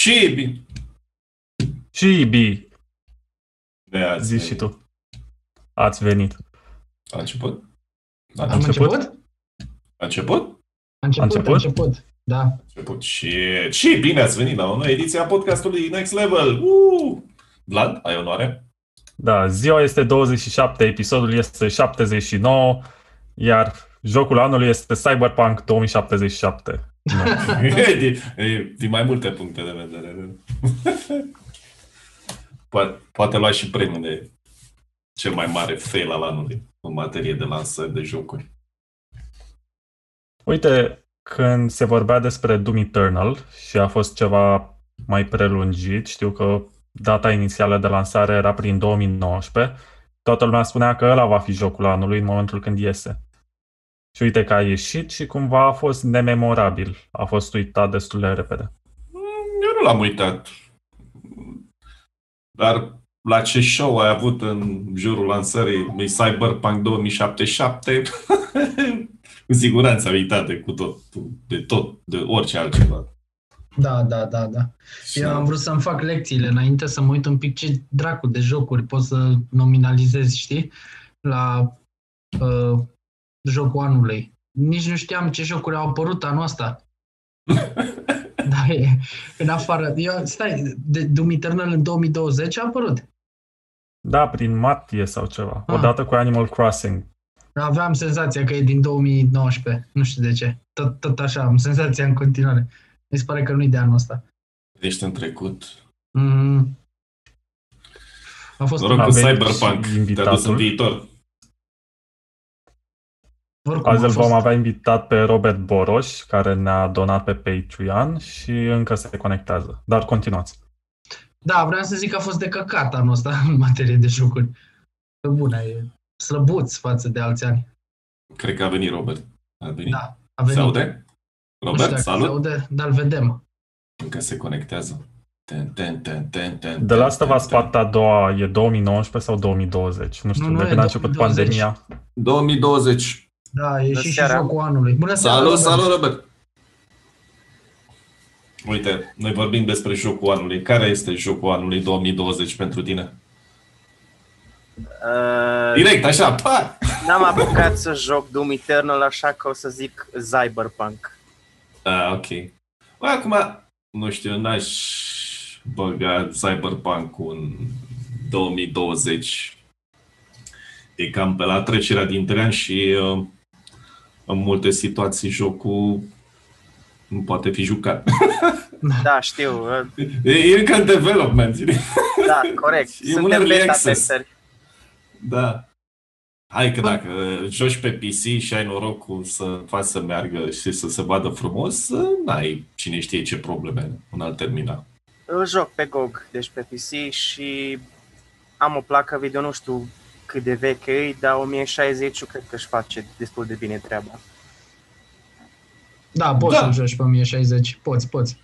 Chibi! Chibi, De azi. zi și tu. Ați venit. A început? A Am început? început? A început? A început, a început? început. Da. A început. Și, și bine ați venit la o nouă ediție a podcastului Next Level. Uh! Vlad, ai onoare? Da, ziua este 27, episodul este 79, iar jocul anului este Cyberpunk 2077. Nu. din, din mai multe puncte de vedere. poate, poate lua și premiul de cel mai mare fail al anului în materie de lansări de jocuri. Uite, când se vorbea despre Doom Eternal și a fost ceva mai prelungit, știu că data inițială de lansare era prin 2019, toată lumea spunea că ăla va fi jocul anului în momentul când iese. Și uite că a ieșit și cumva a fost nememorabil. A fost uitat destul de repede. Eu nu l-am uitat. Dar la ce show ai avut în jurul lansării lui Cyberpunk 2077, cu siguranță ai uitat de, cu tot, de tot, de orice altceva. Da, da, da, da. Și Eu am vrut să-mi fac lecțiile înainte să mă uit un pic ce dracu de jocuri pot să nominalizez, știi? La uh, jocul anului. Nici nu știam ce jocuri au apărut anul ăsta. da, e, în afară. Eu, stai, de Doom Eternal în 2020 a apărut. Da, prin martie sau ceva. Ah. Odată cu Animal Crossing. Aveam senzația că e din 2019. Nu știu de ce. Tot, tot așa, am senzația în continuare. Mi se pare că nu e de anul ăsta. Ești în trecut. Mm. A fost Noroc A cu venit Cyberpunk. și Te-a dus invitatul. în viitor. Oricum, Azi a îl fost, vom avea invitat pe Robert Boroș, care ne-a donat pe Patreon și încă se conectează. Dar continuați. Da, vreau să zic că a fost de căcat anul ăsta în materie de jocuri. Pe bună, e slăbuț față de alți ani. Cred că a venit Robert. A venit. Da, a Se venit. aude? Nu știu Robert, dacă salut! Se aude, dar îl vedem. Încă se conectează. Ten, ten, ten, ten, ten, De la ten, asta ten, va partea a doua e 2019 sau 2020? Nu știu, Nu, nu, de e când a început 2020. pandemia. 2020. Da, e Bună și, și seara. jocul anului. Bună seara, Salut, Robert. salut, Robert! Uite, noi vorbim despre jocul anului. Care este jocul anului 2020 pentru tine? Uh, Direct, așa, pa! N-am apucat să joc Doom Eternal, așa că o să zic Cyberpunk. Ah, ok. Bă, acum, nu știu, n-aș băga Cyberpunk în 2020. E cam pe la trecerea dintre ani și uh, în multe situații jocul nu poate fi jucat. Da, știu. uh, E, e încă în development. Da, corect. E un Suntem early beta access. testeri. Da. Hai că dacă joci pe PC și ai norocul să faci să meargă și să se vadă frumos, n-ai cine știe ce probleme în alt terminal. Îl joc pe GOG, deci pe PC și am o placă video, nu știu cât de veche e, dar 1060 eu cred că își face destul de bine treaba. Da, poți Da. să-l joci pe 1060. Poți, poți.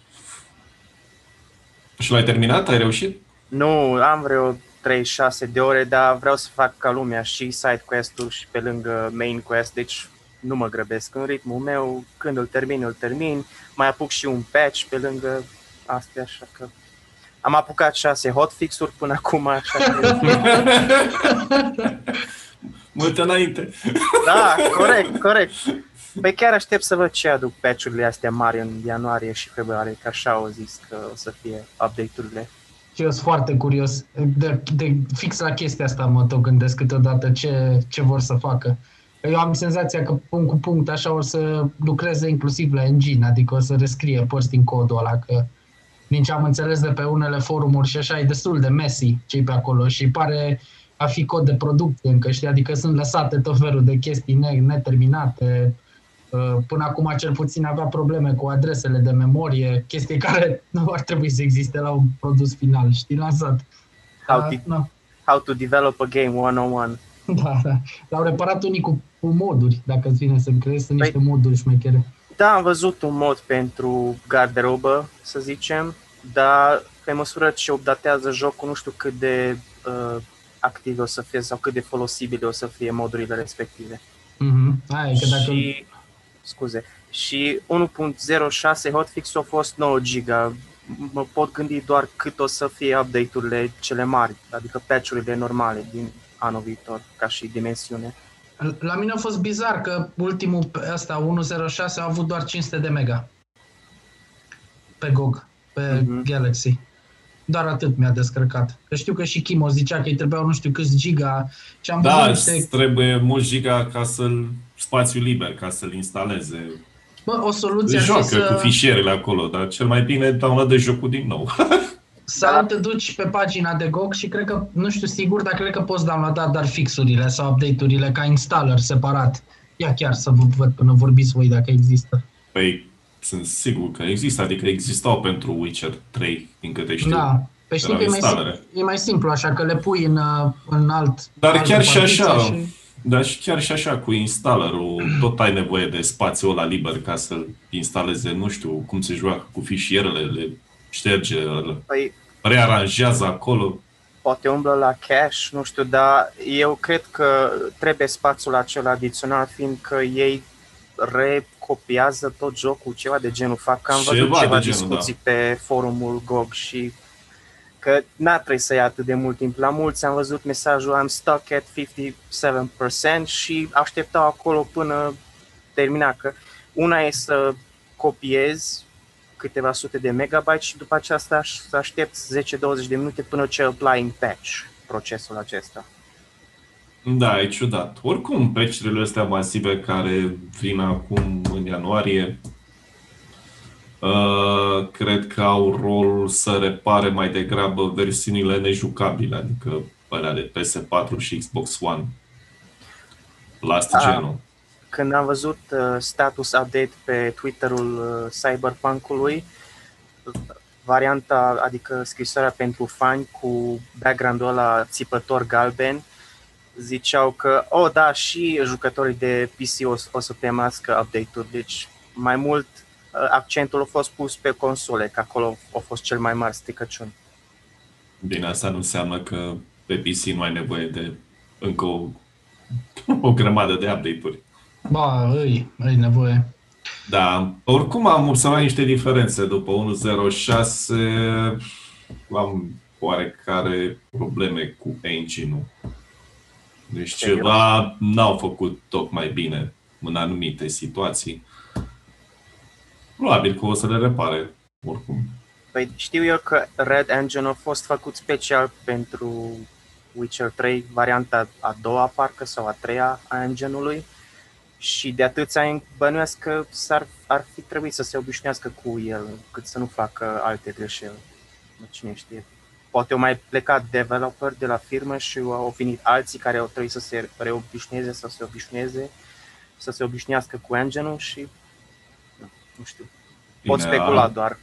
Și l-ai terminat? Ai reușit? Nu, am vreo 36 de ore, dar vreau să fac ca lumea și side quest-uri și pe lângă main quest, deci nu mă grăbesc în ritmul meu, când îl termin, îl termin, mai apuc și un patch pe lângă astea, așa că am apucat 6 hotfix-uri până acum, așa că... Mult înainte. Da, corect, corect. Păi chiar aștept să văd ce aduc patch-urile astea mari în ianuarie și februarie, că așa au zis că o să fie update-urile. Și eu sunt foarte curios. De, de, fix la chestia asta mă tot gândesc câteodată ce, ce vor să facă. Eu am senzația că punct cu punct așa o să lucreze inclusiv la engine, adică o să rescrie părți din codul ăla, că din ce am înțeles de pe unele forumuri și așa e destul de messy ce pe acolo și pare a fi cod de producție încă, știi? Adică sunt lăsate tot felul de chestii ne- neterminate. Uh, Până acum cel puțin avea probleme cu adresele de memorie, chestii care nu ar trebui să existe la un produs final, știi, lansat. How, Da, to, da, how to develop a game 101. da, da. L-au reparat unii cu, cu moduri, dacă îți vine să-mi crezi, sunt Păi- niște moduri șmechere. Da, am văzut un mod pentru garderobă, să zicem, dar pe măsură ce updatează jocul, nu știu cât de uh, active o să fie sau cât de folosibile o să fie modurile respective. Mhm. Aia e că dacă... Și, scuze, și 1.06 hotfix a fost 9 giga. mă pot gândi doar cât o să fie update-urile cele mari, adică patch-urile normale din anul viitor, ca și dimensiune. La mine a fost bizar că ultimul ăsta, 106, a avut doar 500 de mega pe GOG, pe mm-hmm. Galaxy. Doar atât mi-a descărcat. Că știu că și Kimo zicea că îi trebuiau nu știu câți giga. Și am Da, văzut niște- trebuie mulți giga ca să-l spațiu liber, ca să-l instaleze. Bă, o soluție Se ar fi joacă cu să, fișierele acolo, dar cel mai bine downloadă jocul din nou. sau Da. te duci pe pagina de GOG și cred că, nu știu sigur, dar cred că poți downloada doar fixurile sau update-urile ca installer separat. Ia chiar să vă văd până vorbiți voi dacă există. Păi, sunt sigur că există, adică existau pentru Witcher 3, din câte știu. Da. Păi știi Erau că e mai, instalere. simplu, e mai simplu așa, că le pui în, uh, în alt... Dar altă chiar și partiție așa, și- dar și chiar și așa cu installerul, tot ai nevoie de spațiul ăla liber ca să-l instaleze, nu știu, cum se joacă cu fișierele, le șterge, le Păi, rearanjează acolo. poate umblă la cache, nu știu, dar eu cred că trebuie spațiul acela adițional, fiindcă ei recopiază tot jocul, ceva de genul fac, că am văzut Ceva ceva de genul, da. discuții pe forumul GOG și că n-a trebuit să ia atât de mult timp. La mulți am văzut mesajul I'm stuck at 57% și așteptau acolo până termina, că una e să copiezi câteva sute de megabyte și după aceasta să aștepți 10-20 de minute până ce applying patch procesul acesta. Da, e ciudat. Oricum, patch-urile astea masive care vin acum în ianuarie, uh, cred că au rolul să repare mai degrabă versiunile nejucabile, adică alea de PS4 și Xbox One. Last Ah. genul. Când am văzut uh, status update pe Twitterul uh, Cyberpunk-ului, varianta, adică scrisoarea pentru fani cu background-ul ăla țipător galben, ziceau că, oh da, și jucătorii de PC o, o să primească update-uri, deci mai mult uh, accentul a fost pus pe console, că acolo a fost cel mai mare stricăciun. Bine, asta nu înseamnă că pe PC nu ai nevoie de încă o, o grămadă de update-uri. Ba, îi, îi nevoie. Da, oricum am observat niște diferențe. După 1.06 am oarecare probleme cu engine-ul. Deci Serios? ceva n-au făcut tocmai bine în anumite situații. Probabil că o să le repare, oricum. Păi știu eu că Red Engine a fost făcut special pentru Witcher 3, varianta a doua parcă sau a treia a engine-ului și de atâția ani bănuiesc că s-ar, ar fi trebuit să se obișnuiască cu el, cât să nu facă alte greșeli. Nu cine știe. Poate au mai plecat developer de la firmă și au venit alții care au trebuit să se reobișnuieze, să se obișnuieze, să se obișnuiască cu engine-ul și nu, nu știu. Pot Bine, specula doar.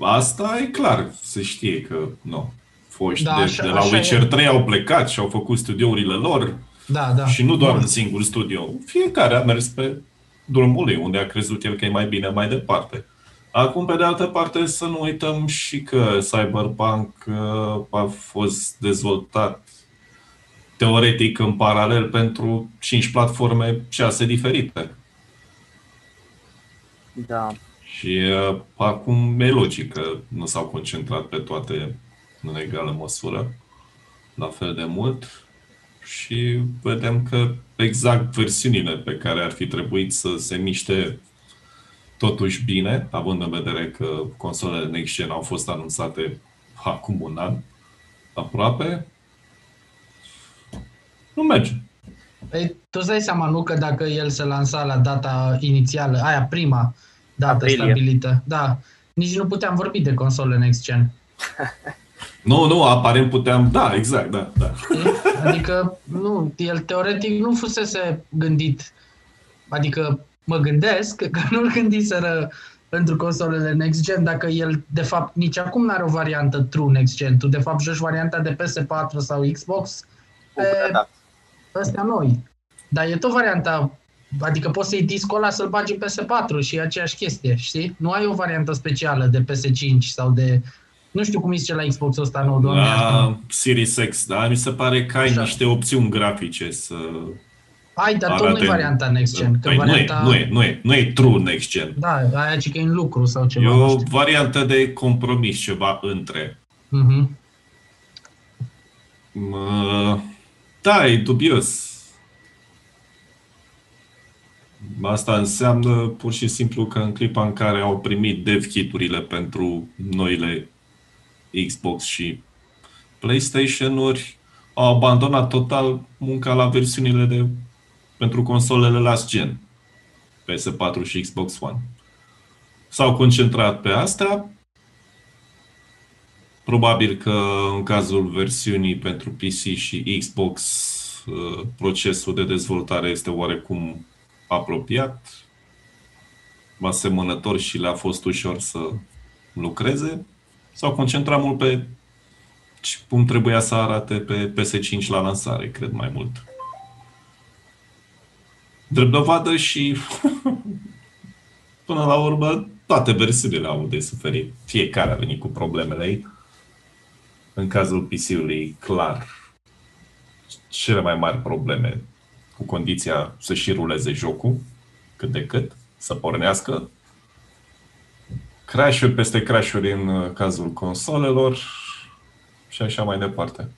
Asta e clar, se știe că nu. Foști Da, de, așa- de la așa Witcher e. 3 au plecat și au făcut studiourile lor Da, da. și nu doar Bun. în singur studio. Fiecare a mers pe drumul lui, unde a crezut el că e mai bine mai departe. Acum, pe de altă parte, să nu uităm și că Cyberpunk uh, a fost dezvoltat teoretic în paralel pentru 5 platforme 6 diferite. Da. Și uh, acum e logic că nu s-au concentrat pe toate în egală măsură, la fel de mult. Și vedem că exact versiunile pe care ar fi trebuit să se miște totuși bine, având în vedere că consolele Next Gen au fost anunțate acum un an, aproape, nu merge. Păi, tu îți dai seama, nu, că dacă el se lansa la data inițială, aia prima dată Aprilie. stabilită, da, nici nu puteam vorbi de console next gen. Nu, nu, aparent puteam, da, exact, da, da. Știi? Adică, nu, el teoretic nu fusese gândit, adică mă gândesc că nu-l gândiseră pentru consolele next gen, dacă el, de fapt, nici acum nu are o variantă true next gen. Tu, de fapt, joci varianta de PS4 sau Xbox pe Da. astea noi. Dar e tot varianta, adică poți să-i discul ăla să-l bagi în PS4 și e aceeași chestie, știi? Nu ai o variantă specială de PS5 sau de... Nu știu cum îi zice la Xbox-ul ăsta nou, doamne, asta. La Series X, da, mi se pare că ai Așa. niște opțiuni grafice să... Hai, dar tot nu Arate- e varianta Next Gen. Că Păi nu, e, varianta... nu, e, nu, e, nu e true next gen. Da, aia ce că e în lucru sau ceva. E nu o știu. variantă de compromis, ceva între. Mhm. Mă, Da, e dubios. Asta înseamnă pur și simplu că în clipa în care au primit dev kit-urile pentru noile Xbox și PlayStation-uri, au abandonat total munca la versiunile de pentru consolele last gen, PS4 și Xbox One. S-au concentrat pe asta, Probabil că în cazul versiunii pentru PC și Xbox uh, procesul de dezvoltare este oarecum apropiat, asemănător și le-a fost ușor să lucreze. S-au concentrat mult pe ce- cum trebuia să arate pe PS5 la lansare, cred mai mult. Drept dovadă și până la urmă toate versiunile au de suferit. Fiecare a venit cu problemele ei. În cazul PC-ului, clar, cele mai mari probleme cu condiția să și ruleze jocul, cât de cât, să pornească. Crash-uri peste crash-uri în uh, cazul consolelor și așa mai departe.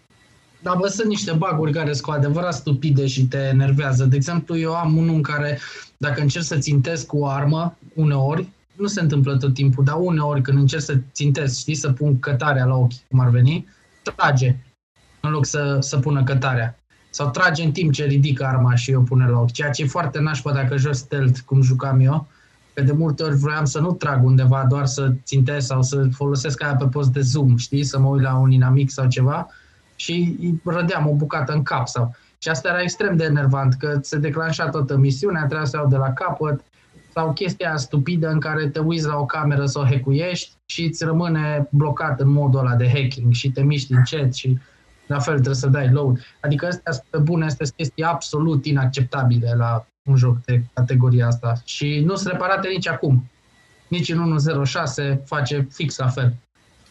Dar bă, sunt niște baguri care sunt cu adevărat stupide și te enervează. De exemplu, eu am unul în care, dacă încerc să țintesc cu o armă, uneori, nu se întâmplă tot timpul, dar uneori când încerc să țintesc, știi, să pun cătarea la ochi, cum ar veni, trage, în loc să, să pună cătarea. Sau trage în timp ce ridică arma și eu pune la ochi. Ceea ce e foarte nașpa dacă joc stealth, cum jucam eu, că de multe ori vroiam să nu trag undeva, doar să țintesc sau să folosesc aia pe post de zoom, știi, să mă uit la un inamic sau ceva, și îi rădeam o bucată în cap. Sau... Și asta era extrem de enervant, că se declanșa toată misiunea, trebuia să o iau de la capăt, sau chestia aia stupidă în care te uiți la o cameră să o hackuiești și îți rămâne blocat în modul ăla de hacking și te miști încet și la fel trebuie să dai load. Adică astea sunt pe bune, astea sunt chestii absolut inacceptabile la un joc de categoria asta și nu sunt reparate nici acum. Nici în 1.06 face fix la fel.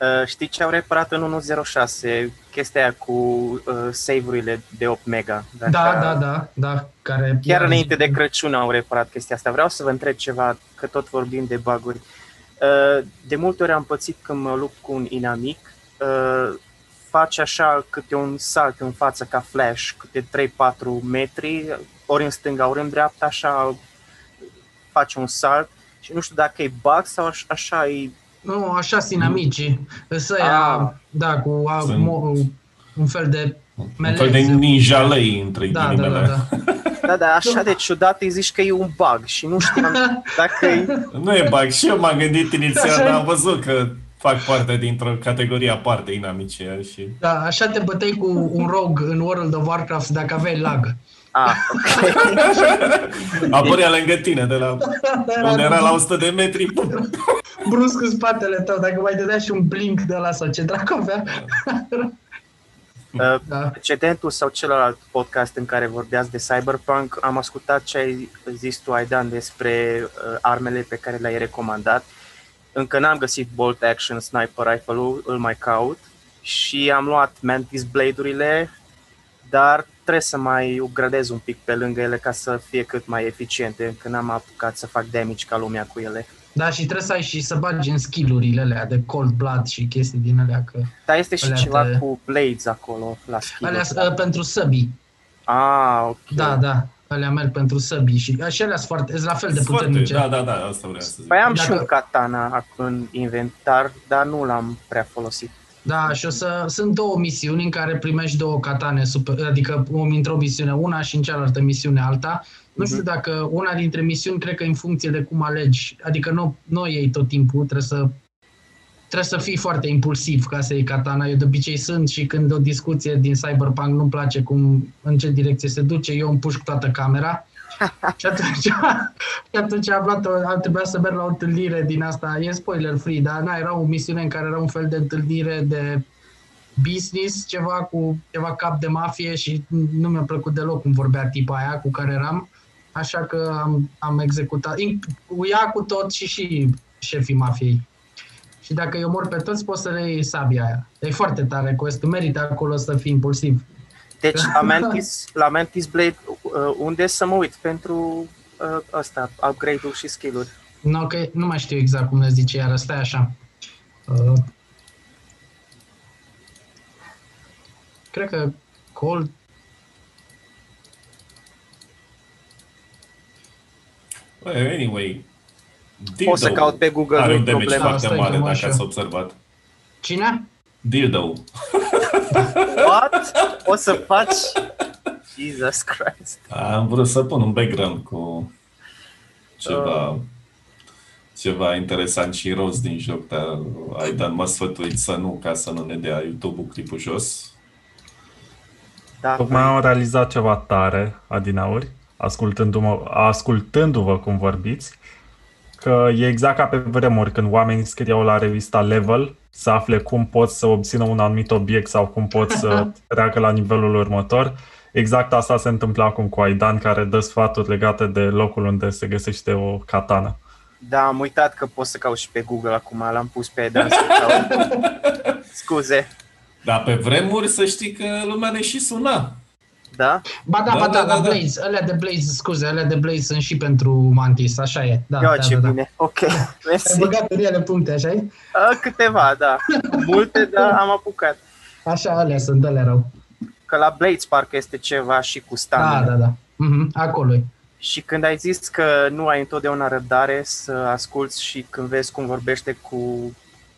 Uh, știi ce au reparat în 1.06? Chestia aia cu uh, save-urile de 8 mega. Dacă- Da, da, da, da, care... Chiar înainte de Crăciun au reparat chestia asta. Vreau să vă întreb ceva, că tot vorbim de baguri. Uh, De multe ori am pățit când mă lupt cu un inamic, uh, face așa câte un salt în față ca flash, câte 3-4 metri, ori în stânga, ori în dreapta, așa face un salt și nu știu dacă e bug sau aș- așa e... Nu, așa sunt inamicii. Să ia, Ah. da, cu a, Sunt- mo, un fel de Un melez. fel de ninjalei între Da, da, da, ghilimele. da. Da, da, așa de ciudat îi zici că e un bug și nu știam dacă e... Nu e bug. Și eu m-am gândit inițial, Așa dar e. am văzut că fac parte dintr-o categorie aparte inamice și... Da, așa te băteai cu un rog în World of Warcraft dacă aveai lag. Ah, ok. Apărea lângă tine de la unde era la 100 de metri. pum. Brusc în spatele tău, dacă mai dădea și un blink de la sau ce dracu avea. Uh, Da. precedentul sau celălalt podcast în care vorbeați de Cyberpunk, am ascultat ce ai zis tu, Aidan, despre uh, armele pe care le-ai recomandat. Încă n-am găsit Bolt Action Sniper Rifle-ul, îl mai caut și am luat Mantis Blade-urile, dar trebuie să mai upgradez un pic pe lângă ele ca să fie cât mai eficiente, încă n-am apucat să fac damage ca lumea cu ele. Da, și trebuie să ai și să bagi în skill-urile alea de cold blood și chestii din alea. Că Dar este și Alea ceva te- cu blades acolo la skill alea sunt, uh, pentru săbii. Ah, ok. Da, da. Alea merg pentru săbii și și alea sunt foarte, sunt la fel de Foarte, puternice. da, da, da, asta vreau să zic. Păi am Dacă- și un katana în inventar, dar nu l-am prea folosit. Da, și o să, sunt două misiuni în care primești două katane, super, adică o într-o misiune una și în cealaltă misiune alta. Nu știu dacă una dintre misiuni, cred că în funcție de cum alegi, adică nu, nu o iei tot timpul, trebuie să trebuie să fii foarte impulsiv ca să iei katana. Eu de obicei sunt și când o discuție din Cyberpunk nu-mi place cum, în ce direcție se duce, eu împușc toată camera. Și atunci, și atunci am, luat o, am trebuit să merg la o întâlnire din asta, e spoiler free, dar na, era o misiune în care era un fel de întâlnire de business, ceva cu ceva cap de mafie și nu mi-a plăcut deloc cum vorbea tipa aia cu care eram, așa că am, am executat, in- cu ea cu tot și și șefii mafiei. Și dacă îi omor pe toți, poți să le iei sabia aia. E foarte tare questul, merită acolo să fii impulsiv. Deci la Mantis, la Mantis Blade, uh, unde să mă uit pentru uh, ăsta, upgrade-uri și skill-uri? Nu, că nu mai știu exact cum le zice iar, stai așa. Uh, cred că Cold Well, anyway, O să caut pe Google, are nu un damage problema. foarte Stai că mare, mă dacă așa. ați observat. Cine? Dildo. What? O să faci? Jesus Christ. Am vrut să pun un background cu ceva, Ah. ceva interesant și rost din joc, dar Aidan m-a sfătuit să nu, ca să nu ne dea YouTube-ul clipul jos. Da, Tocmai am realizat ceva tare, adinauri, ascultându-mă, ascultându-vă cum vorbiți, că e exact ca pe vremuri când oamenii scriau la revista Level să afle cum pot să obțină un anumit obiect sau cum pot să treacă la nivelul următor. Exact asta se întâmplă acum cu Aidan, care dă sfaturi legate de locul unde se găsește o katana. da, am uitat că pot să caut și pe Google acum, l-am pus pe Dan să caut. Scuze. Dar pe vremuri să știi că lumea ne și suna. Da? Ba da, Da, ba da, da, da, da, da. Blaze, alea de Blaze, scuze, alea de Blaze sunt și pentru Mantis, așa e. Da, Ia da, ce da, da. bine. Ok, Ai mersi. băgat în ele puncte, așa e? A, Câteva, da. Multe, dar am apucat. Așa, alea sunt, alea rău. Că la Blades parcă este ceva și cu Da, stamina. da, da. Mhm, acolo e. Și când ai zis că nu ai întotdeauna răbdare să asculți și când vezi cum vorbește cu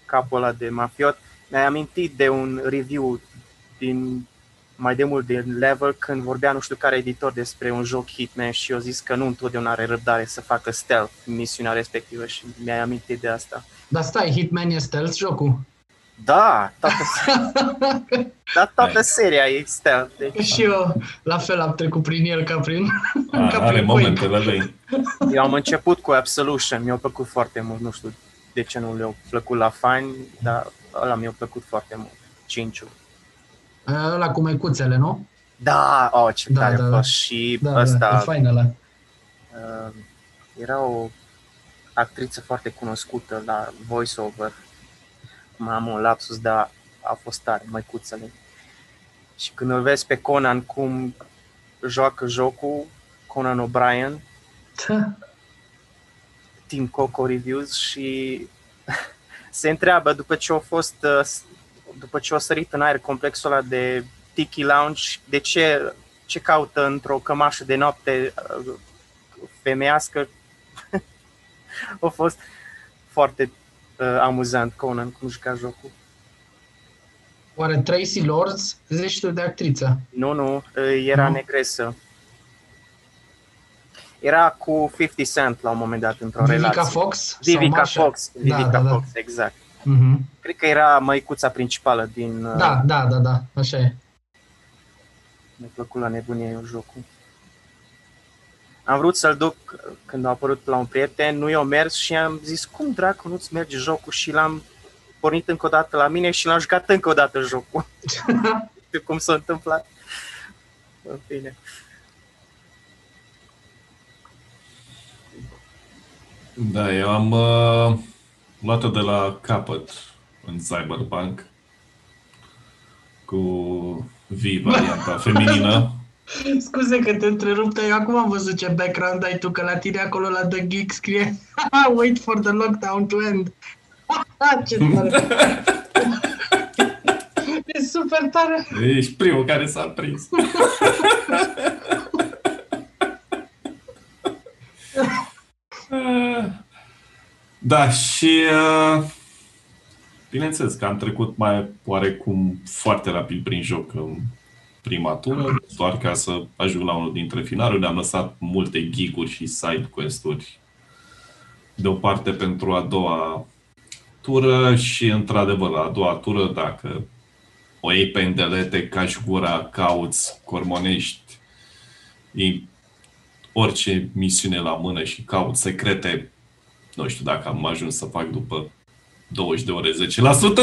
capul ăla de mafiot, mi-ai amintit de un review din mai de mult din Level când vorbea nu știu care editor despre un joc Hitman și eu zis că nu întotdeauna are răbdare să facă stealth în misiunea respectivă și mi-ai amintit de asta. Dar stai, Hitman e stealth jocul. Da, toată, da, toată seria e stealth. Deci și eu, la fel, am trecut prin el ca prin... A, ca are prin momentele lui. eu am început cu Absolution, mi-a plăcut foarte mult, nu știu de ce nu le-au plăcut la fani, dar ăla mi-a plăcut foarte mult. 5 Ăla cu măicuțele, nu? Da, oh, ce Da, tare da, a da. fost. Și Da, da, ăsta, e fain ăla. uh, era o actriță foarte cunoscută la voiceover. Mai am un lapsus, dar a fost tare, măicuțele. Și când îl vezi pe Conan cum joacă jocul, Conan O'Brien, Team Coco Reviews și se întreabă după ce a fost uh, după ce a sărit în aer complexul ăla de Tiki Lounge, de ce, ce caută într-o cămașă de noapte uh, femeiască. a fost foarte uh, amuzant Conan cum juca jocul. Oare Tracy Lords? Zici tu de actriță. Nu, nu, uh, era Nu? negresă. Era cu 50 Cent la un moment dat într-o Vivica relație. Fox? sau Vivica Marsha? Fox, Vivica da, da. Fox, exact. Mhm. Cred că era măicuța principală din... uh, Da, da, da, da, așa e. Mi-a plăcut la nebunie eu jocul. Am vrut să-l duc când a apărut la un prieten, nu i-a mers și am zis, cum dracu nu-ți merge jocul? Și l-am pornit încă o dată la mine și l-am jucat încă o dată jocul. Știu cum s-a întâmplat. În fine. Da, eu am uh, luat-o de la capăt în Cyberpunk cu V, varianta feminină. Scuze că te întrerup, dar eu acum am văzut ce background ai tu, că la tine acolo la The Geek scrie Wait for the lockdown to end. ce tare! e super tare! Ești primul care s-a prins. Da, și uh, bineînțeles că am trecut mai oarecum foarte rapid prin joc în prima tură, doar ca să ajung la unul dintre finaluri. Ne-am lăsat multe giguri și side quest-uri deoparte pentru a doua tură și, într-adevăr, la a doua tură, dacă o iei pe îndelete, cași gura, cauți, cormonești, iei orice misiune la mână și cauți secrete, nu știu dacă am ajuns să fac după 20 de ore 10%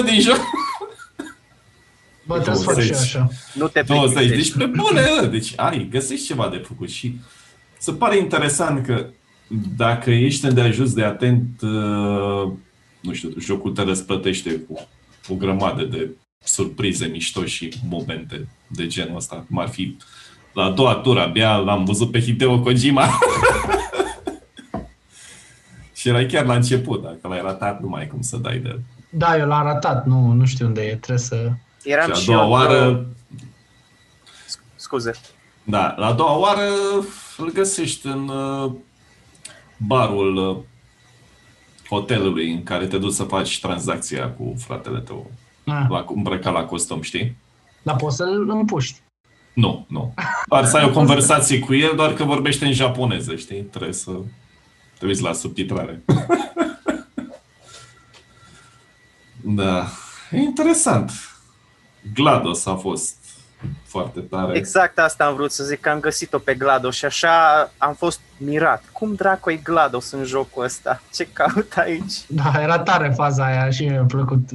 din joc. Bă, trebuie să fac și eu 20. așa. Nu te 20, plictisești. deci pe bune, ă, deci ai, găsești ceva de făcut și se pare interesant că dacă ești îndeajuns de atent, uh, nu știu, jocul te răsplătește cu o grămadă de surprize mișto și momente de genul ăsta. Cum ar fi la a doua tură, abia l-am văzut pe Hideo Kojima. și era chiar la început, dacă l-ai ratat, nu mai ai cum să dai de... Da, eu l-am ratat, nu, nu știu unde e, trebuie să... Eram și și, a doua eu, oară, Scuze. da, la a doua oară îl găsești în uh, barul uh, hotelului în care te duci să faci tranzacția cu fratele tău, Ah, la, îmbrăcat la costum, știi? dar poți să-l împuști. Nu, nu. Doar să ai o conversație cu el, doar că vorbește în japoneză, știi? Trebuie să te uiți la subtitrare. da. E interesant. GLaDOS a fost foarte tare. Exact asta am vrut să zic, că am găsit-o pe GLaDOS și așa am fost mirat. Cum dracu e GLaDOS în jocul ăsta? Ce caut aici? Da, era tare faza aia și mi-a plăcut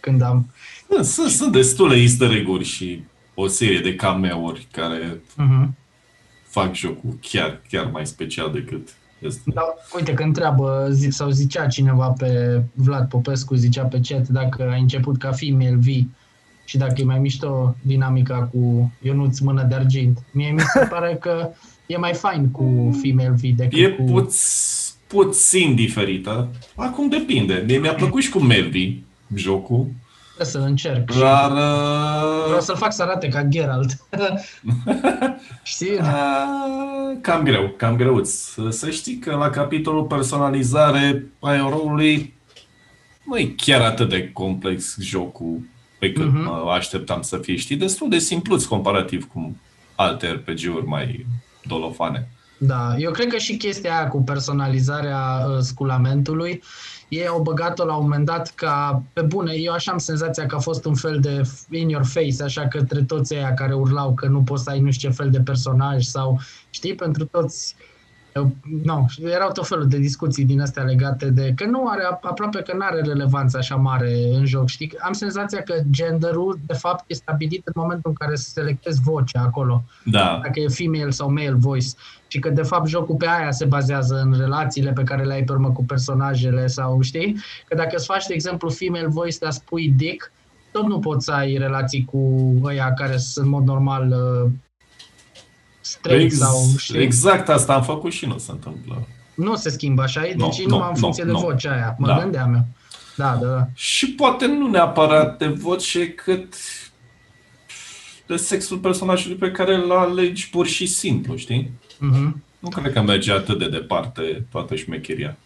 când am... Sunt, sunt, sunt destule easter egg-uri și o serie de cameo-uri care Uh-huh. fac jocul chiar, chiar mai special decât este. Da, uite că întreabă, zi, sau zicea cineva pe Vlad Popescu, zicea pe chat dacă ai început ca female V și dacă e mai mișto dinamica cu Ionuț mână de argint. Mie mi se pare că e mai fain cu female V decât E cu... puț, puțin diferită. Acum depinde. Mie mi-a plăcut și cu Melvi jocul, Trebuie să încerc. și dar uh, Vreau să-l fac să arate ca Geralt. Știi? uh, cam greu, cam greuț. Să- Să știi că la capitolul personalizare a eroului nu e chiar atât de complex jocul pe cât Mhm. mă așteptam să fie. Știi, destul de simpluț comparativ cu alte RPG-uri mai dolofane. Da, eu cred că și chestia aia cu personalizarea uh, sculamentului e o băgat-o la un moment dat ca, pe bune, eu așa am senzația că a fost un fel de in your face, așa către toți aia care urlau că nu poți să ai nu știu ce fel de personaj sau, știi, pentru toți uh, nu, erau tot felul de discuții din astea legate de că nu are, aproape că nu are relevanță așa mare în joc, știi? Am senzația că genderul, de fapt, e stabilit în momentul în care selectezi vocea acolo. Da, dacă e female sau male voice. Și că de fapt jocul pe aia se bazează în relațiile pe care le ai pe urmă cu personajele sau știi, că dacă îți faci de exemplu female voice dar spui dick, tot nu poți să ai relații cu ăia care sunt în mod normal uh, straight Ex- sau știi, exact asta am făcut și nu se întâmplă. nu se schimbă așa, e? Nu, deci nu, numai în nu, funcție de nu. vocea aia, mă Da. gândeam eu. Da, da, da. Și poate nu neapărat de voce, cât de sexul personajului pe care îl alegi pur și simplu, știi? Mhm. Nu cred că merge atât de departe toată șmecheria.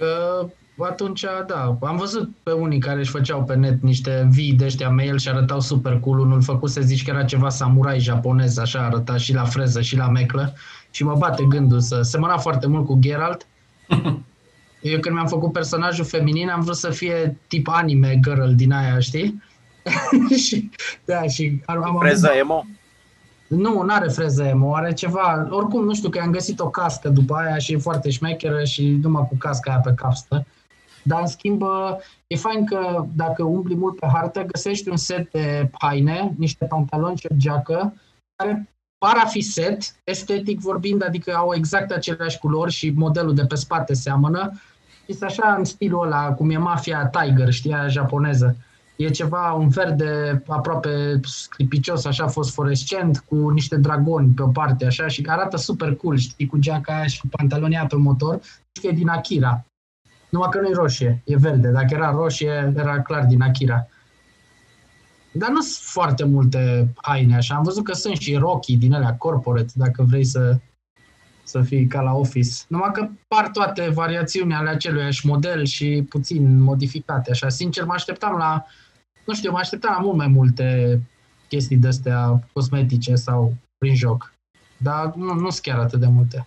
Uh, atunci, da, am văzut pe unii care își făceau pe net niște vii de ăștia mail și arătau super cool. Unul făcuse, zici că era ceva samurai japonez, așa arăta și la freză și la meclă. Și mă bate gândul să semăna foarte mult cu Geralt. Eu când mi-am făcut personajul feminin am vrut să fie tip anime girl din aia, știi? și, da, și am, am Freză emo? nu, nu are freză emo, are ceva, oricum nu știu că am găsit o cască după aia și e foarte șmecheră și numai cu casca aia pe cap stă. Dar în schimb e fain că dacă umbli mult pe hartă găsești un set de haine, niște pantaloni și o geacă care par a fi set, estetic vorbind, adică au exact aceleași culori și modelul de pe spate seamănă. Este așa în stilul ăla, cum e mafia Tiger, știi, aia japoneză. E ceva, un verde aproape sclipicios, așa fosforescent, cu niște dragoni pe o parte, așa, și arată super cool, știi, cu geaca aia și cu pantalonii aia pe motor. Știi că e din Akira. Numai că nu e roșie, e verde. Dacă era roșie, era clar din Akira. Dar nu sunt foarte multe haine așa. Am văzut că sunt și rochii din alea corporate, dacă vrei să, să fii ca la Office. Numai că par toate variațiunile ale aceluiași model și puțin modificate. Așa, sincer, mă așteptam la, nu știu, mă așteptam la mult mai multe chestii de-astea cosmetice sau prin joc. Dar nu, nu sunt chiar atât de multe.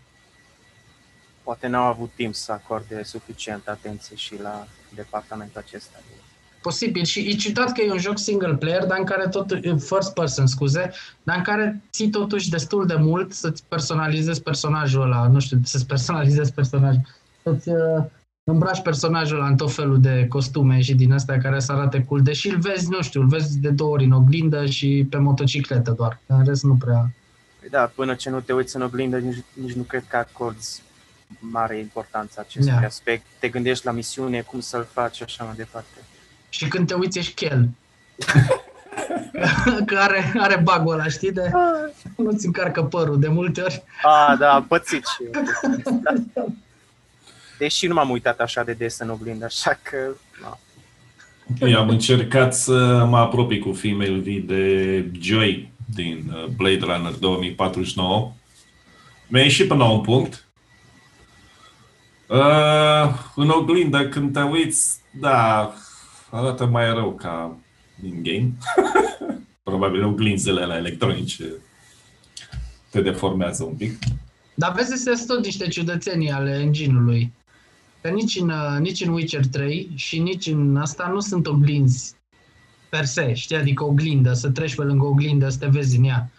Poate n-au avut timp să acorde suficient atenție și la departamentul acesta. Posibil. Și e ciudat că e un joc single player, dar în care tot, first person, scuze, dar în care ții totuși destul de mult să-ți personalizezi personajul ăla, nu știu, să-ți personalizezi personajul, să-ți uh, îmbraci personajul ăla în tot felul de costume și din astea care să arate cool, deși îl vezi, nu știu, îl vezi de două ori în oglindă și pe motocicletă doar, în rest nu prea... Păi da, până ce nu te uiți în oglindă, nici, nici nu cred că acorzi mare importanță acestui Da. aspect. Te gândești la misiune, cum să-l faci și așa mai departe. Și când te uiți ești chel. că are, are bagul ăla, știi, de nu-ți încarcă părul de multe ori. A, da, am pățit și eu. Da. Deși nu m-am uitat așa de des în oglindă, așa că... Na. Eu am încercat să mă apropii cu Female V de Joy din uh, Blade Runner 2049. Mi-a ieșit până la un punct. Uh, în oglindă, când te uiți, da, arată mai rău ca din game. Probabil oglinzele la electronice te deformează un pic. Dar vezi, sunt tot niște ciudățenii ale engine-ului. Că nici în, uh, nici în Witcher 3 și nici în asta nu sunt oglinzi per se, știi? Adică oglindă, să treci pe lângă oglindă, să te vezi în ea.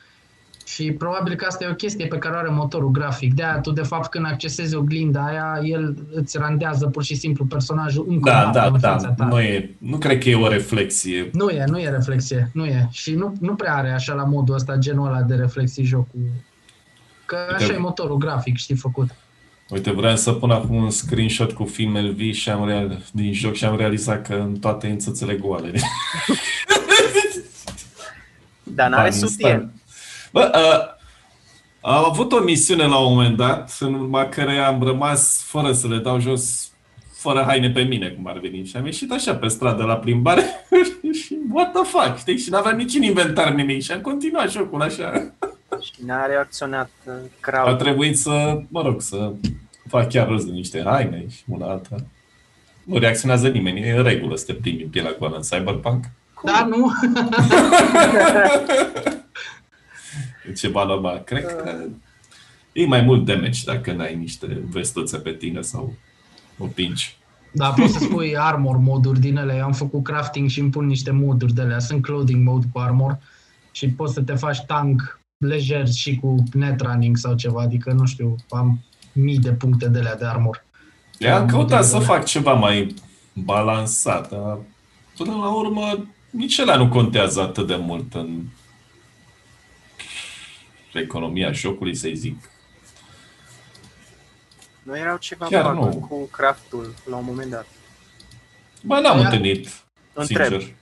Și probabil că asta e o chestie pe care o are motorul grafic. De aia tu, de fapt, când accesezi oglinda aia, el îți randează pur și simplu personajul încă Da, o da, dată în da. fața ta. Nu, e, nu cred că e o reflexie. Nu e, nu e reflexie, nu e. Și nu, nu prea are așa la modul ăsta, genul ăla de reflexii jocul. Că așa Uite. e motorul grafic, știi, făcut. Uite, vreau să pun acum un screenshot cu Female V și am real, din joc și am realizat că în toate înțățele goale. Dar n-are Bani în sutien. Stat. Bă, uh, am avut o misiune la un moment dat, în urma care am rămas fără să le dau jos, fără haine pe mine, cum ar veni. Și am ieșit așa pe stradă la plimbare și what the fuck, știi? Și n-aveam nici în inventar nimic și am continuat jocul așa. Și n-a reacționat uh, A crowd. trebuit să, mă rog, să fac chiar rost de niște haine și una alta. Nu reacționează nimeni, e în regulă să te plimbi în pielea goală în Cyberpunk. Da, nu? E ceva normal. Cred că e mai mult damage dacă n-ai niște vestuțe pe tine sau o pinci. Da, poți să spui armor moduri din ele. Eu am făcut crafting și îmi pun niște moduri de alea. Sunt clothing mode cu armor și poți să te faci tank lejer și cu net running sau ceva. Adică, nu știu, am mii de puncte de alea de armor. Eu am Da, căutat da, să da. fac ceva mai balansat, dar până la urmă nici ele nu contează atât de mult în economia jocului, să-i zic. Nu erau ceva Chiar bug nu. cu craftul la un moment dat. Bă, n-am Ia- întâlnit, Întreb. sincer.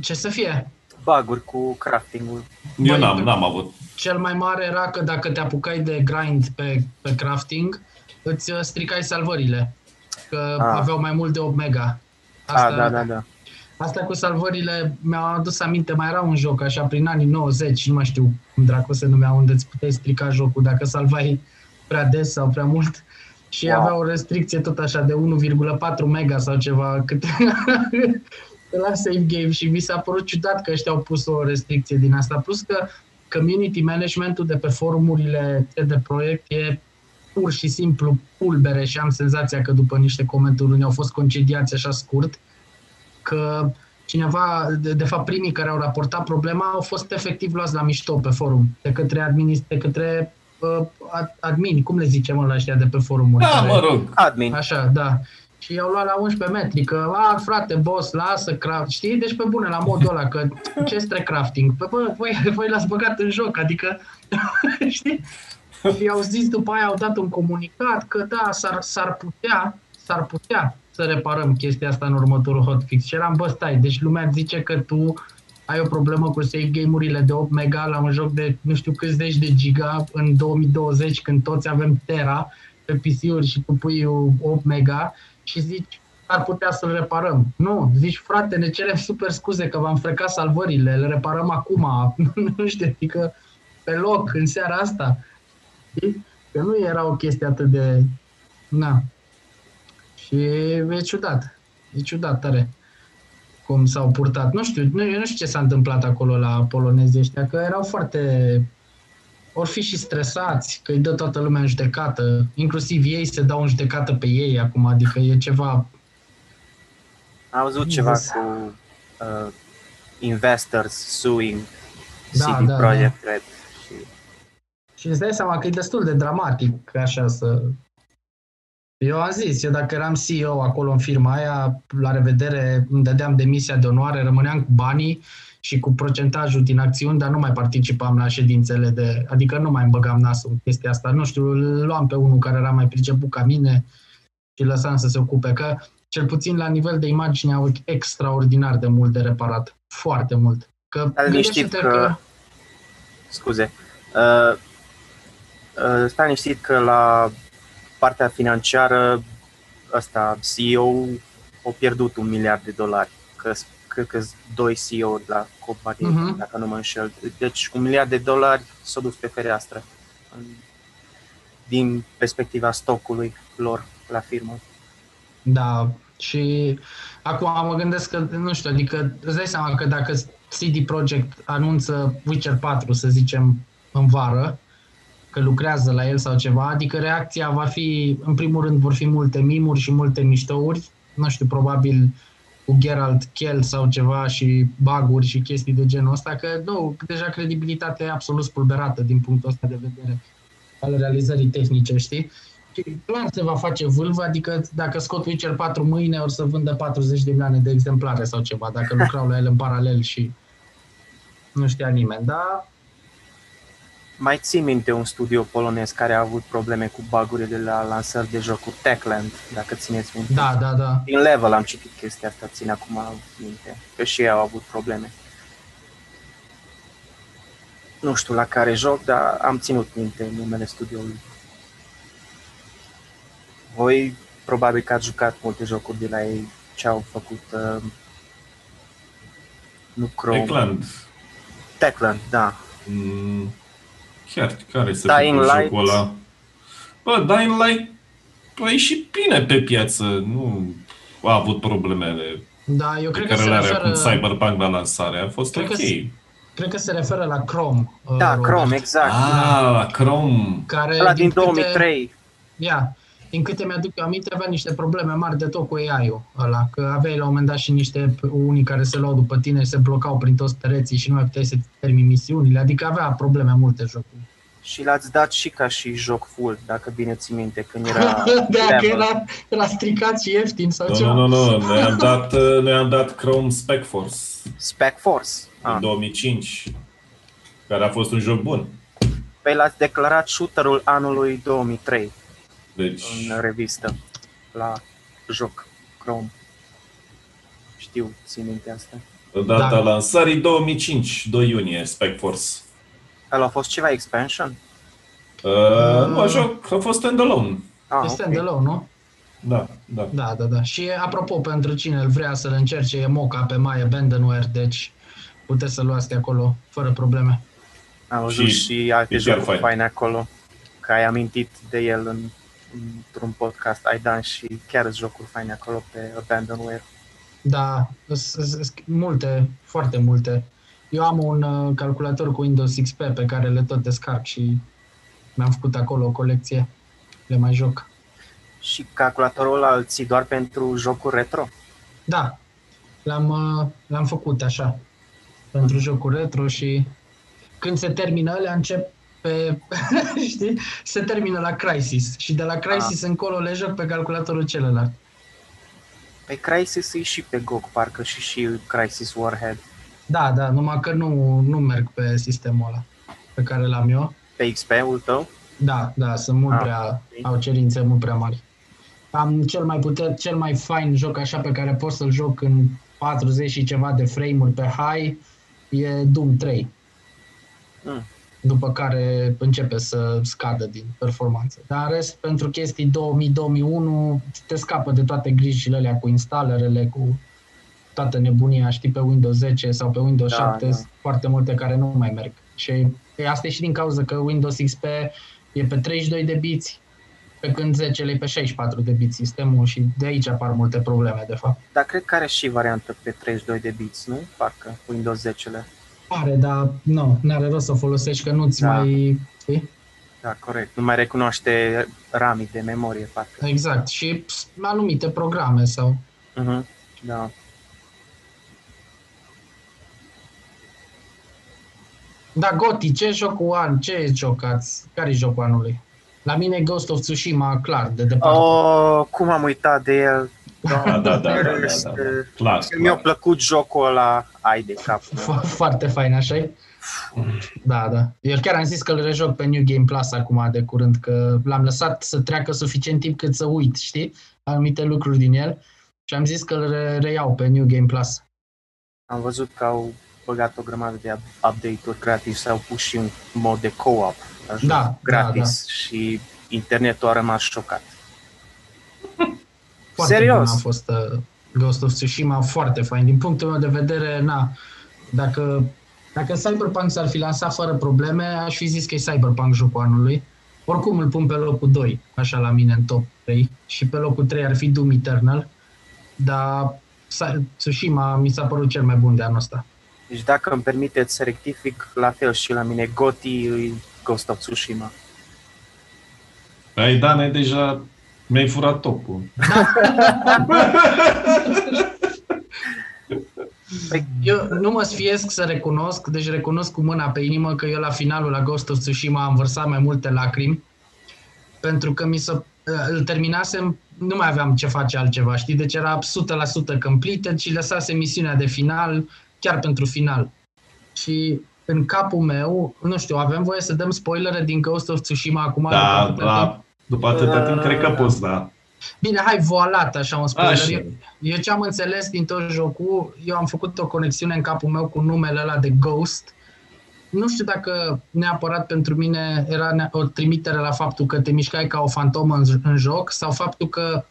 Ce să fie? Buguri cu crafting-ul. Eu Băi, n-am, n-am avut. Cel mai mare era că dacă te apucai de grind pe, pe crafting, îți uh, stricai salvările. Că Ah. aveau mai mult de 8 mega. Ah, da, da, da. Asta cu salvările mi-a adus aminte, mai era un joc așa prin anii 90, nu mai știu cum dracu se numea, unde îți puteai strica jocul dacă salvai prea des sau prea mult. Și Wow. avea o restricție tot așa de 1,4 mega sau ceva cât la save game și mi s-a părut ciudat că ăștia au pus o restricție din asta. Plus că community managementul de pe forumurile de proiect e pur și simplu pulbere și am senzația că după niște comentarii au fost concediați așa scurt că cineva, de, de fapt primii care au raportat problema au fost efectiv luați la mișto pe forum, de către, administ- de către uh, ad- admini, cum le zicem la ăștia de pe forumuri. Da, care- mă rog. Admin. Așa, da. Și i-au luat la 11 metri, că, a, frate, boss, lasă craft, știi? Deci pe bune, la modul ăla, că ce este crafting? Păi, bă, voi, voi l-ați băgat în joc, adică, știi? Și au zis după aia, au dat un comunicat că da, s-ar, s-ar putea, s-ar putea să reparăm chestia asta în următorul hotfix. Și eram, bă, stai, deci lumea îți zice că tu ai o problemă cu save game-urile de 8 mega la un joc de nu știu câți zeci de giga în 2020 când toți avem Tera pe PC-uri și tu pui 8 mega și zici ar putea să-l reparăm. Nu, zici frate, ne cerem super scuze că v-am frecat salvările, le reparăm acum, nu știu, adică pe loc, în seara asta. Știi? Că nu era o chestie atât de... Na. Și e ciudat. E ciudat tare cum s-au purtat. Nu știu, nu, eu nu știu ce s-a întâmplat acolo la polonezii ăștia, că erau foarte... Or fi și stresați, că îi dă toată lumea în judecată. Inclusiv ei se dau în judecată pe ei acum, adică e ceva... Am văzut ceva Jesus. cu uh, investors suing Da, CD da, Projekt Red. Și Și îți dai seama că e destul de dramatic așa să... Eu am zis, eu dacă eram CEO acolo în firma aia, la revedere, îmi dădeam demisia de onoare, rămâneam cu banii și cu procentajul din acțiuni, dar nu mai participam la ședințele de... Adică nu mai îmi băgam nasul în chestia asta. Nu știu, îl luam pe unul care era mai priceput ca mine și îl lăsam să se ocupe. Că cel puțin la nivel de imagine, au extraordinar de mult de reparat. Foarte mult. Că Stai liniștit gândește-te că... Scuze. Uh, uh, stai liniștit că la partea financiară ăsta, CEO a pierdut un miliard de dolari. Că cred că doi CEO la companie, Mhm. dacă nu mă înșel. Deci un miliard de dolari s-a dus pe fereastră în- din perspectiva stocului lor la firmă. Da, și acum mă gândesc că, nu știu, adică îți dai seama că dacă CD Projekt anunță Witcher 4, să zicem, în vară, că lucrează la el sau ceva, adică reacția va fi, în primul rând, vor fi multe mimuri și multe miștouri, nu știu, probabil cu Geralt Kell sau ceva și baguri și chestii de genul ăsta, că nu, deja credibilitatea e absolut spulberată din punctul ăsta de vedere al realizării tehnice, știi? Și clar se va face vâlvă, adică dacă scot Witcher 4 mâine, or să vândă 40 de milioane de exemplare sau ceva, dacă lucrau la el în paralel și nu știa nimeni, dar Mai ții minte un studio polonez care a avut probleme cu bagurile de la lansări de jocuri Techland, dacă țineți minte? da, da, da. Din level am citit chestia asta, țin acum minte, că și ei au avut probleme. Nu știu la care joc, dar am ținut minte numele studioului. Voi probabil că ați jucat multe jocuri de la ei, ce au făcut uh, nu Chrome. Techland. Techland, da. Mm, chiar, care să Dying fie Light. jocul ăla? Bă, Dying Light a ieșit bine pe piață, nu a avut problemele Da, eu pe cred că care se le are acum referă, Cyberpunk la lansare. A fost Cred că ok. se- cred că se referă la Chrome. uh, Da, Robert, Chrome, exact. Ah, Chrome. Care Ăla din câte- 2003. Ia, din câte mi-aduc eu aminte, avea niște probleme mari de tot cu AI-ul ăla, că aveai la un moment dat și niște unii care se luau după tine și se blocau prin toți pereții și nu mai puteai să termini misiunile, adică avea probleme multe jocul. Și l-ați dat și ca și joc full, dacă bine ți minte, când era Dacă level. era, era stricat și ieftin sau Nu, ceva. nu, nu, nu. Noi am dat, uh, noi am dat Chrome Spec Force Spec Force. în Ah. 2005, care a fost un joc bun. Păi l-ați declarat shooterul anului 2003 Deci, în revistă la joc Chrome. Știu, țin minte asta. data Da. lansării 2005, 2 iunie, Spec Force. Ăla a fost ceva expansion? Uh, nu, joc a fost standalone. Ah, E ok. standalone, nu? Da, da. Da, da, da. Și apropo, pentru cine îl vrea să-l încerce, e moca pe mai Abandonware, deci puteți să luați de acolo fără probleme. Am văzut Și și, și alte e chiar jocuri fain. faine acolo, că ai amintit de el în, într-un podcast, ai dan și chiar sunt jocuri faine acolo pe Abandonware. Da, s- s- s- multe, foarte multe. Eu am un uh, calculator cu Windows XP pe care le tot descarc și mi-am făcut acolo o colecție. Le mai joc. Și calculatorul ăla îl ții doar pentru jocuri retro? Da, l-am, uh, l-am făcut așa, pentru jocuri retro și când se termină alea încep pe, știi, se termină la Crysis și de la Crysis încolo le joc pe calculatorul celălalt. Pe Crysis e și pe GOG, parcă și și Crysis Warhead. Da, da, numai că nu, nu merg pe sistemul ăla pe care l-am eu. Pe XP-ul tău? Da, da, sunt mult Ah, prea, ok. au cerințe mult prea mari. Am cel mai puter, cel mai fain joc așa pe care pot să-l joc în 40 și ceva de frame-uri pe high e Doom 3. Mm. După care începe să scadă din performanță. Dar în rest, pentru chestii 2000-2001, te scapă de toate grijile alea cu instalerele, cu toată nebunia, știi, pe Windows 10 sau pe Windows Da, 7, da. sunt foarte multe care nu mai merg. Și e, asta e și din cauza că Windows XP e pe 32 de biți, pe când 10 e pe 64 de biți sistemul și de aici apar multe probleme, de fapt. Dar cred că are și variantă pe 32 de bits, nu? Parcă Windows 10-le. Pare, dar nu, n-are rost să o folosești, că nu-ți Da. mai... Știi? Da, corect. Nu mai recunoaște ramii de memorie, parcă. Exact. Și ps, anumite programe sau... Uh-huh. Da. Da, Goti, ce jocul an? Ce jocați? Care e jocul anului? La mine e Ghost of Tsushima, clar, de departe. Oh, cum am uitat de el. Da, da, da, da, da, Este- da. Clar, Mi-a clar. plăcut jocul ăla, ai de cap. Fo- Foarte fain, așa Da, da. Eu chiar am zis că îl rejoc pe New Game Plus acum de curând, că l-am lăsat să treacă suficient timp cât să uit, știi? Anumite lucruri din el. Și am zis că îl re- reiau pe New Game Plus. Am văzut că au băgat o grămadă de update-uri gratis, au pus și un mod de co-op la joc Da, gratis și internetul a rămas șocat. Foarte Serios? bun a fost uh, Ghost of Tsushima, foarte fain. Din punctul meu de vedere, na, dacă, dacă Cyberpunk s-ar fi lansat fără probleme, aș fi zis că e Cyberpunk jocul anului. Oricum îl pun pe locul 2, așa la mine în top 3, și pe locul 3 ar fi Doom Eternal, dar Sa- Tsushima mi s-a părut cel mai bun de anul ăsta. Deci dacă îmi permiteți să rectific, la fel și la mine, Goti îi Ghost of Tsushima. Ai, Dane, deja mi-ai furat topul. Eu nu mă sfiesc să recunosc, deci recunosc cu mâna pe inimă că eu la finalul la Ghost of Tsushima am vărsat mai multe lacrimi, pentru că mi se, îl terminasem, nu mai aveam ce face altceva, știi? Deci era 100% completed și lăsase misiunea de final chiar pentru final. Și în capul meu, nu știu, avem voie să dăm spoilere din Ghost of Tsushima acum? Da, După- da, după atâta timp, cred că poți, da. Bine, hai voalat așa un spoiler. Așa. Eu, eu ce am înțeles din tot jocul, eu am făcut o conexiune în capul meu cu numele ăla de Ghost. Nu știu dacă neapărat pentru mine era ne- o trimitere la faptul că te mișcai ca o fantomă în, în joc sau faptul că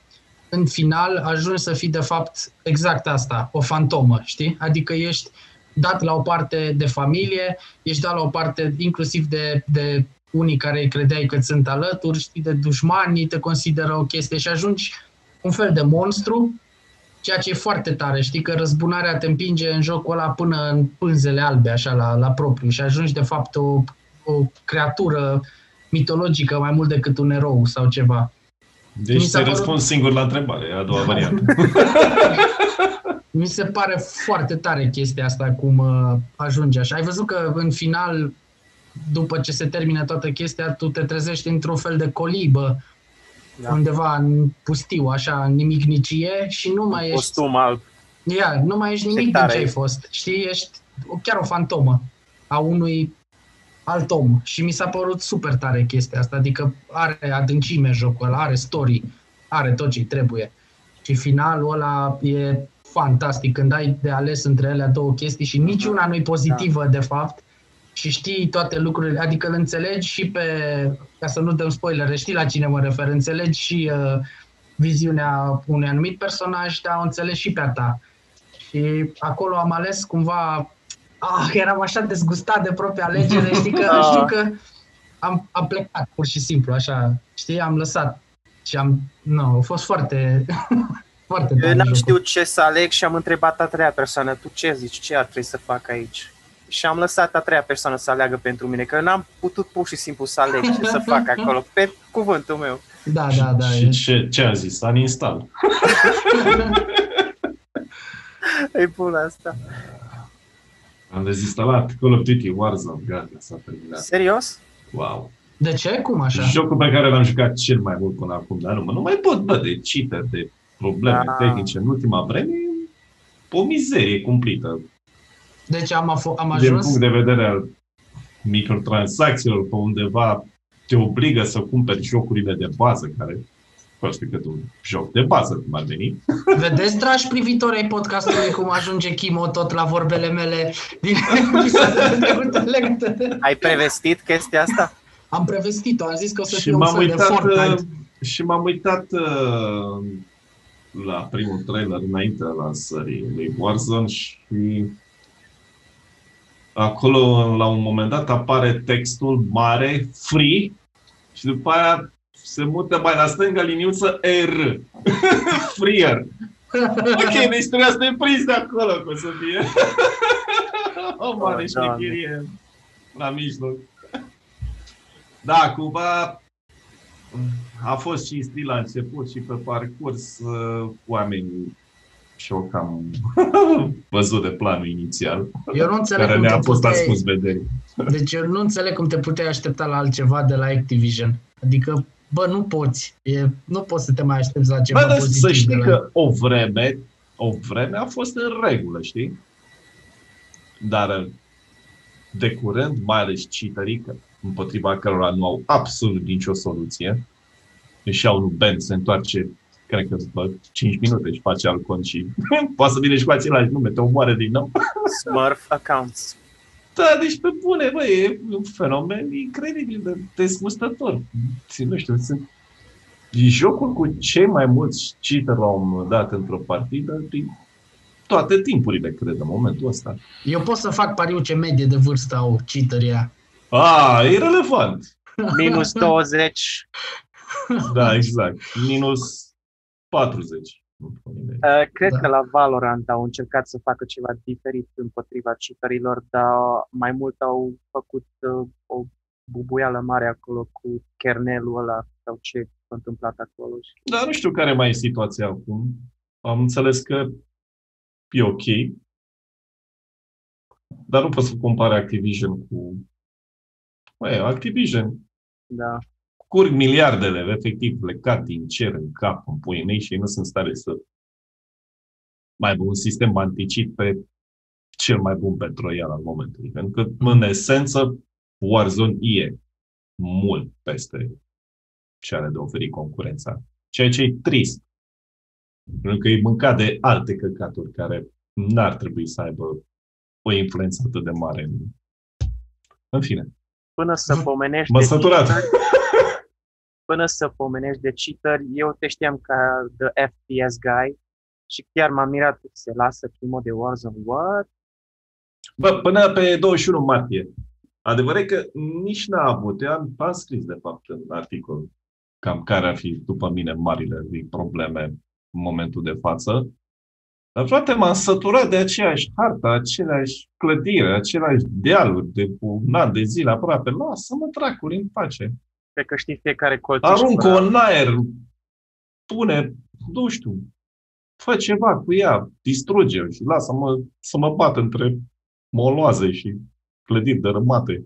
în final ajungi să fii de fapt exact asta, o fantomă, știi? Adică ești dat la o parte de familie, ești dat la o parte inclusiv de, de unii care credeai că sunt alături, știi, de dușmani, te consideră o chestie și ajungi un fel de monstru, ceea ce e foarte tare, știi că răzbunarea te împinge în jocul ăla până în pânzele albe, așa, la, la propriu și ajungi de fapt o, o creatură mitologică mai mult decât un erou sau ceva. Deci Mi s-a ți părut- răspund singur la întrebare, e a doua variantă. Mi se pare foarte tare chestia asta, cum uh, ajunge așa. Ai văzut că în final, după ce se termină toată chestia, tu te trezești într-un fel de colibă, Da. da. undeva în pustiu, așa, în nimicnicie și nu mai ești, Costum alb. ia, nu mai ești nimic Ce din tare ce ai e. fost. Știi, ești o- chiar o fantomă a unui alt om. Și mi s-a părut super tare chestia asta, adică are adâncime jocul ăla, are story, are tot ce trebuie. Și finalul ăla e fantastic când ai de ales între ele două chestii și niciuna nu e pozitivă de fapt și știi toate lucrurile, adică îl înțelegi și pe, ca să nu dăm spoilere, știi la cine mă refer, înțelegi și uh, viziunea unui anumit personaj, dar o înțelegi și pe a ta. Și acolo am ales cumva, ah, eram așa dezgustat de propria alegere, știi că, Ah. știu că am, am plecat pur și simplu, așa, știi, am lăsat și am, nu, a fost foarte, foarte Eu tare n-am jocul. știut ce să aleg și am întrebat a treia persoană, tu ce zici, ce ar trebui să fac aici? Și am lăsat a treia persoană să aleagă pentru mine, că n-am putut pur și simplu să aleg ce să fac acolo, pe cuvântul meu. Da, da, da. Și ce, ce a zis? Uninstall. E bun asta. Am dezinstalat Call of Duty Warzone, gata, s-a terminat. Serios? Wow. De ce? Cum așa? Jocul pe care l-am jucat cel mai mult până acum, dar nu, mă, nu mai pot, bă, de cheater, de probleme Da. tehnice în ultima vreme, e o mizerie cumplită. Deci am, afo- am Din ajuns... punct de vedere al microtransacțiilor, pe undeva te obligă să cumperi jocurile de bază, care costă cât un joc de bază, cum ar veni. Vedeți, dragi privitori ai podcastului, cum ajunge Chimo tot la vorbele mele din episoadele trecute legate de... Ai prevestit chestia asta? Am prevestit-o, am zis că o să și fie un m-am fel de uitat, Fortnite. uh, și m-am uitat uh, la primul trailer înainte de lansării lui Warzone și acolo la un moment dat apare textul mare, free, și după aia se mută mai la stânga liniuță R. Freer. Ok, deci trebuia să ne prinzi de acolo, că o să fie. o mare Oh, Doamne. șmecherie la mijloc. Da, cumva a fost și stil la început și pe parcurs uh, oamenii și-au cam văzut de planul inițial, Eu nu înțeleg care cum te ne-a fost puteai... ascuns vederii. Deci eu nu înțeleg cum te puteai aștepta la altceva de la Activision. Adică, bă, nu poți. E, nu poți să te mai aștepți la ceva Bă, dar pozitiv să de știi la că o vreme, o vreme a fost în regulă, știi? Dar de curând, mai ales cheaterii, că împotriva cărora nu au absolut nicio soluție, își iau un ban, se întoarce cred că după 5 minute își face alt cont și poate să vine și cu același nume, te omoară din nou. Smurf accounts. Da, deci pe bune, bă, e un fenomen incredibil de dezgustător. Nu știu, sunt e jocul cu cei mai mulți cheater la un moment dat într-o partidă din toate timpurile, cred, în momentul ăsta. Eu pot să fac pariu ce medie de vârstă au cheaterii ăia. A, e relevant. Minus 20. Da, exact. Minus 40. Uh, cred Da. că la Valorant au încercat să facă ceva diferit împotriva cheaterilor, dar mai mult au făcut uh, o bubuială mare acolo cu kernelul ăla sau ce s-a întâmplat acolo. Și Dar nu știu care mai e situația acum. Am înțeles că e ok. Dar nu pot să compare Activision cu... Băi, Activision da, curg miliardele, efectiv, plecat din cer în cap, în puii mei și ei nu sunt în stare să mai aibă un sistem anticip pe cel mai bun pentru el al momentului. Pentru că, în esență, Warzone e mult peste ce are de oferit concurența. Ceea ce e trist. Pentru că e mâncat de alte căcaturi care n-ar trebui să aibă o influență atât de mare. În, în fine, până să pomenești m-a de săturat. cheater, până să pomenești de cheater, eu te știam ca the FPS guy și chiar m-am mirat că se lasă primul de Warzone. What? Bă, până pe 21 martie. Adevărat e că nici n-a avut. Eu am, am scris, de fapt, în articol cam care ar fi, după mine, marile probleme în momentul de față. Dar, frate, m-am săturat de aceeași hartă, aceleași clădire, aceleași dealuri de cu un an de zile aproape. Lasă-mă dracului în pace. Cred că știi fiecare colțiș. Aruncă-o în aer, pune, nu știu, fă ceva cu ea, distruge-o și lasă-mă să mă bat între moloaze și clădiri dărâmate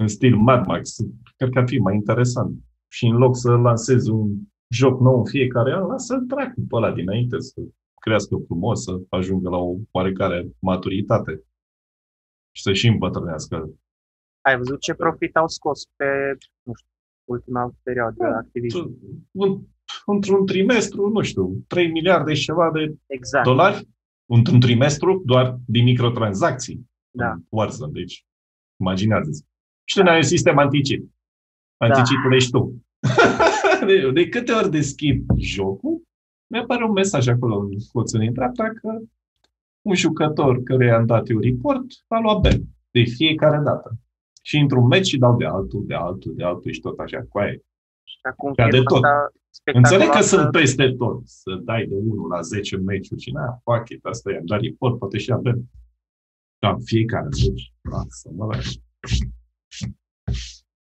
în stil Mad Max. Cred că ar fi mai interesant. Și în loc să lansezi un joc nou în fiecare an, lasă-l dracu pe ăla dinainte să crească frumos, să ajungă la o oarecare maturitate și să și îmbătrânească. Ai văzut ce profit au scos pe, nu știu, ultima perioadă Da, Activision. în- Într-un trimestru, nu știu, 3 miliarde și ceva de Exact. dolari într-un trimestru doar din microtransacții. Da. În Warzone, deci imaginează-ți. Și tu n-ai un sistem anticip. Anticipul ești tu. de, de câte ori deschid jocul, mi-apare un mesaj acolo în colțul din dreapta că un jucător căruia am dat eu report a luat ban de fiecare dată. Și într-un meci și dau de altul, de altul, de altul și tot așa cu aia. Și acum Ca de firma tot. asta Înțeleg că spectaculoasă- sunt peste tot. Să dai de 1 la 10 meciuri și na, fuck it, asta e, am dat report, poate și avem. Da, fiecare meci. Lasă, mă lași.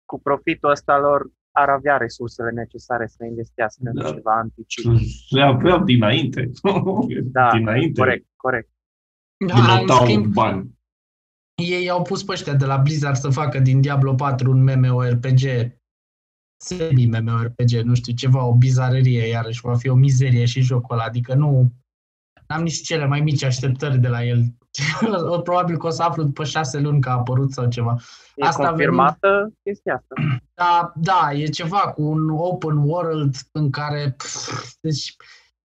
cu profitul ăsta lor ar avea resursele necesare să investească în Da. ceva anticip. Le aveau dinainte. Da, dinainte. Corect, corect. Nu Da, în notau schimb, bani. Ei au pus pe ăștia de la Blizzard să facă din Diablo 4 un MMORPG, semi-MMORPG, nu știu, ceva, o bizarerie, iarăși va fi o mizerie și jocul ăla, adică nu am nici cele mai mici așteptări de la el. Probabil că o să aflu după șase luni că a apărut sau ceva. E Asta a confirmată chestia asta. Da, da, e ceva cu un open world în care pf, deci,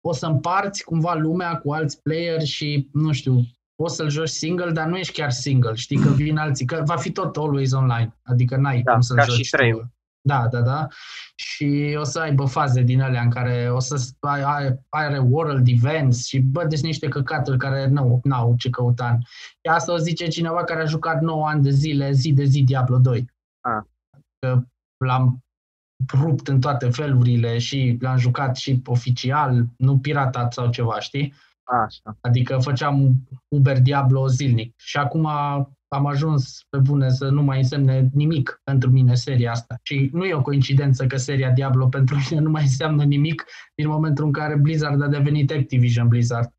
o să împarți cumva lumea cu alți playeri și, nu știu, poți să-l joci single, dar nu ești chiar single. Știi că vin alții, că va fi tot always online, adică n-ai Da, cum să-l ca joci și trei-ul. tu. Da, da, da. Și o să aibă faze din alea în care o să ai, ai, are world events și bă, deci niște căcaturi care nu au ce căuta. în- Și asta o zice cineva care a jucat 9 ani de zile, zi de zi Diablo 2. Ah. Că l-am rupt în toate felurile și l-am jucat și oficial, nu piratat sau ceva, știi? Așa. Adică făceam Uber Diablo zilnic. Și acum am ajuns pe bune să nu mai însemne nimic pentru mine seria asta. Și nu e o coincidență că seria Diablo pentru mine nu mai înseamnă nimic din momentul în care Blizzard a devenit Activision Blizzard.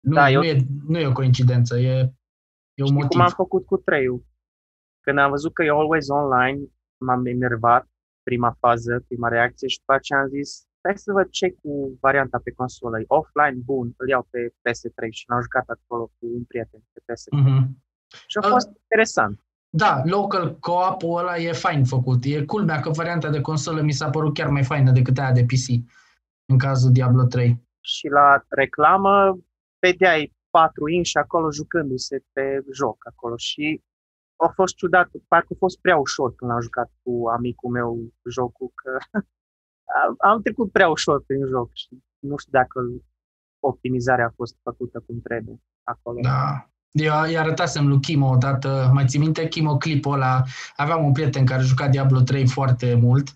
Nu, Da, nu, eu- e, nu e o coincidență, e, e un Știi motiv. cum am făcut cu trei Când am văzut că e always online, m-am enervat prima fază, prima reacție și după aceea am zis hai să văd ce cu varianta pe consolă. E offline, bun, îl iau pe PS3 și l-am jucat acolo cu un prieten pe PS3. Mhm. Și a fost interesant. Da, local co-op-ul ăla e fain făcut. E culmea că varianta de consolă mi s-a părut chiar mai faină decât aia de PC. în cazul Diablo 3. Și la reclamă vedeai patru inși acolo jucându-se pe joc acolo și a fost ciudat, parcă a fost prea ușor când am jucat cu amicul meu jocul, că am trecut prea ușor prin joc și nu știu dacă optimizarea a fost făcută cum trebuie acolo. Da. Eu îi arătasem lui Chimo odată, mai ții minte Chimo clipul ăla, aveam un prieten care juca Diablo 3 foarte mult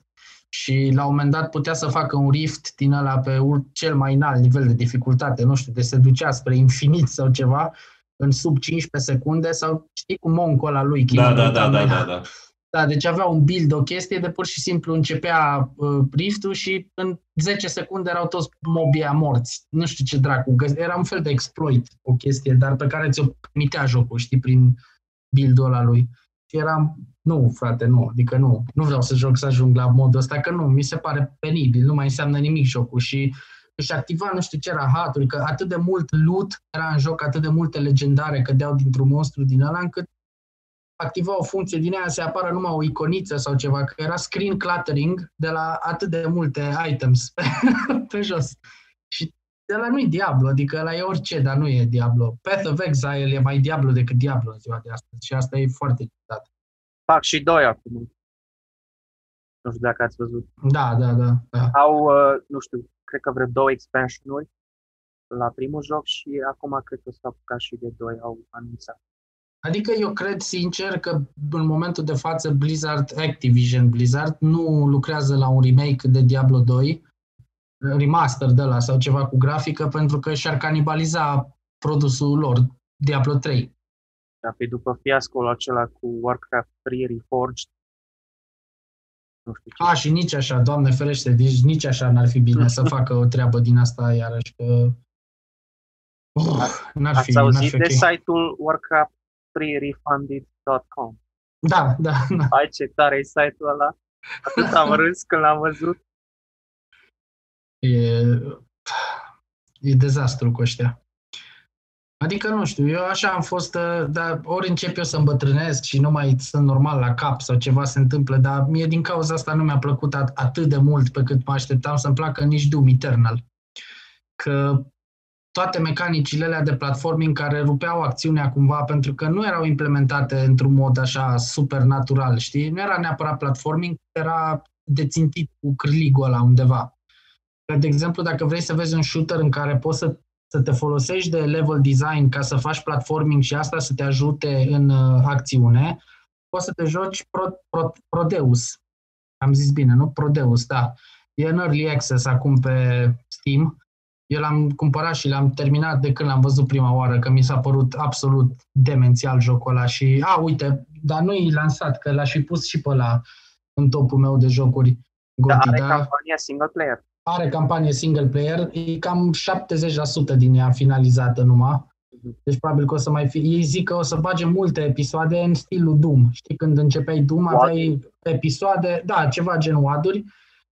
și la un moment dat putea să facă un rift din ăla pe cel mai înalt nivel de dificultate, nu știu, de se ducea spre infinit sau ceva, în sub 15 secunde sau știi cum moncul ăla lui. Da, da, da, da, da, da. Da, deci avea un build, o chestie de pur și simplu începea uh, riftul și în 10 secunde erau toți mobii morți. Nu știu ce dracu, era un fel de exploit, o chestie, dar pe care ți-o permitea jocul, știi, prin build-ul ăla lui. Și eram, nu, frate, nu, adică nu, nu vreau să joc să ajung la modul ăsta, că nu, mi se pare penibil, nu mai înseamnă nimic jocul și își activa nu știu ce rahaturi, că atât de mult loot era în joc, atât de multe legendare cădeau dintr-un monstru din ăla, încât activa o funcție din aia să apară numai o iconiță sau ceva, că era screen cluttering de la atât de multe items pe, pe jos. Și de la nu e Diablo, adică la e orice, dar nu e Diablo. Path of Exile e mai Diablo decât Diablo în ziua de astăzi și asta e foarte ciudat. Fac și doi acum. Nu știu dacă ați văzut. Da, da, da. da. Au, uh, nu știu, cred că vreo două expansionuri la primul joc și acum cred că s-au apucat și de doi, au anunțat. Adică eu cred sincer că în momentul de față Blizzard, Activision Blizzard, nu lucrează la un remake de Diablo 2, remaster de la sau ceva cu grafică, pentru că și-ar canibaliza produsul lor, Diablo 3. Da, pe după fiascul acela cu Warcraft 3 Reforged, nu știu ce. A, și nici așa, Doamne ferește, deci nici așa n-ar fi bine să facă o treabă din asta iarăși, că... Uf, n-ar fi, Ați auzit n-ar fi de okay. site-ul Warcraft freerefunded.com. Da, da, da. Hai ce tare e site-ul ăla. Atât am râs când l-am văzut. E, e dezastru cu ăștia. Adică, nu știu, eu așa am fost, ă, dar ori încep eu să îmbătrânesc și nu mai sunt normal la cap sau ceva se întâmplă, dar mie din cauza asta nu mi-a plăcut atât de mult pe cât mă așteptam să-mi placă nici Doom Eternal. Că toate mecanicile alea de platforming care rupeau acțiunea cumva pentru că nu erau implementate într-un mod așa super natural, știi? Nu era neapărat platforming, era dețintit cu cârligul ăla undeva. Că, de exemplu, dacă vrei să vezi un shooter în care poți să, să te folosești de level design ca să faci platforming și asta să te ajute în uh, acțiune, poți să te joci Pro, Pro, Prodeus. Am zis bine, nu? Prodeus, da. E în Early Access acum pe Steam eu l-am cumpărat și l-am terminat de când l-am văzut prima oară, că mi s-a părut absolut demențial jocul ăla și, a, uite, dar nu e lansat, că l-aș fi pus și pe la în topul meu de jocuri. Goti, da, are da? campania single player. Are campanie single player, e cam 70% din ea finalizată numai. Mhm. Deci probabil că o să mai fi... Ei zic că o să bage multe episoade în stilul Doom. Știi, când începeai Doom, aveai episoade, da, ceva gen waduri,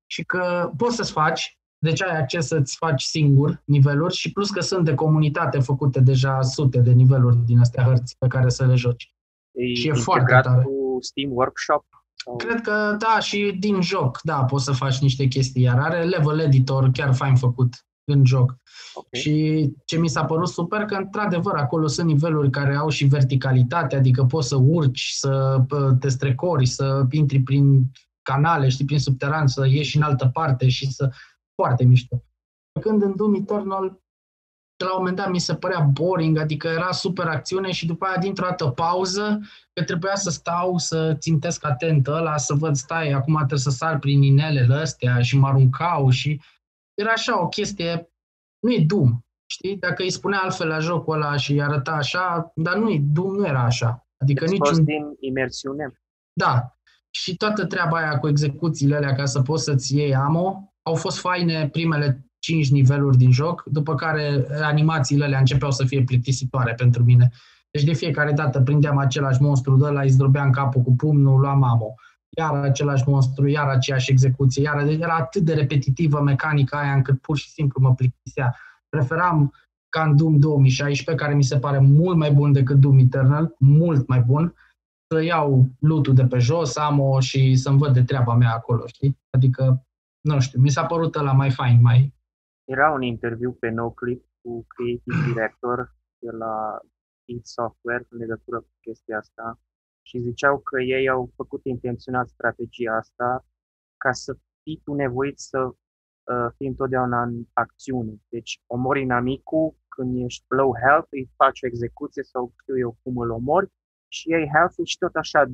și că poți să-ți faci deci ai acces să-ți faci singur niveluri și plus că sunt de comunitate făcute deja sute de niveluri din astea hărți pe care să le joci. E și e foarte tare. cu Steam Workshop? Sau... Cred că da, și din joc, da, poți să faci niște chestii, iar are level editor chiar fain făcut în joc. Okay. Și ce mi s-a părut super, că într-adevăr acolo sunt niveluri care au și verticalitate, adică poți să urci, să te strecori, să intri prin canale, știi, prin subteran, să ieși în altă parte și să foarte mișto. Când în Doom Eternal, de la un moment dat mi se părea boring, adică era super acțiune și după aia dintr-o dată pauză, că trebuia să stau, să țintesc atent ăla, să văd, stai, acum trebuie să sar prin inelele astea și mă aruncau și era așa o chestie, nu e Doom, știi? Dacă îi spunea altfel la jocul ăla și îi arăta așa, dar nu Doom nu era așa. Adică Expos niciun... din imersiune. Da. Și toată treaba aia cu execuțiile alea ca să poți să-ți iei ammo, au fost faine primele 5 niveluri din joc, după care animațiile alea începeau să fie plictisitoare pentru mine. Deci de fiecare dată prindeam același monstru de la îi zdrobeam capul cu pumnul, luam ammo. Iar același monstru, iar aceeași execuție, iar deci era atât de repetitivă mecanica aia încât pur și simplu mă plictisea. Preferam ca în Doom 2016, care mi se pare mult mai bun decât Doom Eternal, mult mai bun, să iau lutul de pe jos, ammo și să-mi văd de treaba mea acolo, știi? Adică nu știu, mi s-a părut ăla mai fain, mai, Era un interviu pe NoClip cu creative director de la id Software în legătură cu chestia asta și ziceau că ei au făcut intenționat strategia asta ca să fii tu nevoit să uh, fii întotdeauna în acțiune. Deci omori inamicul când ești low health, îi faci o execuție sau știu eu cum îl omori și ei health și tot așa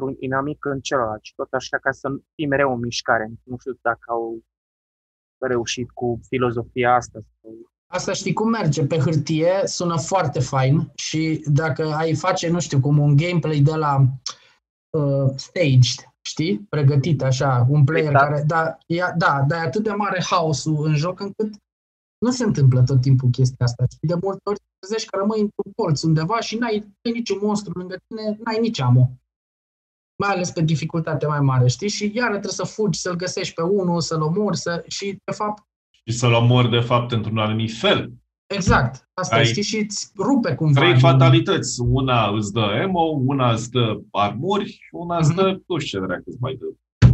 dintr-un inamic în celălalt și tot așa ca să fii mereu în mișcare. Nu știu dacă au reușit cu filozofia asta. Asta știi cum merge? Pe hârtie sună foarte fain și dacă ai face, nu știu, cum un gameplay de la uh, staged, știi? Pregătit așa, un player exact. care... Da, e, da, dar e atât de mare haosul în joc încât nu se întâmplă tot timpul chestia asta. Știi? De multe ori trezești că rămâi într-un colț undeva și n-ai, n-ai niciun monstru lângă tine, n-ai nici amo. Mai ales pe dificultate mai mare, știi? Și iară trebuie să fugi, să-l găsești pe unul, să-l omori, să... și de fapt... Și să-l omori de fapt într-un anumit fel. Exact, asta ai știi și îți rupe cumva. Trei fatalități. Una îți dă emo, una îți dă armuri și una îți dă, mm-hmm. nu știu ce dracu îți mai dă.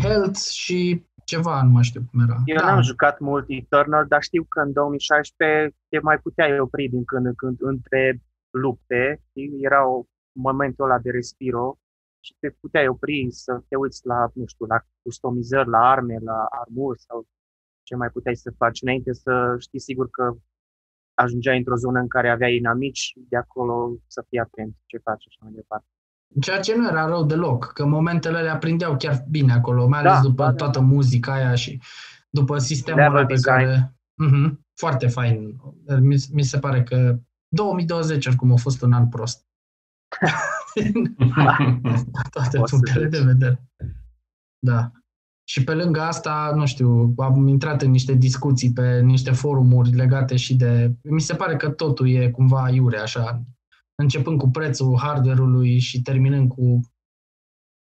Health și ceva, nu mai știu cum era. Eu da. n-am jucat mult Eternal, dar știu că în 2016 te mai puteai opri din când în când între lupte. Era o momentul ăla de respiro și te puteai opri să te uiți la, nu știu, la customizări, la arme, la armuri sau ce mai puteai să faci înainte să știi sigur că ajungeai într-o zonă în care aveai inamici, de acolo să fii atent ce faci și așa mai departe. Ceea ce nu era rău deloc, că momentele le aprindeau chiar bine acolo, mai ales da, după da, da. toată muzica aia și după sistemul ăla pe design. care... Uh-huh, foarte fain. Mi, mi se pare că 2020 oricum a fost un an prost. toate punctele de vedere. Da. Și pe lângă asta, nu știu, am intrat în niște discuții pe niște forumuri legate și de... Mi se pare că totul e cumva iure, așa, începând cu prețul hardware-ului și terminând cu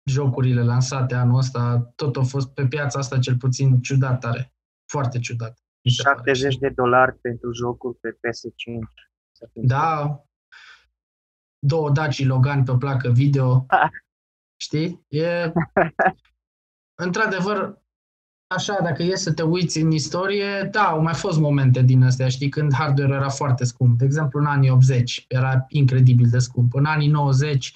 jocurile lansate anul ăsta, tot a fost pe piața asta cel puțin ciudat tare. Foarte ciudat. 70 de dolari pentru jocul pe PS5. Da. Două Daci Logan pe o placă video. Știi? E... Într-adevăr, așa, dacă e să te uiți în istorie, da, au mai fost momente din astea, știi, când hardware era foarte scump. De exemplu, în anii 80 era incredibil de scump. În anii 90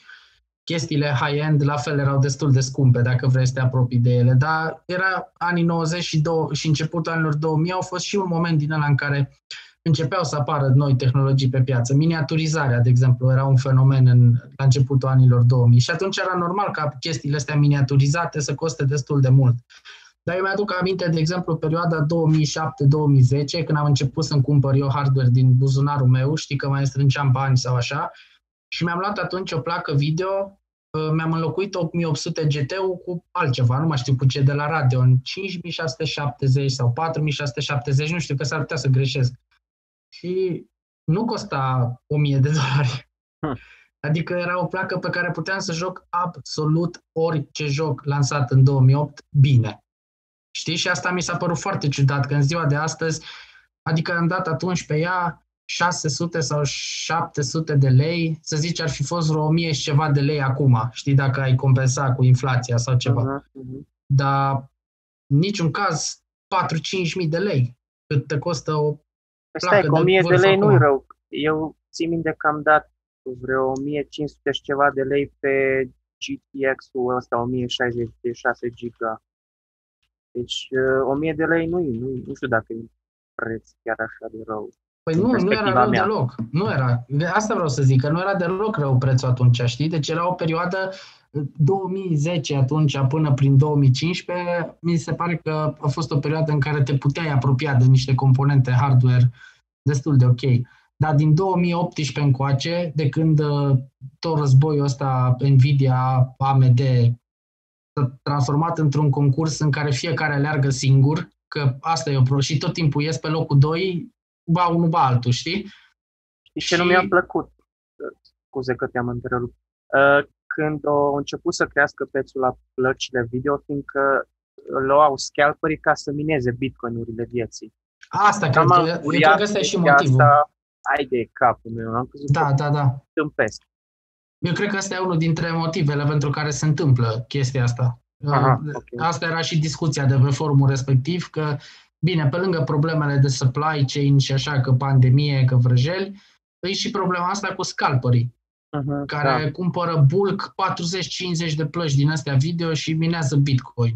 chestiile high-end la fel erau destul de scumpe, dacă vrei să te apropii de ele, dar era anii 90 și, do- și începutul anilor 2000 au fost și un moment din ăla în care începeau să apară noi tehnologii pe piață. Miniaturizarea, de exemplu, era un fenomen în, la începutul anilor 2000 și atunci era normal ca chestiile astea miniaturizate să coste destul de mult. Dar eu mi-aduc aminte, de exemplu, perioada 2007-2010, când am început să-mi cumpăr eu hardware din buzunarul meu, știi că mai strângeam bani sau așa, și mi-am luat atunci o placă video, uh, mi-am înlocuit 8800 GT-ul cu altceva, nu mai știu cu ce, de la Radeon, 5670 sau 4670, nu știu că s-ar putea să greșesc. Și nu costa 1000 de dolari. Hm. Adică era o placă pe care puteam să joc absolut orice joc lansat în 2008 bine. Știi? Și asta mi s-a părut foarte ciudat, că în ziua de astăzi, adică am dat atunci pe ea 600 sau 700 de lei, să zici ar fi fost vreo 1000 și ceva de lei acum, știi, dacă ai compensa cu inflația sau ceva. Uh-huh, Dar niciun caz 4-5 mii de lei, cât te costă o păi placă Stai, 1000 de, de lei nu e rău. Eu țin minte că am dat vreo 1500 și ceva de lei pe GTX-ul ăsta, 1066 giga deci 1000 uh, de lei nu e, nu, nu știu dacă e preț chiar așa de rău. Păi nu, nu era rău mea. deloc. Nu era. De asta vreau să zic, că nu era deloc rău prețul atunci, știi? Deci era o perioadă 2010 atunci până prin 2015, mi se pare că a fost o perioadă în care te puteai apropia de niște componente hardware destul de ok. Dar din 2018 încoace, de când uh, tot războiul ăsta Nvidia, AMD, transformat într-un concurs în care fiecare aleargă singur, că asta e o pro și tot timpul ies pe locul 2, ba unul, ba altul, știi? Și ce nu mi-a plăcut, scuze că te-am întrerupt, uh, când au început să crească prețul la plăcile video, fiindcă luau scalperii ca să mineze bitcoinurile vieții. Asta cred că, eu cred că ăsta e și motivul. Asta, ai de capul meu, am crezut da, da, da. tâmpesc. Eu cred că asta e unul dintre motivele pentru care se întâmplă chestia asta. Aha, okay. Asta era și discuția de pe forumul respectiv, că bine, pe lângă problemele de supply chain și așa, că pandemie, că vrăjeli, e și problema asta cu scalperii, Uh-huh, care da. cumpără bulk 40-50 de plăci din astea video și minează Bitcoin.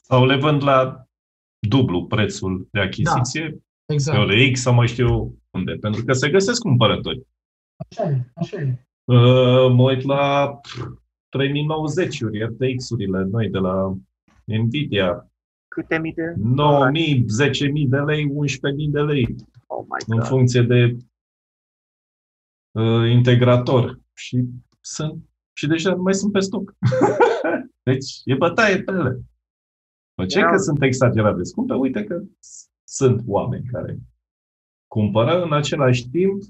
Sau le vând la dublu prețul de achiziție, pe Exact. OLX sau mai știu unde, pentru că se găsesc cumpărători. Așa e, așa e. Uh, mă uit la 3090-uri, RTX-urile noi de la Nvidia, Câte mii de... 9000, 10.000 de lei, 11.000 de lei, Oh my în God. funcție de uh, integrator. Și sunt și deja nu mai sunt pe stoc. deci e bătaie pe ele. Mă, ce Erau- că sunt exagerat de scumpe? Uite că s- sunt oameni care cumpără în același timp,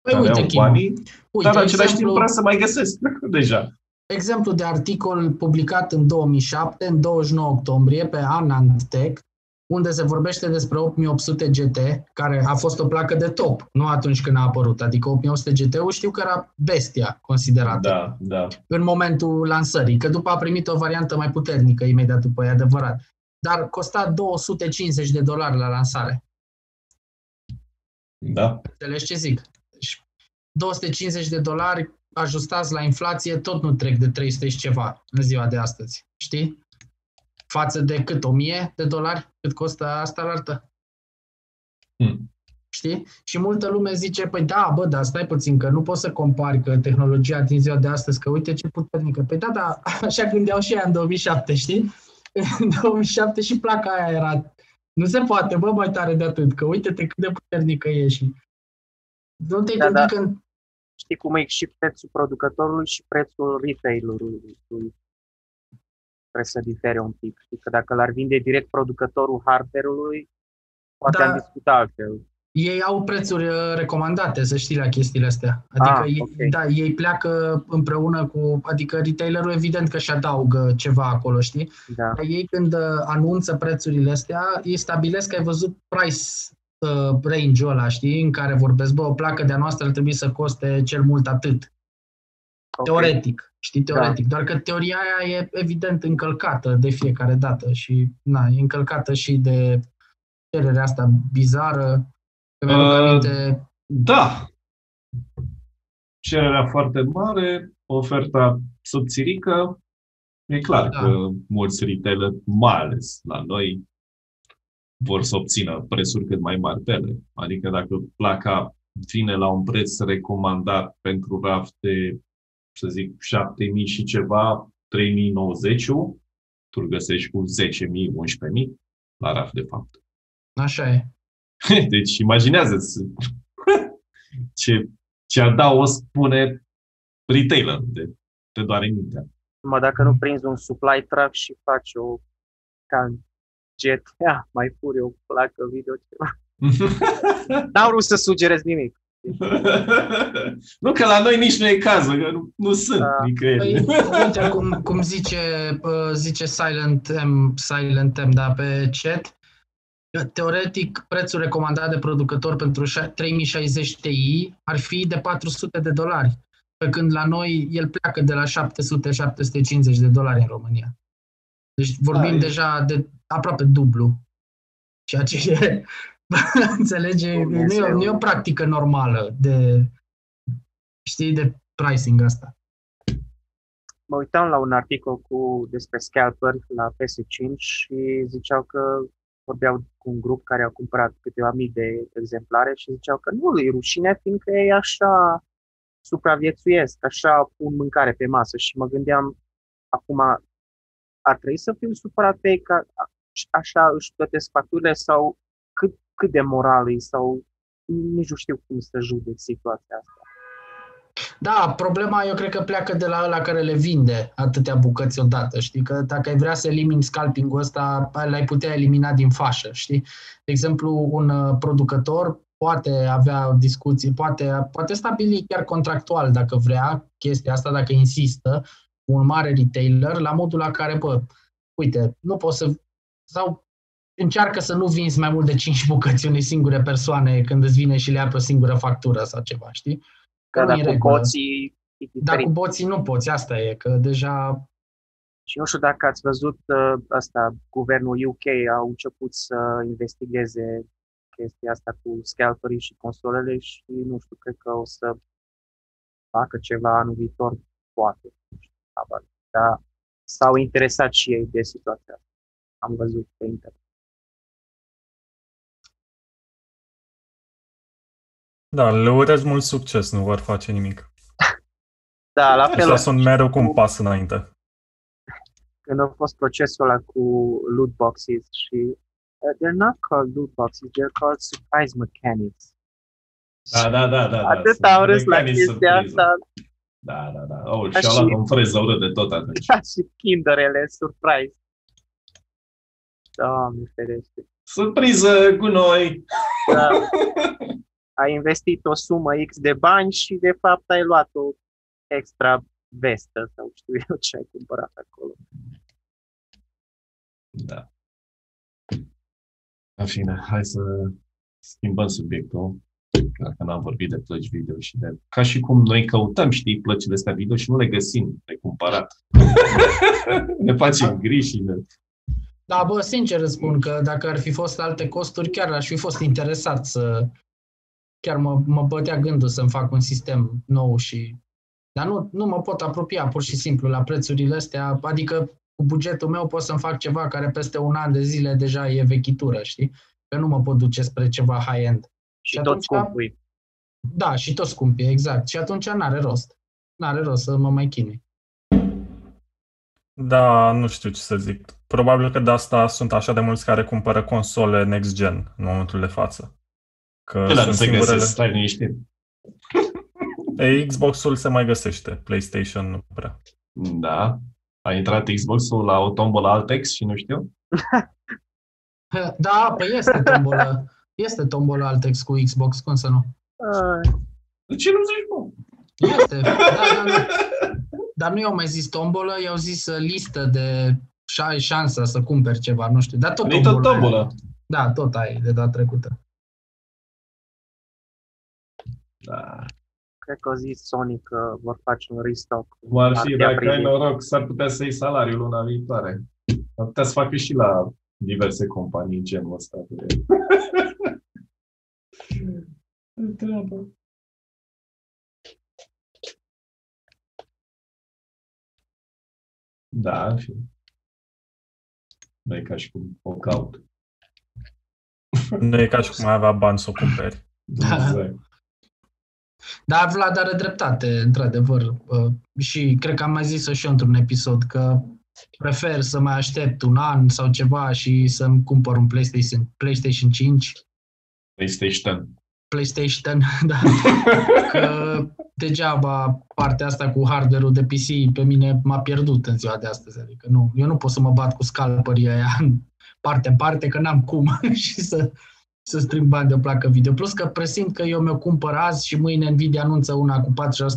Păi care uite, au Kim, banii, uite, dar în același timp exemplu, vrea să mai găsesc deja. exemplu de articol publicat în 2007, în 29 octombrie, pe Anand Tech, unde se vorbește despre 8800 GT, care a fost o placă de top, nu atunci când a apărut. Adică 8800 GT-ul știu că era bestia considerată Da, da. în momentul lansării, că după a primit o variantă mai puternică imediat după, e adevărat. Dar costa 250 de dolari la lansare. Da. Înțelegi ce zic? Deci 250 de dolari ajustați la inflație tot nu trec de 300 și ceva în ziua de astăzi. Știi? Față de cât? 1000 de dolari? Cât costă asta la altă? Hmm. Știi? Și multă lume zice, păi da, bă, dar stai puțin, că nu poți să compari că tehnologia din ziua de astăzi, că uite ce puternică. Păi da, da, așa gândeau și ea în 2007, știi? În 2007 și placa aia era, nu se poate, bă, mai tare de atât, că uite-te cât de puternică e și... Nu te-ai Da, gândit da. când Știi cum e și prețul producătorului și prețul retailerului. Trebuie să difere un pic. Știi că dacă l-ar vinde direct producătorul hardware-ului, poate Da. am discutat altfel. ei au prețuri uh, recomandate, să știi, la chestiile astea. Adică, Ah, ei, ok. da, ei pleacă împreună cu, adică retailerul evident că își adaugă ceva acolo, știi? Da. Dar ei când uh, anunță prețurile astea, ei stabilesc că ai văzut price uh, range-ul ăla, știi, în care vorbesc, bă, o placă de-a noastră ar trebui să coste cel mult atât. Ok. Teoretic, știi, Da. teoretic. Doar că teoria aia e evident încălcată de fiecare dată și, na, e încălcată și de cererea asta bizară. Că mi-aduc Uh, aminte, Da. Cererea foarte mare, oferta subțirică. E clar Da. că mulți retailer, mai ales la noi, vor să obțină prețuri cât mai mari pe ele. Adică dacă placa vine la un preț recomandat pentru raft de, să zic, 7000 și ceva, 3090 tu îl găsești cu 10.000, 11.000 la raft, de fapt. așa e. Deci imaginează-ți ce, ce adaos spune retailer de te doare mintea. Numai dacă nu prinzi un supply truck și faci o ca în GTA, mai puri o placă video ceva. N-am vrut să sugerez nimic. nu că la noi nici nu e cazul, că nu, nu sunt Da. nicăieri. Păi, uite, cum, cum zice, uh, zice Silent M, Silent M, da, pe chat, teoretic, prețul recomandat de producător pentru șa- 3060 Ti ar fi de 400 de dolari, pe când la noi el pleacă de la 700-750 de dolari în România. Deci vorbim Da, e- deja de aproape dublu. Ceea ce e, înțelege, nu e, Dumnezeu. nu e o practică normală de, știi, de pricing asta. Mă uitam la un articol cu despre scalper la PS5 și ziceau că vorbeau cu un grup care au cumpărat câteva mii de exemplare și ziceau că nu e rușine fiindcă ei așa supraviețuiesc, așa pun mâncare pe masă și mă gândeam acum ar trebui să fiu supărat pe ei că a- așa își plătesc facturile sau cât, cât de moral e sau nici nu știu cum să judec situația asta. Da, problema eu cred că pleacă de la ăla care le vinde atâtea bucăți odată, știi? Că dacă ai vrea să elimini scalping-ul ăsta, l-ai putea elimina din fașă, știi? De exemplu, un uh, producător poate avea discuții, poate, poate stabili chiar contractual, dacă vrea, chestia asta, dacă insistă, cu un mare retailer, la modul la care, bă, uite, nu poți să... sau încearcă să nu vinzi mai mult de 5 bucăți unei singure persoane când îți vine și le ia pe o singură factură sau ceva, știi? Că Că nu e dacă în regulă. boții e Dar diferit. cu boții nu poți, asta e, că deja Și nu știu dacă ați văzut uh, asta, guvernul UK a început să investigheze chestia asta cu scalperii și consolele și nu știu, cred că o să facă ceva anul viitor, poate. Nu știu, habar. Dar s-au interesat și ei de situația asta. Am văzut pe internet. Da, le urez mult succes, nu vor face nimic. Da, la fel, Așa sunt mereu cu un pas înainte. când a fost procesul ăla cu loot boxes și uh, they're not called loot boxes, they're called surprise mechanics. Da, da, da, da. Atât da, am râs la mecanism chestia surpriză. asta, Da, da, da. Oh, Ca și-au și- luat un freză urât de tot atunci. ca și kinderele, surprise. Doamne ferește. Surpriză cu noi! Da. Ai investit o sumă X de bani și de fapt ai luat o extra vestă sau știu eu ce ai cumpărat acolo. Da. În fine, hai să schimbăm subiectul. Dacă n-am vorbit de plăci video și de... Ca și cum noi căutăm, știi, plăcile astea video și nu le găsim de cumpărat. ne facem griji și ne... Da, bă, sincer îți spun că dacă ar fi fost alte costuri, chiar aș fi fost interesat să... Chiar mă, mă bătea gândul să-mi fac un sistem nou și... Dar nu, nu mă pot apropia pur și simplu la prețurile astea, adică cu bugetul meu pot să-mi fac ceva care peste un an de zile deja e vechitură, știi? Că nu mă pot duce spre ceva high-end. Și Și tot atunci- scumpui. Da, și tot scumpi, exact. Și atunci n-are rost. N-are rost să mă mai chinui. Da, nu știu ce să zic. Probabil că de asta sunt așa de mulți care cumpără console next gen în momentul de față. Că De la sunt se singurele... găsesc, stai liniștit. Ei, Xbox-ul se mai găsește, PlayStation nu prea. Da. A intrat Xbox-ul la o tombolă Altex și nu știu? Da, păi este tombolă. Este tombolă Altex cu Xbox, cum să nu? Ah, De ce nu zici, mă? Este, da, da, da. Dar nu i-au mai zis tombolă, i-au zis uh, listă de și ai șansa să cumperi ceva, nu știu. Dar tot Nu-i tot tombolă. aia. tombolă. Da, tot ai de data trecută. Da. cred că o zis Sony că vor face un restock. Cum ar fi, Martie, dacă ai aprilie. noroc, s-ar putea să iei salariul luna viitoare. Ar putea să facă și la diverse companii genul ăsta. De... De treabă. Da, în fine. Nu e ca și cum o caut. Nu e ca și cum ai avea bani să o cumperi. Da. Exact. Dar Vlad are dreptate, într-adevăr. uh, Și cred că am mai zis-o și eu într-un episod, că prefer să mai aștept un an sau ceva și să-mi cumpăr un PlayStation, PlayStation 5, PlayStation. PlayStation, da, că degeaba partea asta cu hardware-ul de PC pe mine m-a pierdut în ziua de astăzi. Adică nu, eu nu pot să mă bat cu scalpării aia în parte în parte, că n-am cum și să, să strâng bani de o placă video. Plus că presimt că eu mi-o cumpăr azi și mâine Nvidia anunță una cu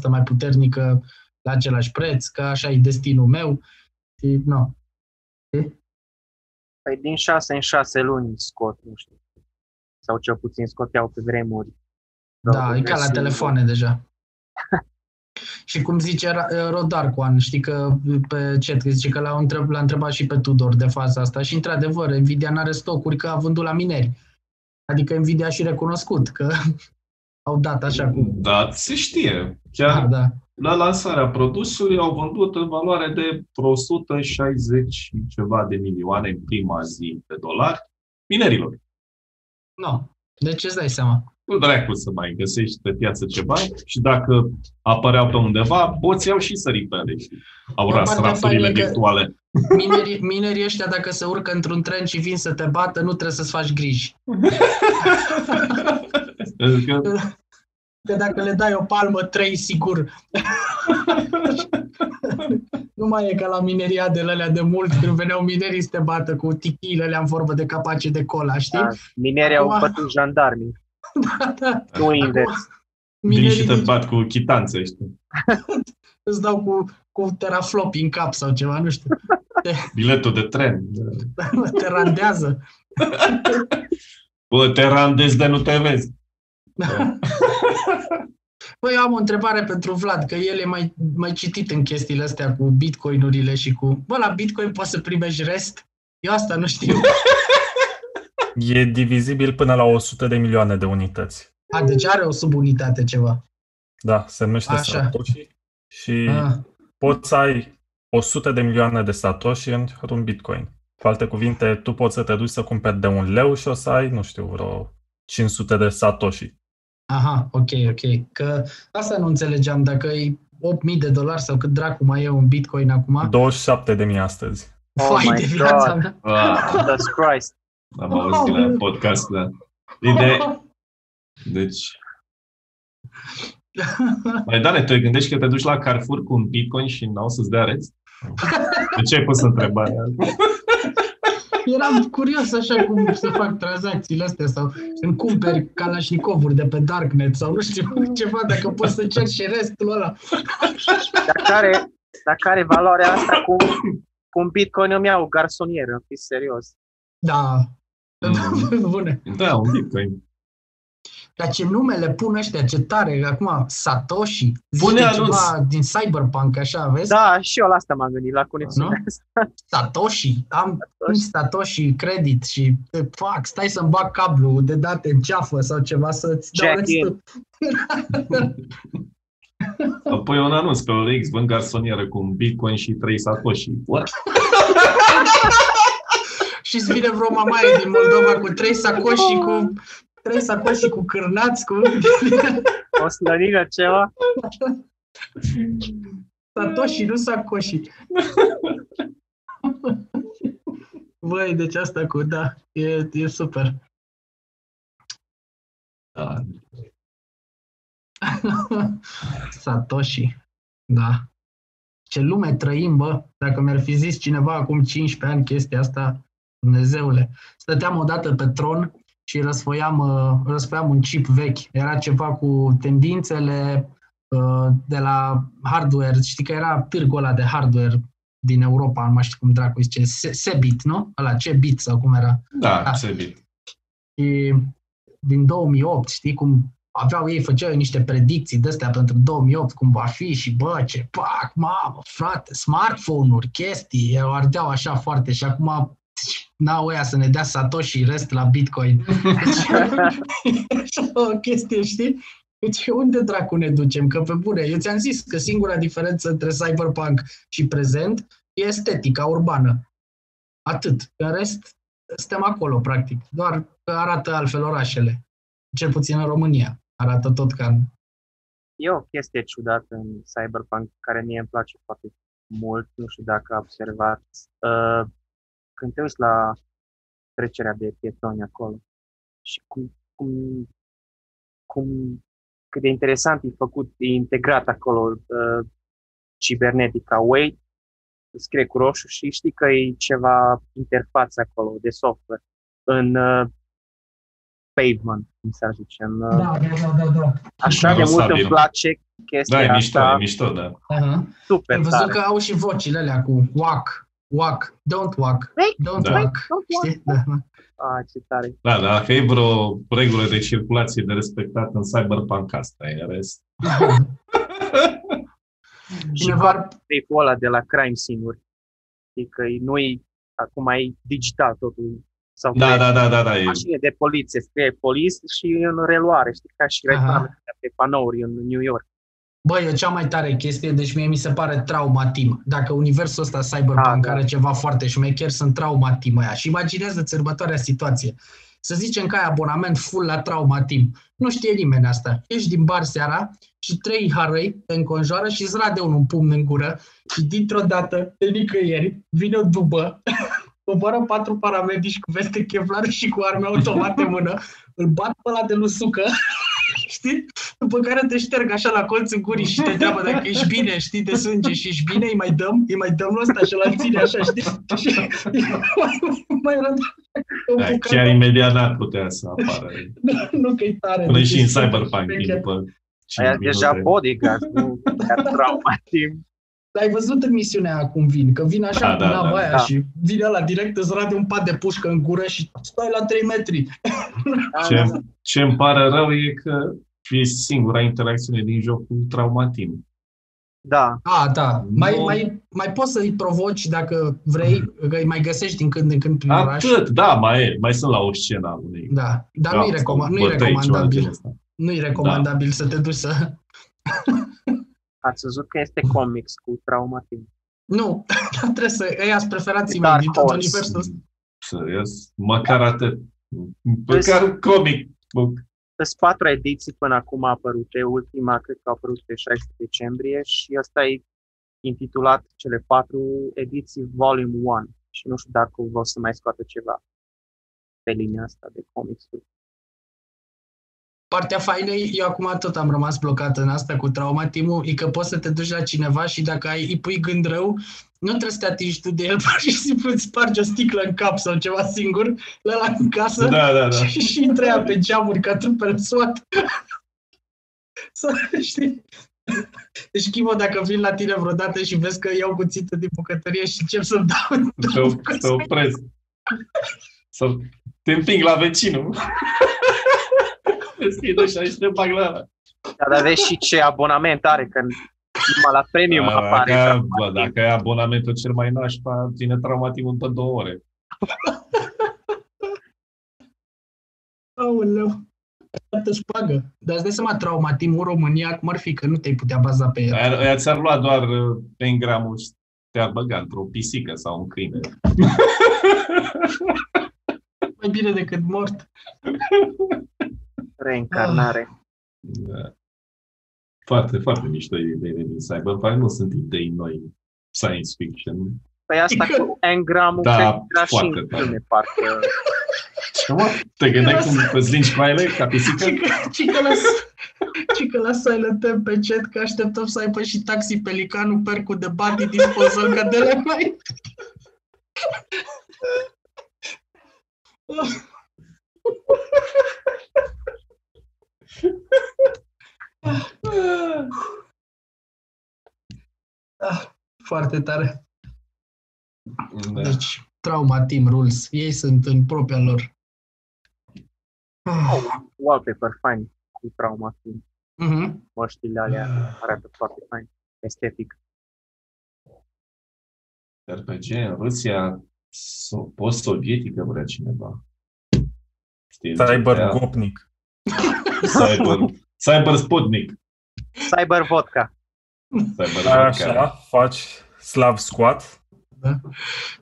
4% mai puternică la același preț, că așa e destinul meu. Și, nu. Păi din 6 în 6 luni scot, nu știu. Sau cel puțin scoteau pe vremuri. Da, e ca la versiuni. telefoane deja. și cum zice Ra- Rodarcoan, știi că pe chat, că zice că l-a, întreb, l-a întrebat și pe Tudor de faza asta și într-adevăr, Nvidia n-are stocuri că a vândut la mineri. Adică Nvidia a și recunoscut că au dat așa cu... Da, se știe. Da, Chiar da. la lansarea produsului au vândut în valoare de vreo 160 și ceva de milioane în prima zi de dolari minerilor. No. Deci îți dai seama. Nu dracu să mai găsești pe piață ceva și dacă apăreau pe undeva, boții au și sărit pe ele și au Bă, ras partea rafturile faină că- virtuale. Minerii, minerii ăștia, dacă se urcă într-un tren și vin să te bată, nu trebuie să-ți faci griji. Pentru că Că dacă le dai o palmă, trei sigur. nu mai e ca la mineriadele alea de mult, când veneau minerii să te bată cu tichile alea în formă de capace de cola, știi? Da, minerii au Acum- bătut jandarmii, Da, da. nu invers. vin și Minerii te de- bat cu chitanțe, știi? îți dau cu, cu teraflop în cap sau ceva, nu știu. Biletul de tren. Te randează. Bă, te randezi de nu te vezi. Da. Păi eu am o întrebare pentru Vlad, că el e mai, mai citit în chestiile astea cu bitcoinurile și cu... Bă, la bitcoin poți să primești rest? Eu asta nu știu. E divizibil până la 100 de milioane de unități. A, deci are o subunitate ceva. Da, se numește Așa. Satoshi și Ah, poți să ai 100 de milioane de Satoshi într-un Bitcoin. Cu alte cuvinte, tu poți să te duci să cumperi de un leu și o să ai, nu știu, vreo 500 de Satoshi. aha, ok, ok. Că asta nu înțelegeam, dacă e 8.000 de dolari sau cât dracu mai e un bitcoin acum. 27 de mii astăzi. Oh Fai my de viața God. mea. Ah, Jesus Christ. Am auzit la podcast, da. Ideea, deci, mai Dane, tu îi gândești că te duci la Carrefour cu un bitcoin și n-au să-ți dea rest? De ce ai pus întrebarea? Eram curios așa cum să fac tranzacțiile astea sau îmi cumperi Kalashnikovuri de pe Darknet sau nu știu ceva, dacă poți să ceri și restul ăla. Dacă are, dacă are valoarea asta cu, cu un bitcoin îmi iau garsonieră, fi serios. Da. Mm. Bune. Da, un bitcoin. Dar ce nume le pun ăștia, ce tare, acum Satoshi, Pune zice anunț. ceva din Cyberpunk, așa, vezi? Da, și eu la asta m-am gândit, la conexiunea Nu? asta. Satoshi, am un Satoshi credit și e, fac, stai să-mi bag cablu de date în ceafă sau ceva să-ți dau Jack restul. Apoi un anunț pe OLX, vând garsonieră cu un bitcoin și 3 satoshi. What? și îți vine vreo mamaie din Moldova cu trei sacoși cu trei sacoși cu cârnați, cu O slănină ceva. Satoshi, nu sacoși. Băi, deci asta cu, da, e, e super. Da. Satoshi, da. Ce lume trăim, bă. Dacă mi-ar fi zis cineva acum 15 ani chestia asta, Dumnezeule. Stăteam odată pe tron și răsfoiam, uh, răsfoiam un chip vechi. Era ceva cu tendințele uh, de la hardware. Știi că era târgul ăla de hardware din Europa, nu mai știu cum dracu zice, Se- Sebit, nu? Ăla, ce bit sau cum era. Da, Da. se bit. Și din 2008, știi cum aveau ei, făceau niște predicții de astea pentru 2008, cum va fi și bă, ce pac, mamă, frate, smartphone-uri, chestii, eu ardeau așa foarte și acum n-au ăia să ne dea Satoshi și rest la Bitcoin. Deci, așa o chestie, știi? Deci unde dracu ne ducem? Că pe bune, eu ți-am zis că singura diferență între cyberpunk și prezent e estetica urbană. Atât. În rest, suntem acolo, practic. Doar că arată altfel orașele. Cel puțin în România. Arată tot ca în... E o chestie ciudată în Cyberpunk care mie îmi place foarte mult. Nu știu dacă a observat. Uh, când te uiți la trecerea de pietoni acolo și cum, cum, cum cât de interesant e făcut, e integrat acolo uh, cibernetica Wait, scrie cu roșu și știi că e ceva interfață acolo de software în uh, pavement, cum să zice. În, uh, da, da, da. Așa de mult Rosabil. îmi place chestia Da, e mișto, asta. e mișto, da. Aha. Super Am văzut tare. că au și vocile alea cu walk, walk, don't walk, Hey, don't Da. walk. Știi? Da. Ah, ce tare. Da, da, dacă e vreo regulă de circulație de respectat în cyberpunk asta, e în rest. Și Cineva, tape-ul ăla de la crime scene-uri. Știi că e- nu-i, acum e digital totul. Sau Da, pe da, da, da, da, e, Mașine de poliție, scrie police și în reluare, știi, ca și Aha. reclame pe panouri în New York. Bă, e cea mai tare chestie, deci mie mi se pare trauma team. Dacă universul ăsta cyberpunk Da, da. are ceva foarte șmecher, sunt trauma team aia. Și imaginează-ți următoarea situație. Să zicem că ai abonament full la trauma team. Nu știe nimeni asta. Ești din bar seara și trei harăi te înconjoară și îți rade unul un pumn în gură și dintr-o dată, de nicăieri, vine o dubă, coboară patru paramedici cu veste chevlar și cu arme automate în mână, îl bat pe ăla de lusucă, știi? După care te șterg așa la colț în gurii și te întreabă dacă ești bine, știi, de sânge și ești bine, îi mai dăm, îi mai dăm ăsta și îl ține așa, știi? Și mai, mai rădă o da, bucată. chiar imediat n-ar putea să apară. nu că e tare. Până deci și e în super cyberpunk, șmecher. după 5 Aia deja minute. bodyguard, nu chiar trauma timp. Dar ai văzut în misiunea aia cum vin, că vin așa Da, cu da, nava da. aia Da. și vine la direct, îți rade un pat de pușcă în gură și stai la 3 metri. Ce, ce îmi pare rău e că fie singura interacțiune din joc cu traumatim. Da, A, da. Mai, Nu. mai, mai poți să-i provoci dacă vrei, că îi mai găsești din când în când prin oraș. Atât, da, mai e. Mai sunt la o scenă a unei Da, dar da, nu-i, recoma- sau nu-i bătăi, ceva de genul recomandabil. ăsta. Nu-i recomandabil să te duci să... ați văzut că este comics cu traumatism. Nu, trebuie să... Ei ați preferații Dark mei din tot Horse. universul ăsta. Serios? Măcar atât. Măcar un comic book. Sunt patru ediții până acum apărute, ultima cred că a apărut pe 16 decembrie și ăsta e intitulat cele patru ediții Volume 1 și nu știu dacă o să mai scoată ceva pe linia asta de comicsuri. Partea faină, e- eu acum tot am rămas blocat în asta cu traumatimul, e că poți să te duci la cineva și dacă ai, îi pui gând rău, nu trebuie să te atingi tu de el, pur și simplu îți spargi o sticlă în cap sau ceva singur, la la în casă Da, da, da. și, și intră ea pe geamuri ca trupele SWAT. să știi? Deci, Chimo, dacă vin la tine vreodată și vezi că iau cuțită din bucătărie și încep să-mi dau Să, o- să opresc. Să te împing la vecinul. Deschid așa și te bag la ăla. Dar vezi și ce abonament are, că numai la premium Da, apare. Dacă, traumatism. bă, dacă ai abonamentul cel mai nașpa, ține traumatismul pe două ore. Aoleu. Toată șpagă. Dar îți dai seama, traumatimul România, cum ar fi, că nu te-ai putea baza pe el. Aia, aia ți-ar lua doar uh, engramul și te-ar băga într-o pisică sau un câine. Mai bine decât mort. Reîncarnare. Da. Foarte, foarte mișto ideile din Cyberpunk. Nu sunt idei noi science fiction. Păi asta cu engramul, Da, cred că era și foarte în tare. filme, parcă. Ce mă? Te gândeai cum îți lingi cu ele ca pisică? Ci că, ci că, la, ci că la Silent M pe chat că așteptăm să aibă și taxi pelicanul percul de body disposal ca de la mai. Ah, Foarte tare. Da. Deci, trauma team rules. Ei sunt în propria lor. Ah, Wallpaper fain cu trauma. mhm. Măștile alea arată foarte fain. Estetic. RPG în Rusia so- post-sovietică vrea cineva. Știi, Cyber GTA, Gopnik. Cyber, Cyber Sputnik. Cyber Vodka. Cyber Așa, Vodka. faci Slav Squat, Tu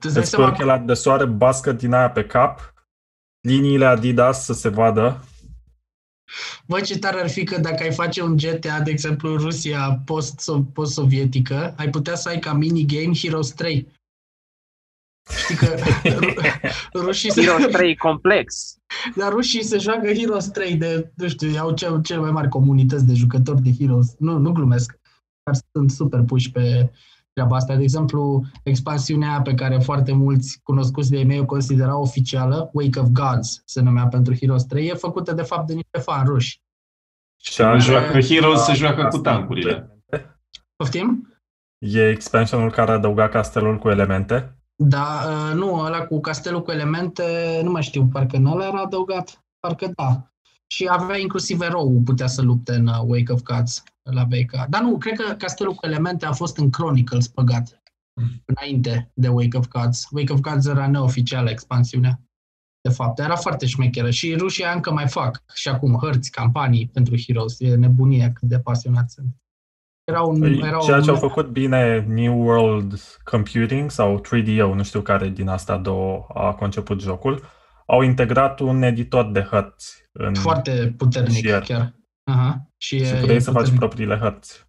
îți dai îți pui seama ochelari de soare, bască din aia pe cap, liniile Adidas să se vadă. Bă, ce tare ar fi că dacă ai face un GTA, de exemplu, în Rusia post- post-sovietică, ai putea să ai ca minigame Heroes 3. Știi că ru- rușii se, Heroes 3 complex. Dar rușii se joacă Heroes 3 de, nu știu, au cel, cele mai mari comunități de jucători de Heroes. Nu, nu glumesc. Dar sunt super puși pe treaba asta. De exemplu, expansiunea aia pe care foarte mulți cunoscuți de mei o considerau oficială, Wake of Gods se numea pentru Heroes 3, e făcută de fapt de niște fan ruși. Și Nu are- joacă Heroes, se da, joacă cu asta. tancurile. Poftim? E expansionul care adăuga castelul cu elemente. Da, uh, nu, ăla cu castelul cu elemente, nu mai știu, parcă în ăla era adăugat, parcă da. Și avea inclusiv erou, putea să lupte în uh, Wake of Gods la VK. Dar nu, cred că castelul cu elemente a fost în Chronicles băgat, înainte de Wake of Gods. Wake of Gods era neoficială expansiunea, de fapt. Era foarte șmecheră și rușii încă mai fac și acum hărți, campanii pentru Heroes. E nebunie cât de pasionați sunt. Era un, Păi, era Ceea un, ce au făcut bine New World Computing sau 3DO, nu știu care din asta două a conceput jocul, au integrat un editor de hărți în foarte puternic Fier. chiar. Aha. Și, și e- puteai e să faci puternic. propriile hărți.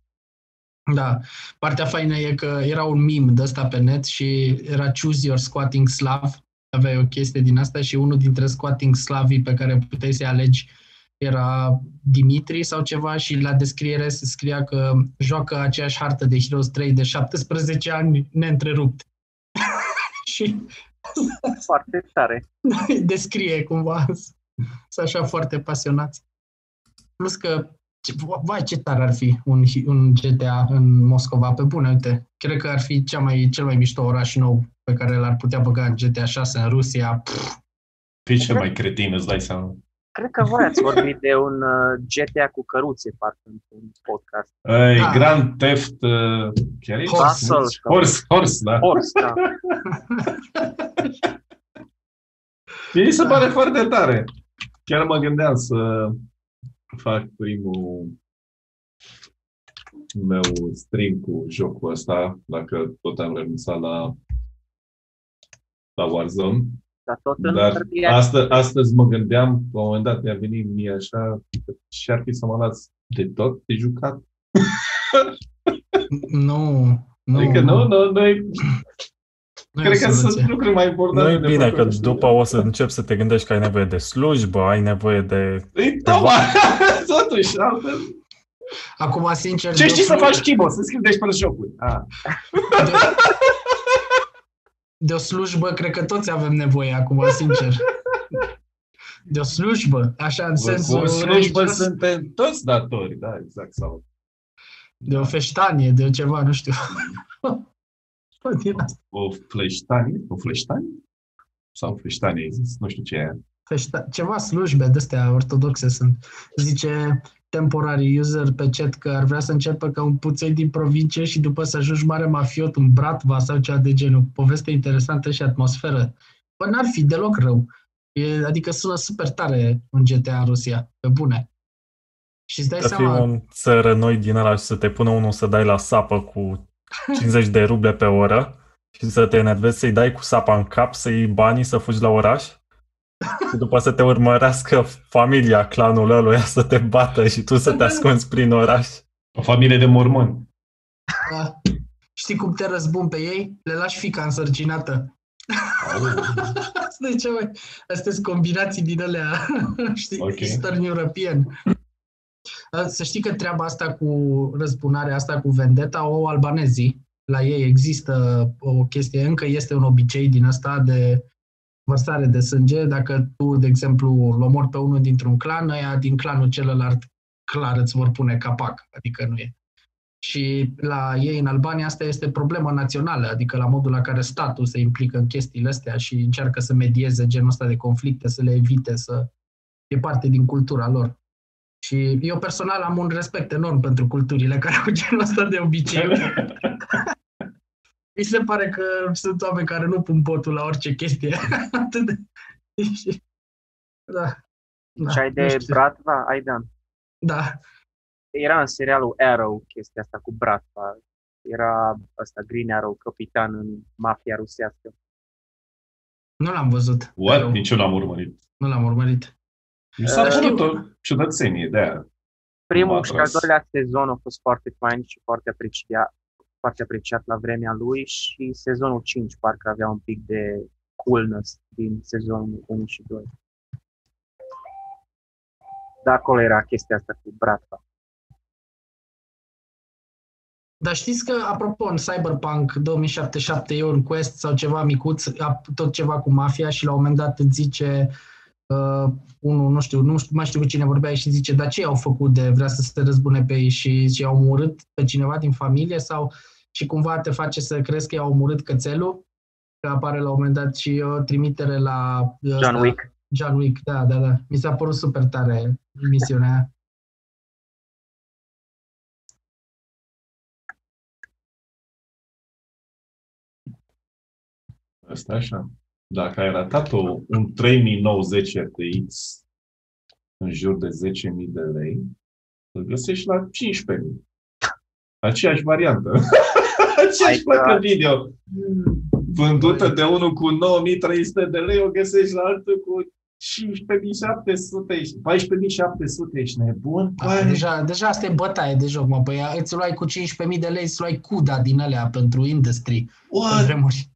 Da. Partea faină e că era un meme de ăsta pe net și era Choose Your Squatting Slav. Aveai o chestie din asta și unul dintre squatting slavii pe care puteai să-i alegi era Dimitri sau ceva și la descriere se scria că joacă aceeași hartă de Heroes 3 de 17 ani neîntrerupt. și Foarte tare. descrie cumva. Sunt așa foarte pasionați. Plus că, ce, vai ce tare ar fi un, un GTA în Moscova, pe bune, uite. Cred că ar fi cea mai, cel mai mișto oraș nou pe care l-ar putea băga în GTA 6 în Rusia. Pff, Pe ce mai cretin îți dai seama? Cred că voi ați vorbit de un uh, GTA cu căruțe, parcă, într-un podcast. Ei, Da. Grand Theft, uh, chiar e? Horse. Horse, Horse, da. Horse, da. Mie mi se Da. pare foarte tare. Chiar mă gândeam să fac primul meu stream cu jocul ăsta, dacă tot am renunțat la, la Warzone. Dar tot în Dar hârtie. astă, astăzi mă gândeam, la un moment dat mi-a venit mie așa, și ar fi să mă las de tot de jucat. Nu, nu. adică nu, nu, nu, e- nu e cred o că soluție. sunt lucruri mai Nu importante. e de bine făcut, că știi? după o să începi să te gândești că ai nevoie de slujbă, ai nevoie de... Ei, tocmai, totuși, altfel. Acum, sincer... Ce de știi o să slujbă- faci, Chibo? Să scrii despre jocuri. Ah. De, de o slujbă, cred că toți avem nevoie acum, sincer. De o slujbă, așa, în sensul Cu slujbă religios, suntem toți datori, da, exact. Sau... de o feștanie, de ceva, nu știu. Din asta. O fleștanie? O fleștanie? Sau fleștanie, ai zis? Nu știu ce e aia. Feșta- ceva slujbe de-astea ortodoxe sunt. Zice temporary user pe chat că ar vrea să înceapă ca un puței din provincie și după să ajungi mare mafiot în Bratva sau ceva de genul. Poveste interesantă și atmosferă. Bă, n-ar fi deloc rău. E, adică sună super tare un GTA în Rusia, pe bune. Și îți dai Să fii seama, un țărănoi din ăla și să te pună unul să dai la sapă cu 50 de ruble pe oră și să te enervezi să-i dai cu sapa în cap, să iei banii, să fugi la oraș și după să te urmărească familia, clanul ăluia să te bată și tu să te ascunzi prin oraș. O familie de mormoni. da, știi cum te răzbun pe ei? Le lași fica însărcinată. Asta e cea mai... Astea sunt combinații din alea, știi, Ok. okay. Eastern European. Să știi că treaba asta cu răzbunarea asta cu vendeta o au albanezii. La ei există o chestie, încă este un obicei din asta de vărsare de sânge. Dacă tu, de exemplu, îl omori pe unul dintr-un clan, ăia din clanul celălalt clar îți vor pune capac, adică nu e. Și la ei în Albania asta este problemă națională, adică la modul la care statul se implică în chestiile astea și încearcă să medieze genul ăsta de conflicte, să le evite, să e parte din cultura lor. Și eu personal am un respect enorm pentru culturile care au genul ăsta de obicei. Mi se pare că sunt oameni care nu pun botul la orice chestie. Atât de... Și- Da. Da, Și ai nu de știu. Bratva, Aidan. Da. Era în serialul Arrow chestia asta cu Bratva. Era ăsta Green Arrow, capitan în mafia rusească. Nu l-am văzut. What? Nici eu n-am urmărit. Nu l-am urmărit. Mi s-a Uh, părut o ciudățenie de aia. Primul M-a și al atras. doilea sezon a fost foarte fain și foarte apreciat, foarte apreciat la vremea lui și sezonul 5 parcă avea un pic de coolness din sezonul 1 și 2. Dar acolo era chestia asta cu Bratva. Dar știți că, apropo, în Cyberpunk 2077 e un quest sau ceva micuț, a- tot ceva cu mafia și la un moment dat îți zice uh, unul, nu știu, nu știu, mai știu cu cine vorbea și zice, dar ce au făcut de vrea să se răzbune pe ei și, și au omorât pe cineva din familie sau și cumva te face să crezi că i-au omorât cățelul? Că apare la un moment dat și o trimitere la John ăsta, Wick. John Wick, da, da, da. Mi s-a părut super tare misiunea aia. Asta așa. Dacă ai ratat o, un 3090 RTX în jur de 10.000 de lei, îl găsești la 15.000. Aceeași variantă. Aceeași Hai, placă da. video. Vândută de unul cu 9.300 de lei, o găsești la altul cu 15.700, 14.700, ești nebun? Da, Băi, deja, deja asta e bătaie de joc, mă. Păi îți luai cu 15.000 de lei, îți luai CUDA din alea pentru industry. Pe what? vremuri.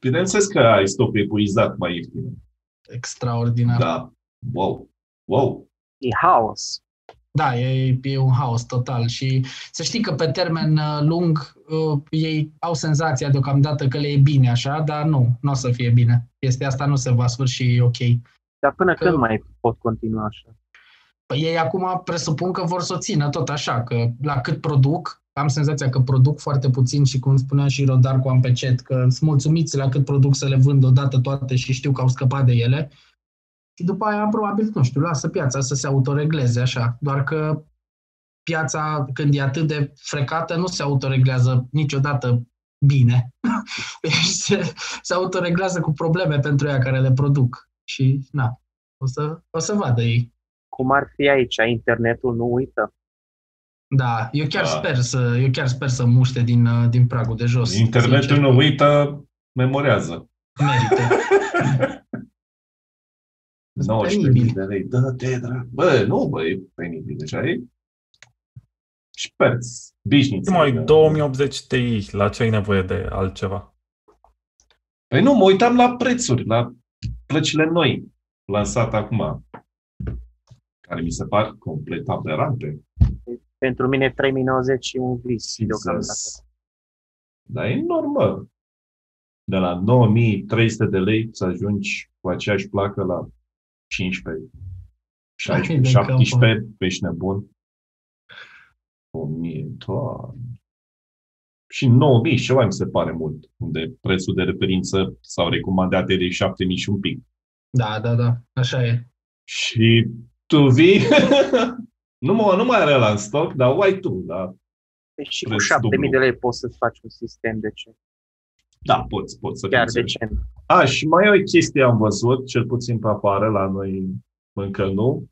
Bineînțeles că ai stop epuizat mai ieftin. Extraordinar. Da, Da. Wow. Wow. E haos. Da e, e un haos total. Și să știi că pe termen uh, lung uh, ei au senzația deocamdată că le e bine așa, dar nu, nu o să fie bine. Chestia asta nu se va sfârși ok. Dar până Că- când mai pot continua așa? Păi ei acum presupun că vor să o țină tot așa, că la cât produc, am senzația că produc foarte puțin și cum spunea și Rodar cu Ampecet, că sunt mulțumiți la cât produc să le vând odată toate și știu că au scăpat de ele. Și după aia, probabil, nu știu, lasă piața să se autoregleze așa. Doar că piața, când e atât de frecată, nu se autoreglează niciodată bine. Deci se, se autoreglează cu probleme pentru ea care le produc. Și, na, o să, o să vadă ei. Cum ar fi aici, internetul nu uită. Da, eu chiar Da. sper să, eu chiar sper să muște din, uh, din pragul de jos. Internetul sincer. nu uită, memorează. Merită. 19 penibil. de lei. Dă-te, drag. Bă, nu, bă, e penibil. Deja e șperți, bișniți. Mai 2080 Ti, la ce ai nevoie de altceva? Păi nu, mă uitam la prețuri, la plăcile noi, lansate acum, care mi se par complet aberante. Pentru mine 3090 e un vis deocamdată. Jesus. Dar e normal. De la 9300 de lei să ajungi cu aceeași placă la 15, 16, De capul. 17, ești nebun. 1000, doamne. Și 9000 și ceva mi se pare mult, unde prețul de referință sau recomandat e de 7000 și un pic. Da, da, da, așa e. Și tu vii, nu, mă, nu mai are la în stoc, dar uai tu, da, Deci și cu Preț 7000 de dublu. lei poți să-ți faci un sistem decent. da, poți, poți să Chiar funcționezi. decent. A, și mai e o chestie am văzut, cel puțin pe afară, la noi încă nu.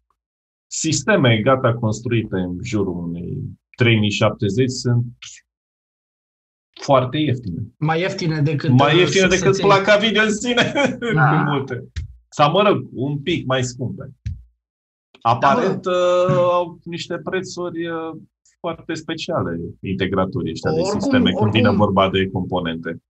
Sisteme gata construite în jurul unei 3070 sunt foarte ieftine. Mai ieftine decât... Mai uh, ieftine să- decât să-ți- placa video în sine, Da. cu multe. Sau, mă rog, un pic mai scumpe. Aparent uh, au niște prețuri uh, foarte speciale integratorii ăștia de Oricum- sisteme când vine oricum- vorba de componente.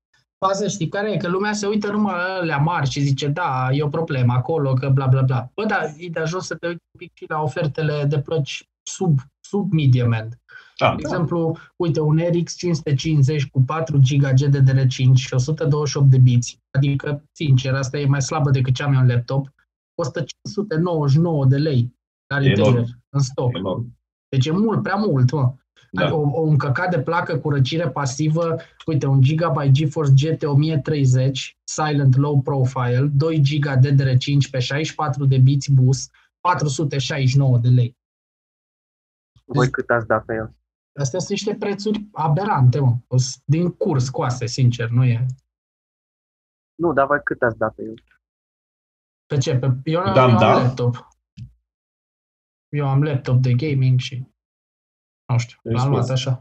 Faza știi care e? Că lumea se uită numai la alea mari și zice, da, e o problemă acolo, că bla bla bla. Bă, da, e de ajuns să te uiți un pic și la ofertele de plăci sub, sub medium end. Da, De exemplu, uite, un RX 550 cu 4 GB GDDR5 și 128 de biți, adică, sincer, asta e mai slabă decât ce am eu în laptop, costă 599 de lei la retailer, Enorm. în stoc. enorm. Deci e mult, prea mult, mă. Da. O, o încăcat de placă cu răcire pasivă, uite, un Gigabyte GeForce GT 1030, Silent Low Profile, 2 GB DDR5 pe 64 de biți bus, 469 de lei. Voi cât ați dat pe el? Astea sunt niște prețuri aberante, mă. O s- Din curs scoase, sincer, nu e. Nu, dar voi cât ați dat pe el? Pe ce? Pe, eu, am- Da, eu da. am laptop. Eu am laptop de gaming și nu știu, Ești l-am luat scos. așa.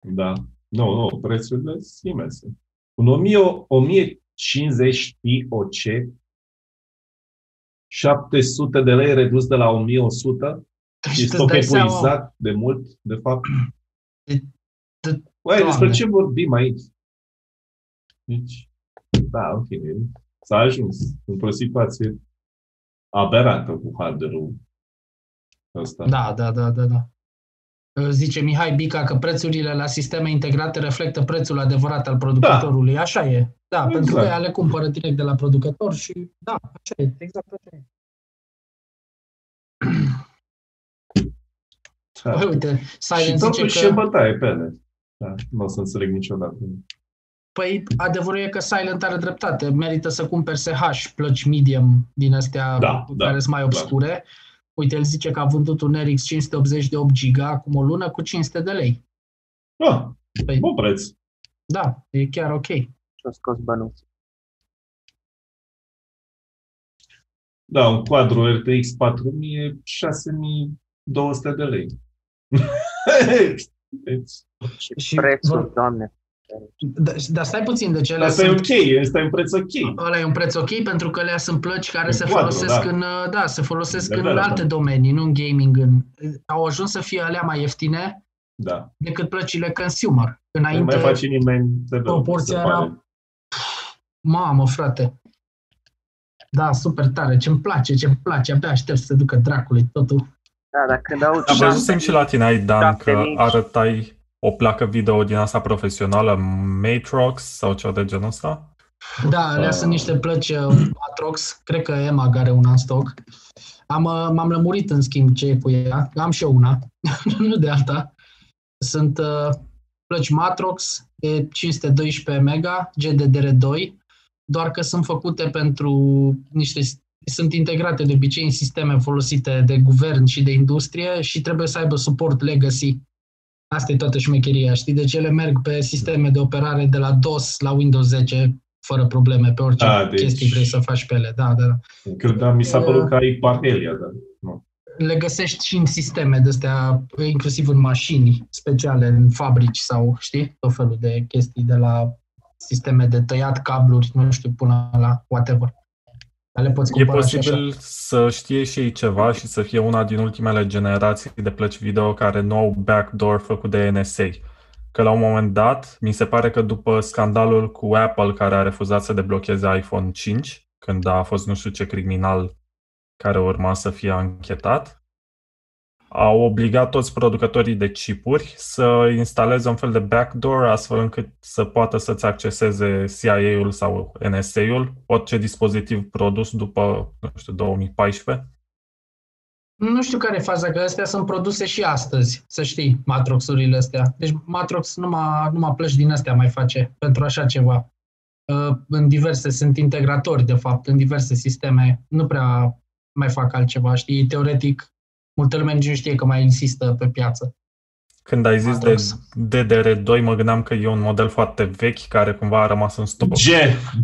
Da. Nu, nu, prețurile sunt imense. Un 1000, 1050 TOC, 700 de lei redus de la 1100 și Și îți stoc dai seama, epuizat de mult, de fapt. De- de- Uai, despre Doamne. ce vorbim aici? Deci, da, în fine, s-a ajuns într-o situație aberantă cu hardware-ul ăsta. Da, da, da, da, da. Zice Mihai Bica că prețurile la sisteme integrate reflectă prețul adevărat al producătorului. Așa e. Da, Exact. pentru că ea le cumpără direct de la producător și da, așa e, exact așa e. Da. Păi, uite, Și Silent totuși zice e că... bătaie pe ele. Da, nu o să înțeleg niciodată. Păi, adevărul e că Silent are dreptate. Merită să cumperi SH, plăci medium din astea Da, da, care sunt mai obscure. Uite, el zice că a vândut un RX 580 de 8 GB acum o lună cu 500 de lei. Ah, Păi, bun preț. da, e chiar ok. Și-o scos bănuți. Da, un quadru RTX 4000, 6200 de lei. deci, Și, Și prețul, vor- doamne. Dar dar stai puțin, de ce alea asta e sunt... ok, asta e un preț ok. Ăla e un preț ok pentru că alea sunt plăci care În se quadru, folosesc da. în, uh, da, se folosesc De în development. alte domenii, nu în gaming. În, au ajuns să fie alea mai ieftine Da. decât plăcile consumer. Nu Înainte, mai face nimeni de proporția era- mamă, frate. Da, super tare. Ce-mi place, ce-mi place. Abia aștept să se ducă dracului totul. Da, dar când aud Am șase văzusem și la tine, ai, Dan, că 7000. arătai o placă video din asta profesională, Matrox sau ceva de genul ăsta? Da, alea Ah. sunt niște plăci uh, Atrox. Cred că EMAG are una în stoc. Am, uh, m-am lămurit în schimb ce e cu ea. Am și eu una, nu de alta. Sunt uh, plăci Matrox, e 512 mega, GDDR2, doar că sunt făcute pentru niște sunt integrate de obicei în sisteme folosite de guvern și de industrie și trebuie să aibă suport legacy. Asta e toată șmecheria, știi? Deci ele merg pe sisteme de operare de la DOS la Windows 10 fără probleme pe orice A, deci- chestii vrei să faci pe ele. Da, da, da. Credeam, mi s-a părut că ai Parhelia, dar nu. Le găsești și în sisteme de astea, inclusiv în mașini speciale, în fabrici sau, știi, tot felul de chestii de la sisteme de tăiat cabluri, nu știu, până la whatever. Dar Le poți E cumpăra și așa. posibil să știe și ei ceva și să fie una din ultimele generații de plăci video care nu au backdoor făcut de NSA. Că la un moment dat, mi se pare că după scandalul cu Apple care a refuzat să deblocheze iPhone 5, când a fost nu știu ce criminal care urma să fie anchetat, au obligat toți producătorii de chipuri să instaleze un fel de backdoor astfel încât să poată să-ți acceseze CIA-ul sau NSA-ul orice dispozitiv produs după, nu știu, 2014. Nu știu care e faza, că astea sunt produse și astăzi, să știi, Matrox-urile astea. Deci Matrox numai, numai plăci din astea mai face pentru așa ceva. Uh, În diverse, sunt integratori, de fapt, în diverse sisteme. Nu prea mai fac altceva, știi? Teoretic, multă lume nici nu știe că mai există pe piață. Când ai zis de Matrox. DDR2, mă gândeam că e un model foarte vechi care cumva a rămas în stoc. G,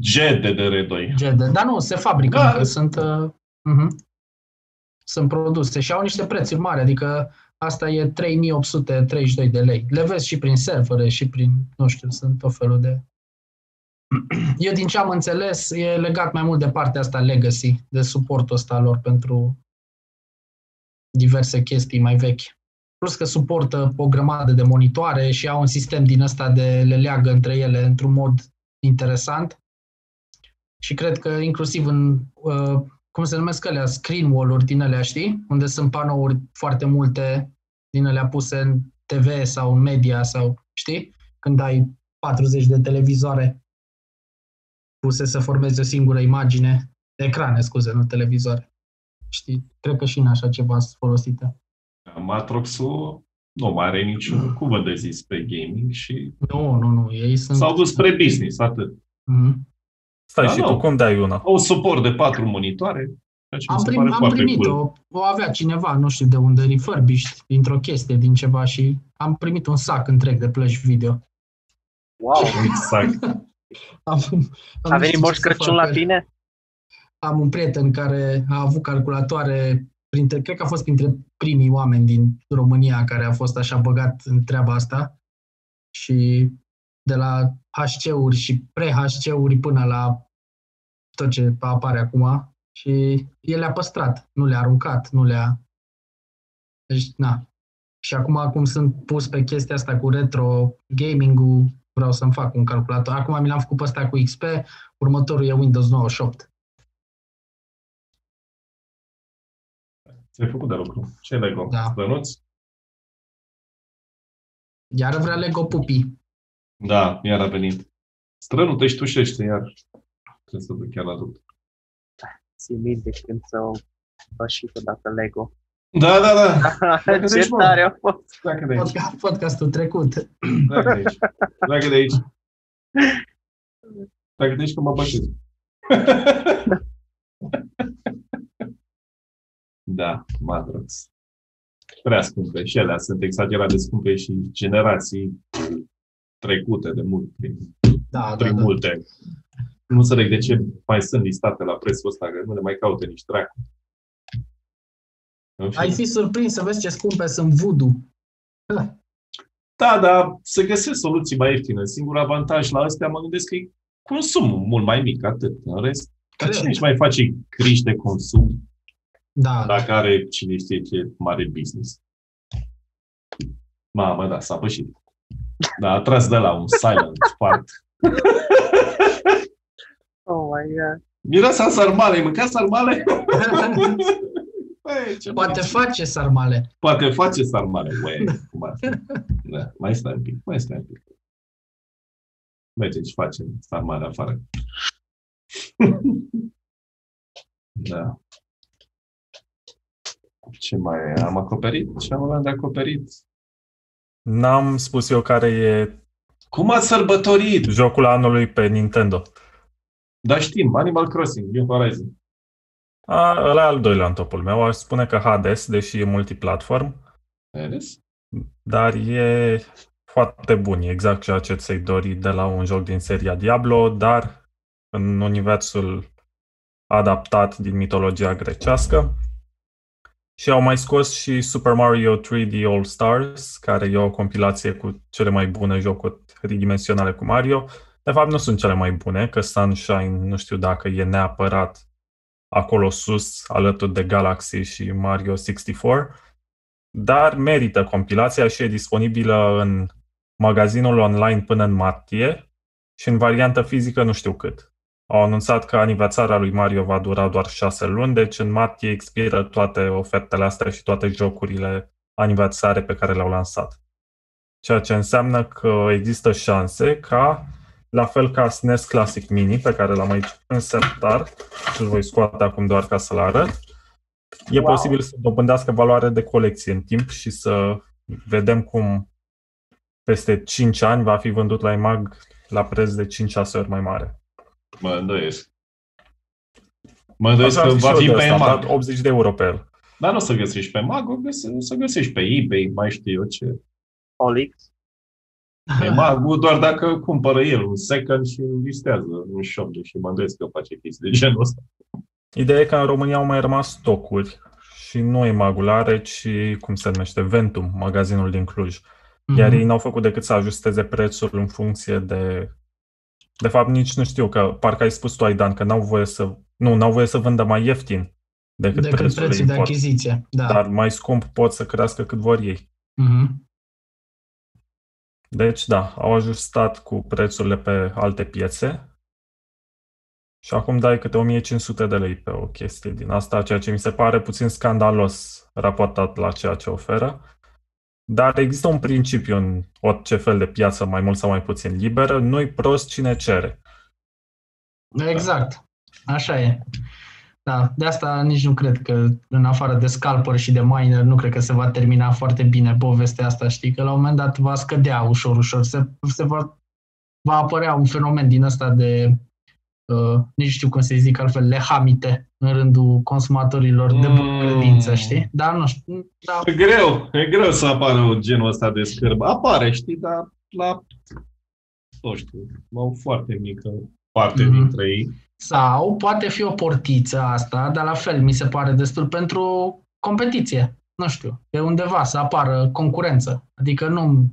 G DDR2. GD. Dar nu, se fabrică, Da. da. sunt, uh, uh-huh. sunt produse și au niște prețuri mari, adică asta e 3832 de lei. Le vezi și prin servere și prin, nu știu, sunt tot felul de... Eu din ce am înțeles, e legat mai mult de partea asta legacy, de suportul ăsta lor pentru diverse chestii mai vechi. Plus că suportă o grămadă de monitoare și au un sistem din ăsta de le leagă între ele într-un mod interesant. Și cred că inclusiv în, uh, cum se numesc alea, screen wall-uri din alea, știi? Unde sunt panouri foarte multe din alea puse în TV sau în media sau, știi? Când ai 40 de televizoare puse să formeze o singură imagine, ecrane, scuze, nu televizoare. Știi? Cred că și în așa ceva sunt folosite. Matrox-ul nu mai are niciun cuvânt de zis pe gaming și Nu, nu, nu, ei sunt... s-au dus spre business, atât. Mhm. Stai, Da, și nu. tu cum dai una? Au suport de patru monitoare, ceea ce mi Am, se prim, pare am foarte primit-o, cool. o avea cineva, nu știu de unde, refurbished, dintr-o chestie, din ceva și am primit un sac întreg de plăci video. Wow! Exact. Am, am A nu venit știu Moș ce să Crăciun fac. la tine? Am un prieten care a avut calculatoare, printre, cred că a fost printre primii oameni din România care a fost așa băgat în treaba asta și de la HC-uri și pre-HC-uri până la tot ce apare acum și el le-a păstrat, nu le-a aruncat, nu le-a... Deci, na. Și acum, cum sunt pus pe chestia asta cu retro gaming-ul, vreau să-mi fac un calculator. Acum mi l-am făcut pe ăsta cu XP, următorul e Windows 98. Ți-ai făcut de lucru. Ce Lego? Da. Stănuți? Iar vrea Lego Pupi. Da, iar a venit. Strănul te ștușește, iar trebuie să duc chiar la doctor. Ții minte când s-au pășit odată Lego. Da, da, da. Dacă Ce deci, mă. tare a fost! Pleacă de aici. Podcast, podcastul trecut. Pleacă de aici. Pleacă de aici. Pleacă de aici că mă bătesc. Da, Matrox. Prea scumpe. Și ele sunt exagerat de scumpe și generații trecute de mult, prin, Da, da, prin da. multe. Nu înțeleg de ce mai sunt listate la prețul ăsta, că nu le mai caute nici dracu. În fine. Ai fi surprins să vezi ce scumpe sunt voodoo. Da, dar se găsesc soluții mai ieftine. Singurul avantaj la astea mă gândesc că e consumul mult mai mic, atât. În rest, Cred. cine își mai face criși de consum Da, dacă are cine știe ce mare business? Mamă, da, s-a pășit. Da, a tras de la un silent fart. Oh my god! Miroasa sarmale, ai mâncat sarmale? Băi, ce Poate mai- face sarmale. Poate face sarmale, băi. cum ar fi. Da, mai stai un pic, mai stai un pic. Mergem și facem sarmale afară. da. Ce mai am acoperit? Ce am avut de acoperit? N-am spus eu care e Cum ați sărbătorit? jocul anului pe Nintendo. Da, știm, Animal Crossing, New Horizon. A, ăla e al doilea în topul meu. Aș spune că Hades, deși e multiplatform, Vedeți? dar e foarte bun. E exact ceea ce ți-ai dori de la un joc din seria Diablo, dar în universul adaptat din mitologia grecească. Și au mai scos și Super Mario 3D All Stars, care e o compilație cu cele mai bune jocuri tridimensionale cu Mario. De fapt, nu sunt cele mai bune, că Sunshine nu știu dacă e neapărat acolo sus, alături de Galaxy și Mario 64, dar merită compilația și e disponibilă în magazinul online până în martie și în variantă fizică nu știu cât. Au anunțat că aniversarea lui Mario va dura doar 6 luni, deci în martie expiră toate ofertele astea și toate jocurile aniversare pe care le-au lansat. Ceea ce înseamnă că există șanse ca, la fel ca SNES Classic Mini, pe care l-am aici în sertar, și îl voi scoate acum doar ca să-l arăt, e Wow. posibil să dobândească valoare de colecție în timp și să vedem cum peste 5 ani va fi vândut la EMAG la preț de 5-6 ori mai mare. Mă îndoiesc. Mă îndoiesc Așa că am zis va și fi eu de pe asta, am mag. dat 80 de euro pe el. Dar nu o să găsești pe mag, o, găse, o să găsești pe eBay, mai știu eu ce. Olix. Pe mag, doar dacă cumpără el un second și îl listează un shop, și mă îndoiesc că face chestii de genul ăsta. Ideea e că în România au mai rămas stocuri și nu e magulare, ci, cum se numește, Ventum, magazinul din Cluj. Iar Mhm. ei n-au făcut decât să ajusteze prețul în funcție de... De fapt, nici nu știu, că parcă ai spus tu, Aidan, că n-au voie să... Nu, n-au voie să vândă mai ieftin decât, Decât prețul de prețul de import. achiziție. Da. Dar mai scump pot să crească cât vor ei. Mhm. Deci, da, au ajustat cu prețurile pe alte piețe și acum dai câte 1500 de lei pe o chestie din asta, ceea ce mi se pare puțin scandalos raportat la ceea ce oferă. Dar există un principiu în orice fel de piață, mai mult sau mai puțin liberă, nu-i prost cine cere. Exact. Așa e. Da, de asta nici nu cred că, în afară de scalper și de miner, nu cred că se va termina foarte bine povestea asta, știi? Că la un moment dat va scădea ușor, ușor. Se, se va, va apărea un fenomen din ăsta de, uh, nici știu cum să zic altfel, lehamite în rândul consumatorilor de bună Mm. credință, știi? Dar nu știu, da, E greu, e greu să apară genul ăsta de scârbă. Apare, știi, dar la, nu știu, la o foarte mică parte Mhm. dintre ei. Sau poate fi o portiță asta, dar la fel mi se pare destul pentru competiție. Nu știu, pe undeva să apară concurență. Adică nu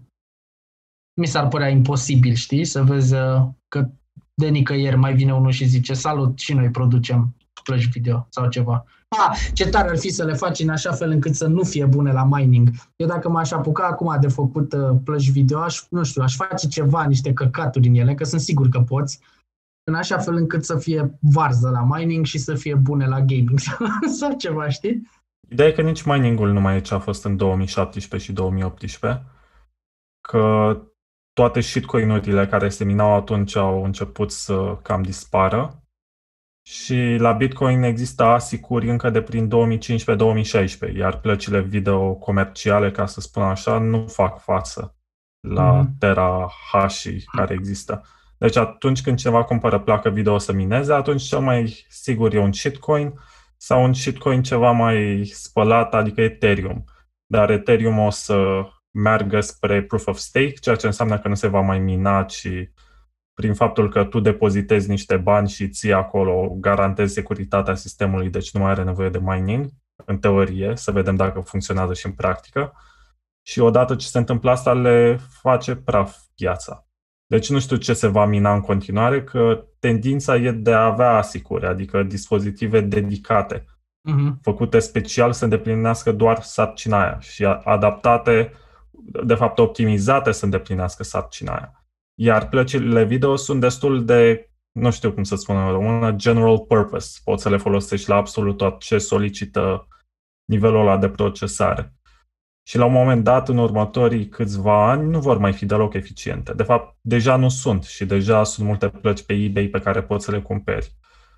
mi s-ar părea imposibil, știi, să vezi uh, că de nicăieri mai vine unul și zice salut și noi producem plăci video sau ceva. A, ce tare ar fi să le faci în așa fel încât să nu fie bune la mining. Eu dacă m-aș apuca acum de făcut uh, plăci video, aș, nu știu, aș face ceva, niște căcaturi în ele, că sunt sigur că poți, în așa fel încât să fie varză la mining și să fie bune la gaming sau ceva, știi? Ideea e că nici miningul nu mai e ce a fost în 2017 și 2018, că toate shitcoin-urile care se minau atunci au început să cam dispară și la Bitcoin există asicuri încă de prin 2015-2016, iar plăcile video comerciale, ca să spun așa, nu fac față la Mhm. Terra Hashi care există. Deci atunci când cineva cumpără placă video să mineze, atunci cel mai sigur e un shitcoin sau un shitcoin ceva mai spălat, adică Ethereum. Dar Ethereum o să meargă spre proof of stake, ceea ce înseamnă că nu se va mai mina, ci prin faptul că tu depozitezi niște bani și ții acolo, garantezi securitatea sistemului, deci nu mai are nevoie de mining, în teorie, să vedem dacă funcționează și în practică. Și odată ce se întâmplă asta, le face praf piața. Deci nu știu ce se va mina în continuare, că tendința e de a avea asicuri, adică dispozitive dedicate, Mhm. făcute special să îndeplinească doar sarcina aia și a- adaptate, de fapt optimizate să îndeplinească sarcina aia. Iar plăcile video sunt destul de, nu știu cum să spun în română, general purpose. Poți să le folosești la absolut tot ce solicită nivelul ăla de procesare. Și la un moment dat, în următorii câțiva ani, nu vor mai fi deloc eficiente. De fapt, deja nu sunt și deja sunt multe plăci pe eBay pe care poți să le cumperi.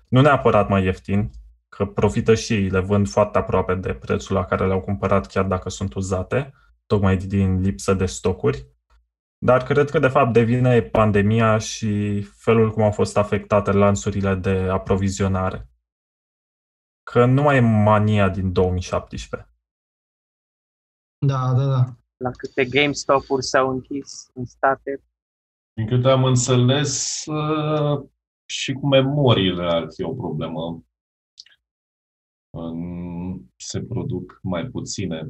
Nu neapărat mai ieftin, că profită și ei, le vând foarte aproape de prețul la care le-au cumpărat, chiar dacă sunt uzate, tocmai din lipsă de stocuri. Dar cred că de fapt devine pandemia și felul cum au fost afectate lanțurile de aprovizionare. Că nu mai e mania din 2017. Da, da, da. La câte GameStop-uri s-au închis în state. Din câte am înțeles, uh, și cu memoriile ar fi o problemă. Se produc mai puține.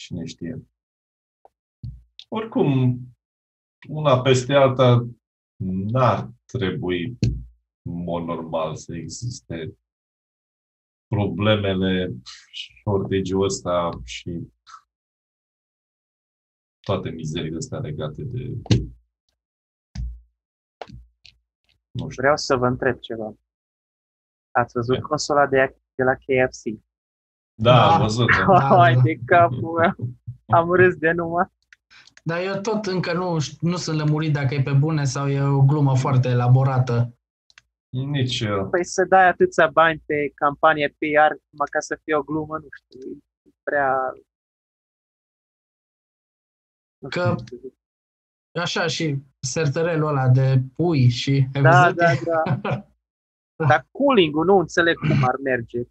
Cine știe. Oricum, una peste alta n-ar trebui în mod normal să existe problemele shortage-ul ăsta și toate mizerile astea legate de nu știu. Vreau să vă întreb ceva. Ați văzut de. consola de, de la KFC? Da, da. am văzut. Da. Hai de capul meu. Am râs de numai. Dar eu tot încă nu, nu sunt lămurit dacă e pe bune sau e o glumă foarte elaborată. Nici eu. Păi să dai atâția bani pe campanie PR numai ca să fie o glumă, nu știu, e prea... Că așa și sertărelul ăla de pui și... Da, da, da. Dar cooling nu înțeleg cum ar merge.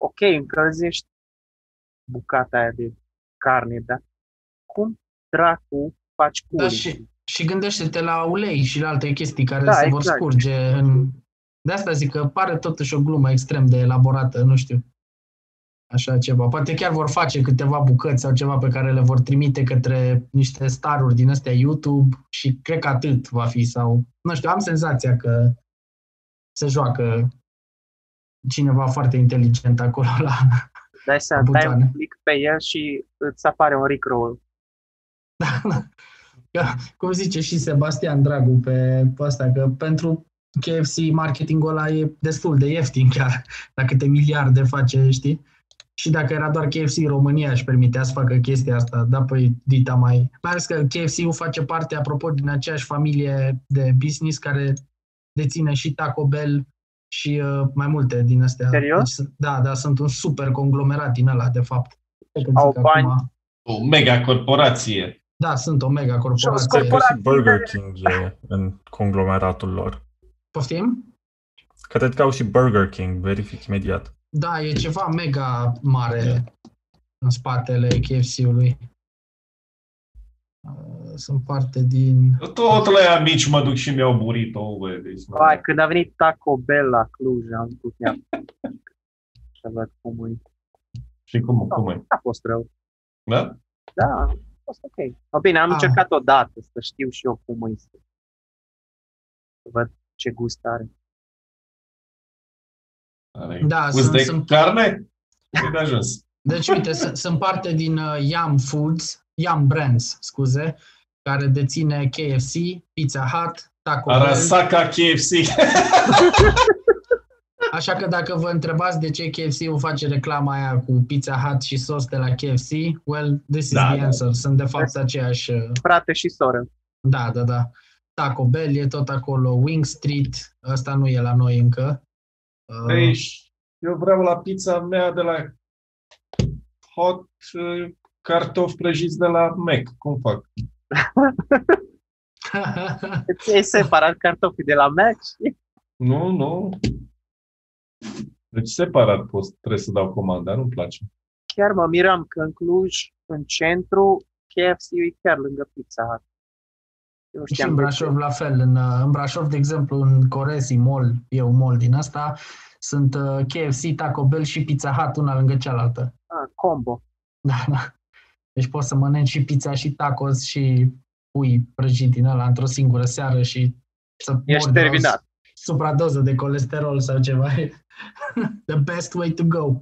Ok, încălzești bucata aia de carne, dar cum dracu faci cooling? Da, și, și gândește-te la ulei și la alte chestii care da, se exact. vor scurge în... De asta zic că pare totuși o glumă extrem de elaborată, nu știu. Așa ceva. Poate chiar vor face câteva bucăți sau ceva pe care le vor trimite către niște staruri din astea YouTube și cred că atât va fi sau... Nu știu, am senzația că se joacă cineva foarte inteligent acolo la Dai să dai un click pe el și îți apare un Rickroll. Da, cum zice și Sebastian Dragu pe, pe asta, că pentru KFC marketingul ăla e destul de ieftin chiar, la câte miliarde face, știi? Și dacă era doar KFC România își permitea să facă chestia asta, da, păi dita mai... Mai ales că KFC-ul face parte, apropo, din aceeași familie de business care deține și Taco Bell și uh, mai multe din astea. Serios? Deci, da, da, sunt un super conglomerat din ăla, de fapt. Au bani. Acum, o mega corporație. Da, sunt o mega corporație. Și Burger King e în conglomeratul lor. Poftim? Cred că au și Burger King, verific imediat. Da, e ceva mega mare yeah. în spatele KFC-ului. Uh, sunt parte din... Tot la ea mici mă duc și mi-au burrito. Deci, Hai, când a venit Taco Bell la Cluj, am putut să văd cum e. Și cum, da, cum e? A fost rău. Da? Da, a fost ok. O, bine, am ah. încercat odată să știu și eu cum e. Să văd ce gust are. Are da, sunt, de sunt... carne? de ajuns. Deci, uite, sunt parte din uh, Yum Foods, Yum Brands, scuze, care deține KFC, Pizza Hut, Taco Bell. Arasaka KFC. Așa că dacă vă întrebați de ce KFC-ul face reclama aia cu Pizza Hut și sos de la KFC, well, this is da, the da. answer. Sunt de fapt aceeași... Uh, Frate și soră. Da, da, da. Taco Bell e tot acolo, Wing Street, ăsta nu e la noi încă. Păi, eu vreau la pizza mea de la hot uh, cartofi prăjiți de la Mac. Cum fac? Îți iei separat cartofii de la Mac? Nu, nu. Deci separat post, trebuie să dau comanda, nu-mi place. Chiar mă miram că în Cluj, în centru, KFC e chiar lângă Pizza Hut. Eu și în Brașov la fel. În, în Brașov, de exemplu, în Coresi Mall, e un mall din asta, sunt uh, KFC, Taco Bell și Pizza Hut una lângă cealaltă. Ah, combo. Da, da. Deci poți să mănânci și pizza și tacos și pui prăjit din ăla într-o singură seară și să Ești terminat. supradoză de colesterol sau ceva. The best way to go.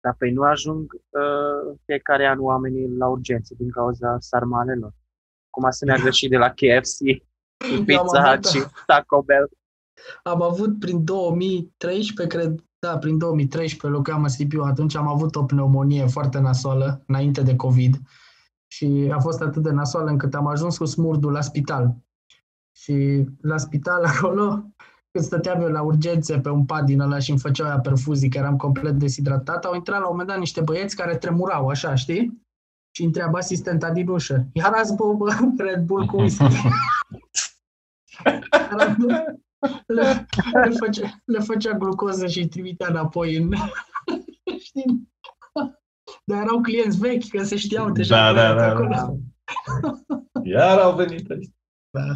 Dar păi nu ajung uh, fiecare an oamenii la urgențe din cauza sarmalelor. Cum să meargă și de la KFC, Pizza Hut și Taco Bell. Am avut prin 2013, cred, da, prin 2013 locuiam în Sibiu, atunci am avut o pneumonie foarte nasoală, înainte de COVID. Și a fost atât de nasoală încât am ajuns cu smurdul la spital. Și la spital acolo, când stăteam eu la urgențe pe un pat din ăla și îmi făceau aia perfuzii, că eram complet deshidratat, au intrat la un moment dat niște băieți care tremurau așa, știi? și întreabă asistenta din ușă, iar azi bă, bă, Red Bull cu whisky. le, le, făcea, le făcea glucoză și îi trimitea înapoi în... Știi? Dar erau clienți vechi, că se știau deja. Da, da, da, acolo. da. Iar au venit ăștia. Da.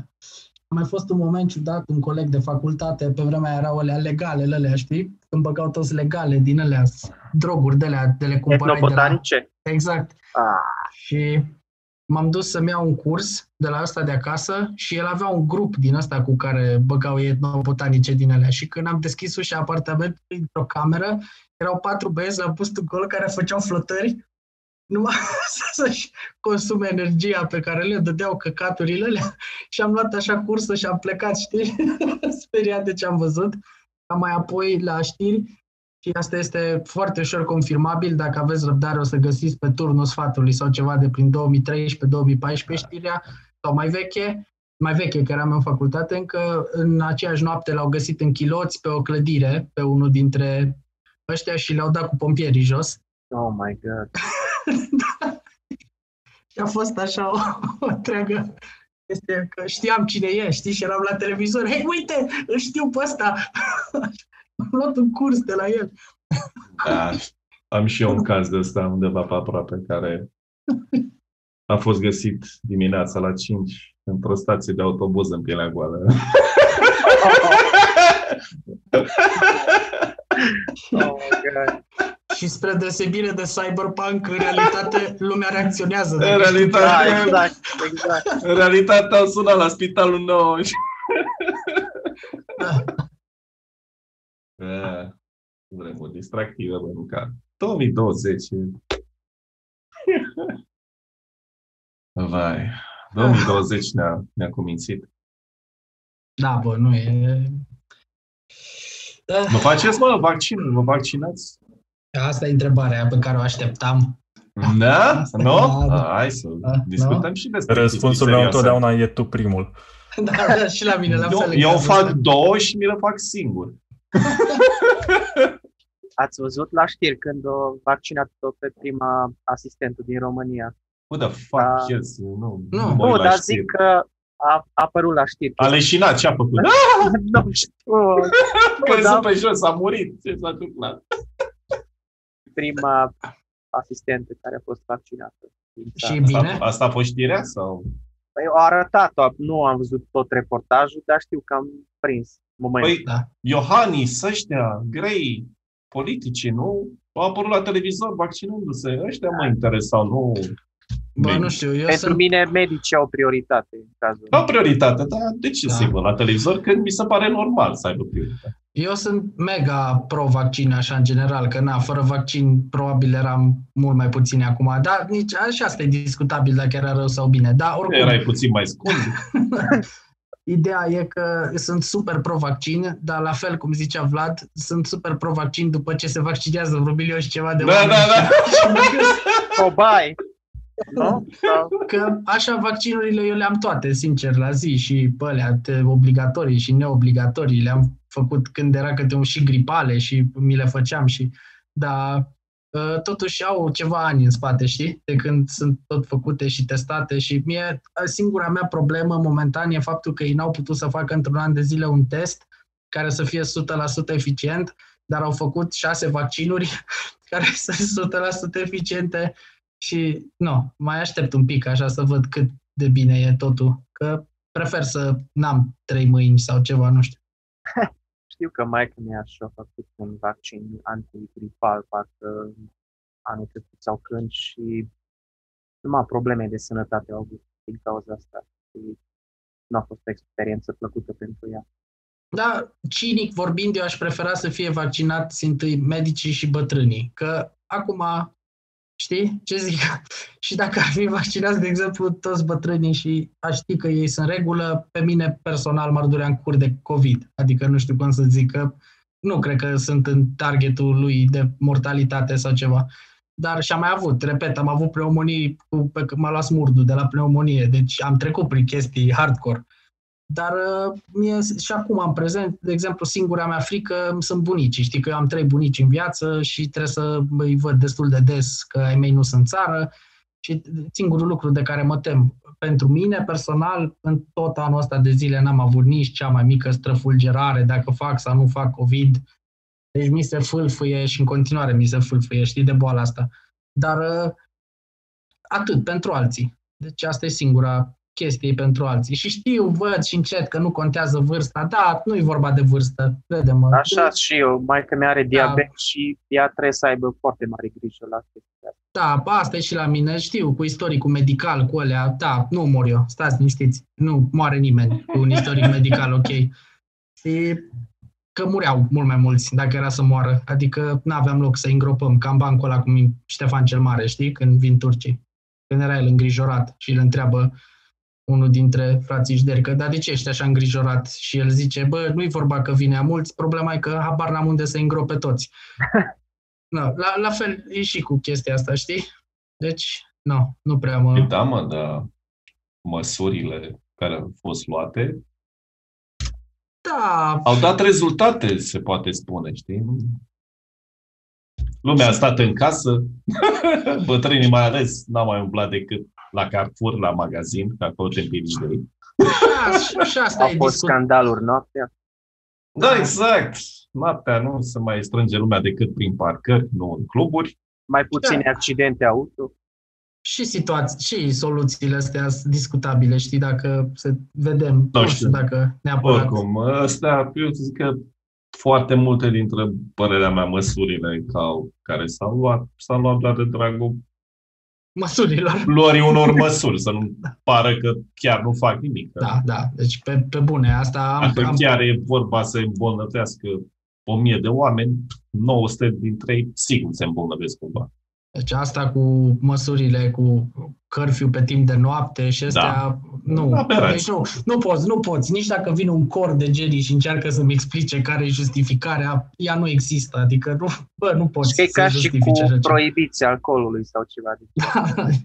A mai fost un moment ciudat, un coleg de facultate, pe vremea erau alea legale, alea, știi? Când băgau toți legale din alea, droguri de alea, de le cumpărai de la... Etnobotanice? Exact. Ah, Și m-am dus să-mi iau un curs de la ăsta de acasă și el avea un grup din ăsta cu care băgau ei etnobotanice din alea. Și când am deschis ușa apartamentului într-o cameră, erau patru băieți la pustul gol care făceau flotări numai să-și consume energia pe care le dădeau căcaturile alea. Și am luat așa cursă și am plecat, știi? Speriat de ce am văzut. Am mai apoi la știri și asta este foarte ușor confirmabil. Dacă aveți răbdare, o să găsiți pe turnul sfatului sau ceva de prin 2013-2014 știrea sau mai veche, mai veche, că eram în facultate, încă în aceeași noapte l-au găsit în chiloți pe o clădire, pe unul dintre ăștia și le-au dat cu pompierii jos. oh my god. Și a fost așa o, o întreagă este că știam cine e, știi, și eram la televizor. Hei, uite, îl știu pe ăsta! Am luat un curs de la el. Da. Am și eu un caz de ăsta undeva pe aproape care a fost găsit dimineața la 5 într-o stație de autobuz în pielea goală. Oh my god. Și spre deosebire de Cyberpunk, în realitate, lumea reacționează. În Dacă știi Da, realitate, exact, exact. în realitate am sunat la spitalul nou. Și- Da. Da. Vremuri distractive, bă, ca 2020. e- Vai. 2020 ne-a, ne-a cumințit. Da, bă, nu e... Da. Vă faceți, mă, vaccinul? Vă vaccinați? Asta e întrebarea pe care o așteptam. Da? Nu? Da, da. Hai să Da, discutăm și despre Răspunsul chestii meu serioase. întotdeauna e tu primul. Da, da, și la mine, la fel. Eu, eu în cazul fac ăsta. două și mi le fac singur. Ați văzut la știri când o vaccinat-o pe prima asistentă din România? Who the fuck Da. cares? Nu, Nu. mă uit Nu, la dar știri. zic că a, a apărut la știri. A leșinat, ce a făcut? nu știu. Căzut da. pe jos, a murit. Ce s-a întâmplat? Prima asistentă care a fost vaccinată. din Și țară. bine? Asta, asta a fost știrea sau? Păi au arătat-o, nu am văzut tot reportajul, dar știu că am prins momentul. Păi, Da. Iohannis, ăștia, grei, politici, nu? Au apărut la televizor vaccinându-se. Ăștia mă interesau, nu... Bă, medici. nu știu, eu Pentru sunt... mine medicii au prioritate în cazul Au prioritate, dar de ce Da. să văd la televizor? Când mi se pare normal să aibă prioritate. Eu sunt mega pro-vaccin, așa, în general, că na, fără vaccin probabil eram mult mai puțini acum, dar nici așa asta e discutabil dacă era rău sau bine. Dar oricum, Erai puțin mai scund. ideea e că sunt super pro-vaccin, dar la fel, cum zicea Vlad, sunt super pro-vaccin după ce se vaccinează vreo milion și ceva de Da, oameni. da, da. Și mă gândesc Cobai! Nu? Sau- că așa vaccinurile eu le-am toate, sincer, la zi și pe alea te- obligatorii și neobligatorii. Le-am făcut când era câte un și gripale și mi le făceam și... Dar ă, totuși au ceva ani în spate, știi? De când sunt tot făcute și testate și mie singura mea problemă momentan e faptul că ei n-au putut să facă într-un an de zile un test care să fie 100% eficient, dar au făcut șase vaccinuri care sunt 100% eficiente și nu, mai aștept un pic așa să văd cât de bine e totul, că prefer să n-am trei mâini sau ceva, nu știu. Știu că maica mea și-a făcut un vaccin antigripal, parcă anul trecut sau când și numai probleme de sănătate au avut din cauza asta. Și nu a fost o experiență plăcută pentru ea. Da, cinic vorbind, eu aș prefera să fie vaccinați întâi medicii și bătrânii, că acum, știi ce zic? și dacă ar fi vaccinați, de exemplu, toți bătrânii și aș ști că ei sunt în regulă, pe mine personal m-ar durea în cur de COVID. Adică nu știu cum să zic că nu cred că sunt în targetul lui de mortalitate sau ceva. Dar și-am mai avut, repet, am avut pneumonii cu, pe, m-a luat smurdul de la pneumonie, deci am trecut prin chestii hardcore. Dar uh, mie și acum în prezent, de exemplu, singura mea frică sunt bunicii. Știi că eu am trei bunici în viață și trebuie să îi văd destul de des că ai mei nu sunt în țară Și singurul lucru de care mă tem, pentru mine personal, în tot anul ăsta de zile n-am avut nici cea mai mică străfulgerare dacă fac sau nu fac COVID. Deci mi se fâlfâie și în continuare mi se fâlfâie, știi, de boala asta. Dar uh, atât, pentru alții. Deci asta e singura chestie pentru alții. Și știu, văd și încet că nu contează vârsta. Da, nu e vorba de vârstă, crede-mă. Așa și eu, mai că mi-are diabet da. și ea trebuie să aibă foarte mare grijă la chestia Da, asta e și la mine, știu, cu istoricul medical, cu alea, da, nu mor eu, stați liniștiți, nu moare nimeni cu un istoric medical, ok. Și că mureau mult mai mulți dacă era să moară, adică nu aveam loc să îngropăm, cam bancul ăla cum Ștefan cel Mare, știi, când vin turcii. Când era el îngrijorat și îl întreabă unul dintre frații Jderi, că dar de ce ești așa îngrijorat? Și el zice, bă, nu-i vorba că vine a mulți, problema e că habar n-am unde să îngrope toți. no, la, la fel e și cu chestia asta, știi? Deci, nu, nu prea mă... Da, mă, dar măsurile care au fost luate da. au dat rezultate, se poate spune, știi? Lumea a stat în casă, bătrânii mai ales n-au mai umblat decât la Carrefour, la magazin, că acolo te împingi de ei. Da, și asta Au e fost discut... scandaluri noaptea. Da, exact. Noaptea nu se mai strânge lumea decât prin parcări, nu în cluburi. Mai puține Da. accidente auto. și situații, și soluțiile astea sunt discutabile, știi, dacă să vedem, nu, Nu știu știu. dacă neapărat. Oricum, ăstea, eu zic că foarte multe dintre, părerea mea, măsurile ca- care s-au luat, s-au luat doar de dragul Măsurilor. luării unor măsuri, să nu pară că chiar nu fac nimic. Da, da, deci pe, pe bune, asta am, Dacă am chiar e vorba să îmbolnăvească o mie de oameni, 900 dintre ei sigur se îmbolnăvesc cumva. Deci asta cu măsurile, cu curfew pe timp de noapte și astea, Da. nu. Aberați. Deci nu, nu poți, nu poți. Nici dacă vine un cor de genii și încearcă să-mi explice care e justificarea, ea nu există. Adică nu, bă, nu poți Și că e să ca și justifice așa cu ceva. proibiția alcoolului sau ceva.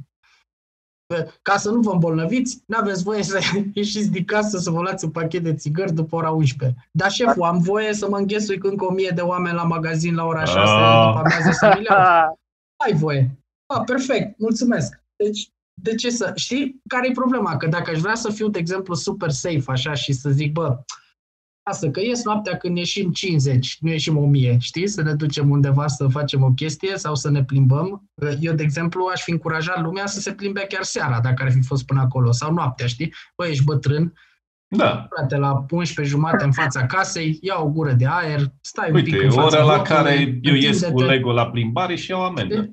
Bă, Ca să nu vă îmbolnăviți, nu aveți voie să ieșiți din casă să vă luați un pachet de țigări după ora 11. Dar șeful, am voie să mă înghesui când o mie de oameni la magazin la ora 6 Ah. după amiază să mi le iau. ai voie. A, perfect, mulțumesc. Deci, de ce să... Știi care e problema? Că dacă aș vrea să fiu, de exemplu, super safe așa și să zic, bă, lasă că ies noaptea când ieșim 50, nu ieșim 1000, știi? Să ne ducem undeva să facem o chestie sau să ne plimbăm. Eu, de exemplu, aș fi încurajat lumea să se plimbe chiar seara, dacă ar fi fost până acolo, sau noaptea, știi? Bă, ești bătrân, Da. frate, la 11 jumate în fața casei, ia o gură de aer, stai un pic Uite, în fața ora la blocului, care eu ies cu întinde-te. Lego la plimbare și iau amendă.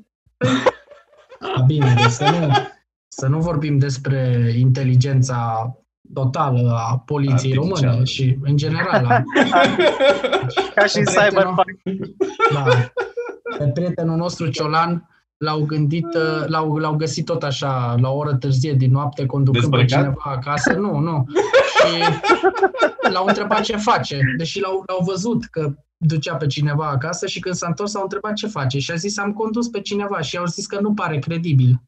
Da, Bine, deci să nu, să nu vorbim despre inteligența totală a poliției Artificială. române și, în general, a, Ca și în Prietenul- Cyberpunk. da, pe prietenul nostru Ciolan l-au gândit, uh, l-au, l-au găsit tot așa, la o oră târzie din noapte, conducând pe Dezbrăcat? cineva acasă. Nu, nu. Și l-au întrebat ce face, deși l-au, l-au văzut că ducea pe cineva acasă și când s-a întors s-au întrebat ce face și a zis am condus pe cineva și au zis că nu pare credibil.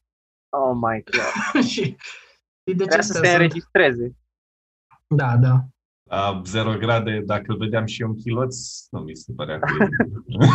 Oh my god. și și de ce Trebuie să astea se sunt? înregistreze. Da, da. La 0 grade, dacă îl vedeam și eu în chiloți, nu mi se părea că e...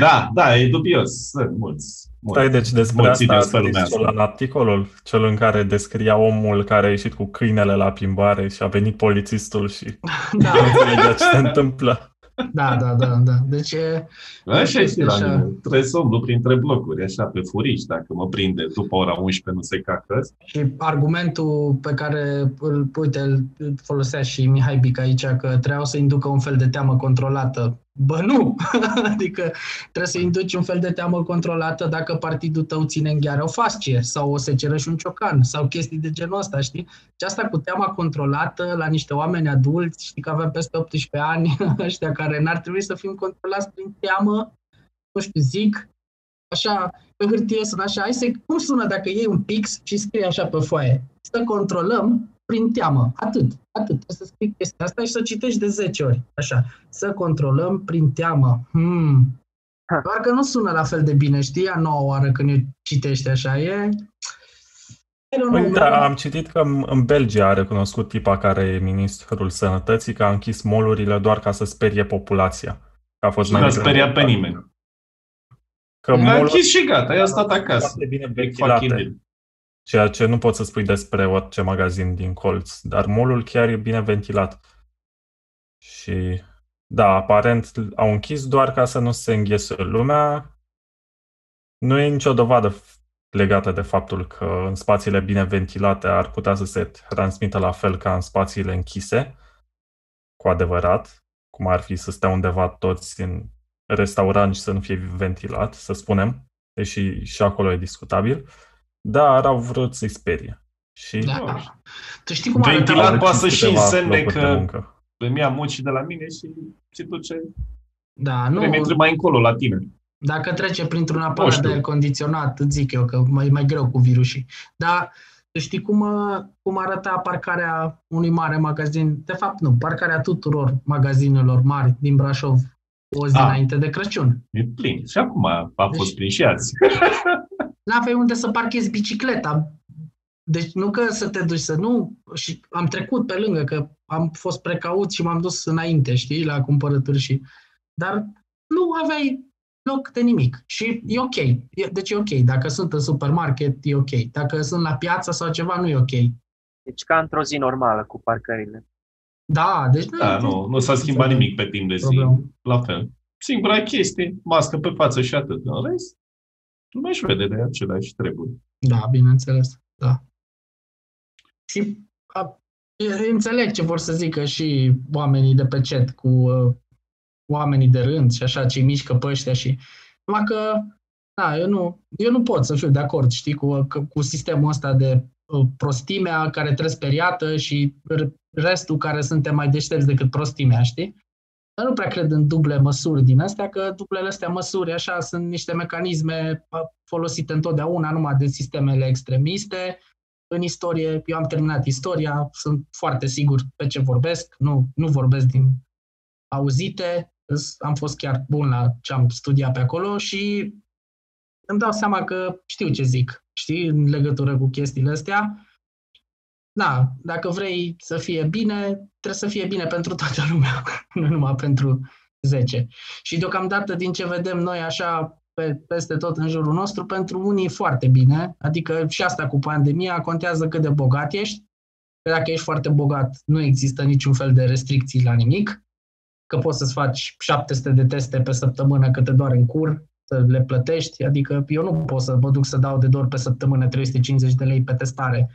Da, da, e dubios. Sunt mulți. Mulți. Stai, deci despre Mulți asta a ideți pe lumea scris asta. în articolul, cel în care descria omul care a ieșit cu câinele la plimbare și a venit polițistul și Da, nu înțelegea ce se întâmplă. da, da, da, da. Deci e, Așa e și la Așa. mine. Trebuie să umblu printre blocuri, așa, pe furiș. Dacă mă prinde după ora 11, nu se cacă ăsta. și argumentul pe care îl, uite, îl folosea și Mihai Bic aici, că trebuiau să inducă un fel de teamă controlată. Bă, nu! adică trebuie să induci un fel de teamă controlată dacă partidul tău ține în gheară o fascie sau o seceră și un ciocan sau chestii de genul ăsta, știi? Și asta cu teama controlată la niște oameni adulți, știi că avem peste 18 ani, ăștia care n-ar trebui să fim controlați prin teamă, nu știu, zic, așa, pe hârtie sună așa, hai să, cum sună dacă iei un pix și scrie așa pe foaie? Să controlăm prin teamă. Atât, atât. Trebuie să scrii chestia asta și să citești de 10 ori. Așa. Să controlăm prin teamă. Hmm. Ha. Doar că nu sună la fel de bine, știi? A noua oară când eu citești așa, e... I don't know, Uite, nu- am citit că în în Belgia a recunoscut tipa care e ministrul sănătății că a închis molurile doar ca să sperie populația. Că a fost Și mai n-a degrabă- speriat pe nimeni. că A molul închis și gata, i-a stat acasă. foarte bine E fucking ventilate, deal. Ceea ce nu poți să spui despre orice magazin din colț, dar molul chiar e bine ventilat. Și da, aparent au închis doar ca să nu se înghesuie lumea. Nu e nicio dovadă f- legată de faptul că în spațiile bine ventilate ar putea să se transmită la fel ca în spațiile închise, cu adevărat, cum ar fi să stea undeva toți în restaurant și să nu fie ventilat, să spunem, deși și acolo e discutabil, dar au vrut să-i sperie. Și Da. Tu știi cum Ventilat arăta, poate să și câteva însemne locuri de că muncă. îmi ia muci de la mine și se duce da, nu. nu, mai încolo la tine. Dacă trece printr-un Nu aparat știu. de aer condiționat, îți zic eu că mai, mai greu cu virusii. Dar tu știi cum, uh, cum arăta parcarea unui mare magazin? De fapt, nu, parcarea tuturor magazinelor mari din Brașov o zi Ah. înainte de Crăciun. E plin. Și acum a fost Deci- plin și azi. N-aveai unde să parchezi bicicleta. Deci nu că să te duci să nu... Și am trecut pe lângă, că am fost precaut și m-am dus înainte, știi, la cumpărături și... Dar nu aveai loc de nimic. Și e ok. E- Deci e ok. Dacă sunt în supermarket, e ok. Dacă sunt la piață sau ceva, nu e ok. Deci ca într-o zi normală cu parcările. Da, deci... Da, nu, nu s-a schimbat nimic pe timp de zi. Problemă. La fel. Singura chestie, mască pe față și atât. În rest, nu mai vede de aceleași treburi. Da, bineînțeles, da. Și a, e- înțeleg ce vor să zică și oamenii de pe chat cu uh, oamenii de rând și așa, ce mișcă pe ăștia și... Numai că, da, eu nu, eu nu pot să fiu de acord, știi, cu, cu, cu sistemul ăsta de uh, prostimea care trebuie speriată și r- restul care suntem mai deștepți decât prostimea, știi? Dar nu prea cred în duble măsuri din astea, că dublele astea măsuri, așa, sunt niște mecanisme uh, folosite întotdeauna numai de sistemele extremiste. În istorie, eu am terminat istoria, sunt foarte sigur pe ce vorbesc, nu, nu vorbesc din auzite, îs- am fost chiar bun la ce am studiat pe acolo și îmi dau seama că știu ce zic, știi, în legătură cu chestiile astea. Da, dacă vrei să fie bine, trebuie să fie bine pentru toată lumea, nu numai pentru 10. Și deocamdată, din ce vedem noi așa pe, peste tot în jurul nostru, pentru unii e foarte bine, adică și asta cu pandemia contează cât de bogat ești, că dacă ești foarte bogat, nu există niciun fel de restricții la nimic, că poți să-ți faci 700 de teste pe săptămână că te doare în cur, să le plătești, adică eu nu pot să mă duc să dau de dor pe săptămână 350 de lei pe testare,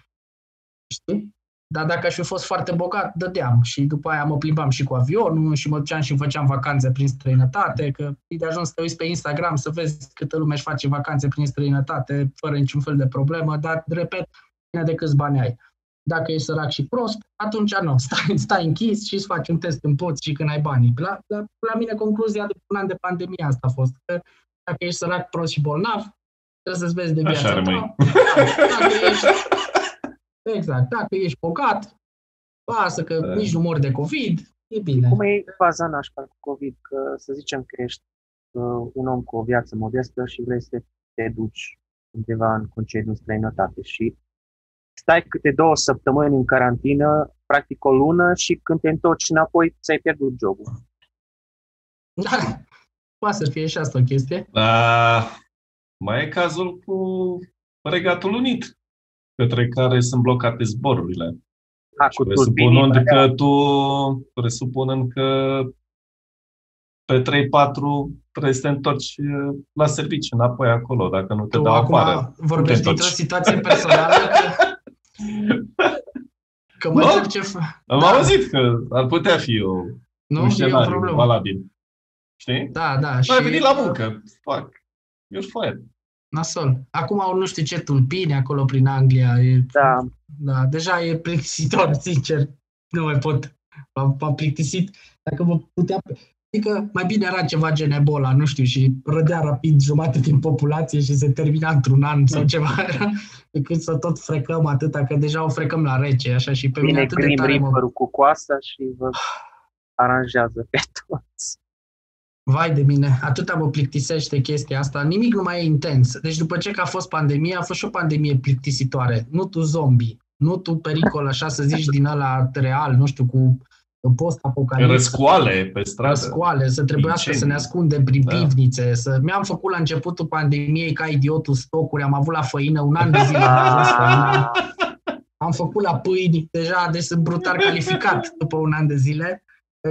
știi? Dar dacă aș fi fost foarte bogat, dădeam. Și după aia mă plimbam și cu avionul și mă duceam și făceam vacanțe prin străinătate, că e de ajuns să te uiți pe Instagram să vezi câtă lume își face vacanțe prin străinătate fără niciun fel de problemă, dar, repet, bine de câți bani ai. Dacă ești sărac și prost, atunci nu, stai, stai închis și îți faci un test în poți și când ai banii. La, la, la mine concluzia de un an de pandemie asta a fost, că dacă ești sărac, prost și bolnav, trebuie să-ți vezi de viața Așa ta. rămâi. Da, dacă ești, exact, dacă ești bogat, pasă că Da. nici nu mori de COVID, e bine. Cum e faza nașpa cu COVID? Că să zicem că ești uh, un om cu o viață modestă și vrei să te duci undeva în concediu în străinătate și stai câte două săptămâni în carantină, practic o lună și când te întorci înapoi ți-ai pierdut jobul. Da, poate să fie și asta o chestie. Da, mai e cazul cu Regatul Unit, către care sunt blocate zborurile. Ha, cu Presupunând turbinile, că tu, presupunând că pe 3-4 trebuie să te întorci eh, la serviciu înapoi acolo, dacă nu te Tu dau acum afară. vorbești te dintr-o întorci. situație personală că, că mă Nu? întreb ce... f- Am Da. auzit că ar putea fi o, Nu, un e o scenariu problemă. valabil. Știi? Da, da. Și... Ai venit la uh, muncă. Fac. You're fired. Nasol. Acum au nu știu ce tulpini acolo prin Anglia. E, Da, da, deja e plictisitor, sincer. Nu mai pot. M-am, m-am plictisit. Dacă mă putea... Adică mai bine era ceva gen Ebola, nu știu, și rădea rapid jumate din populație și se termina într-un an sau ceva, decât să tot frecăm atâta, că deja o frecăm la rece, așa, și pe mine vine atât de Grim tare mă... Reaper cu coasta și vă aranjează pe toți. Vai de mine, atâta mă plictisește chestia asta, nimic nu mai e intens. Deci după ce că a fost pandemie, a fost și o pandemie plictisitoare. Nu tu zombie, nu tu pericol, așa să zici, din ăla real, nu știu, cu post-apocalipsă. Răscoale pe stradă. Răscoale, să trebuiască să ne ascundem prin Da. pivnițe. Să... Mi-am făcut la începutul pandemiei ca idiotul stocuri, am avut la făină un an de zile. am ajuns făina. Am făcut la pâini, deja, deci sunt brutal calificat după un an de zile.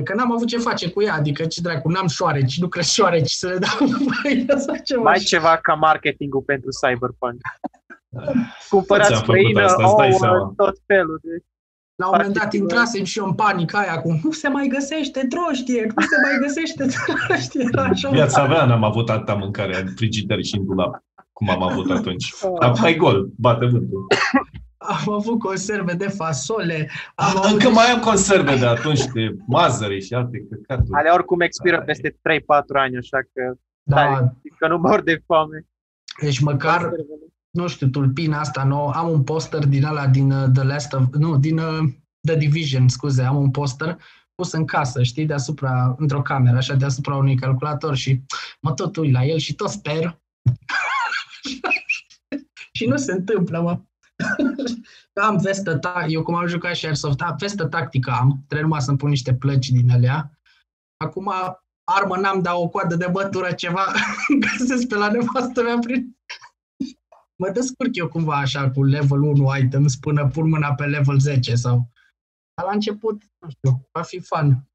Că n-am avut ce face cu ea, adică ce dracu, n-am șoareci, nu cresc șoareci să le dau făină sau ceva. Mai ceva ca marketingul pentru Cyberpunk. Cumpărați Toți am făcut făină, asta, îți dai ouă, seama. tot felul. De... La un moment dat Marketing, intrasem și eu în panică aia cu nu se mai găsește droștie, nu se mai găsește droștie. Era așa. Viața mea n-am avut atâta mâncare în frigider și în dulap, cum am avut atunci. Acum e gol, bate vântul. Am avut conserve de fasole, am avut Încă mai am conserve de atunci, de mazăre și alte căcaturi. Ale oricum expiră Ai. peste 3-4 ani, așa că, da, că nu mor de foame. deci măcar, nu știu, tulpina asta nouă, am un poster din ăla din uh, The Last of, nu, din uh, The Division, scuze, am un poster pus în casă, știi, deasupra, într-o cameră, așa, deasupra unui calculator și mă tot uit la el și tot sper. și nu se întâmplă, mă. Am vestă, ta- eu cum am jucat și Airsoft, da, vestă tactică am, trebuie numai să-mi pun niște plăci din alea. Acum armă n-am, dar o coadă de bătură ceva găsesc pe la nevastă mea prin... Mă descurc eu cumva așa cu level 1 items până pun mâna pe level 10 sau... Dar la început, nu știu, va fi fun.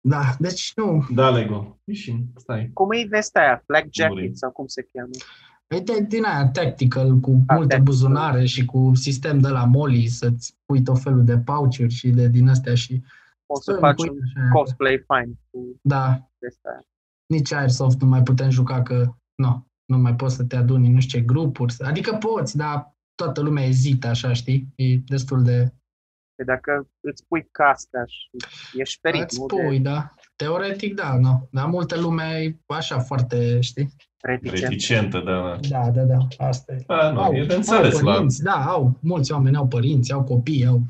Da, deci nu. Da, Lego. Și stai. Cum e vestea aia? Black Murim. Jacket sau cum se cheamă? Uite, din aia tactical, cu Ah, multe tactical. buzunare și cu sistem de la Molly să-ți pui tot felul de pouch și de din astea și... Poți să Stă faci cu un așa. cosplay fine cu Da, vestea aia. nici Airsoft nu mai putem juca că nu, nu mai poți să te aduni în nu știu ce grupuri. Adică poți, dar toată lumea ezită așa, știi? E destul de... Că dacă îți pui casca și ești ferit, Îți nu pui, da. Teoretic, da, nu. Dar multă lume e așa foarte, știi? De reticent. Reticentă, da. Da, da, da, asta e. da nu, au, e de au înțeles la... părinți, da, au. Mulți oameni au părinți, au copii, au...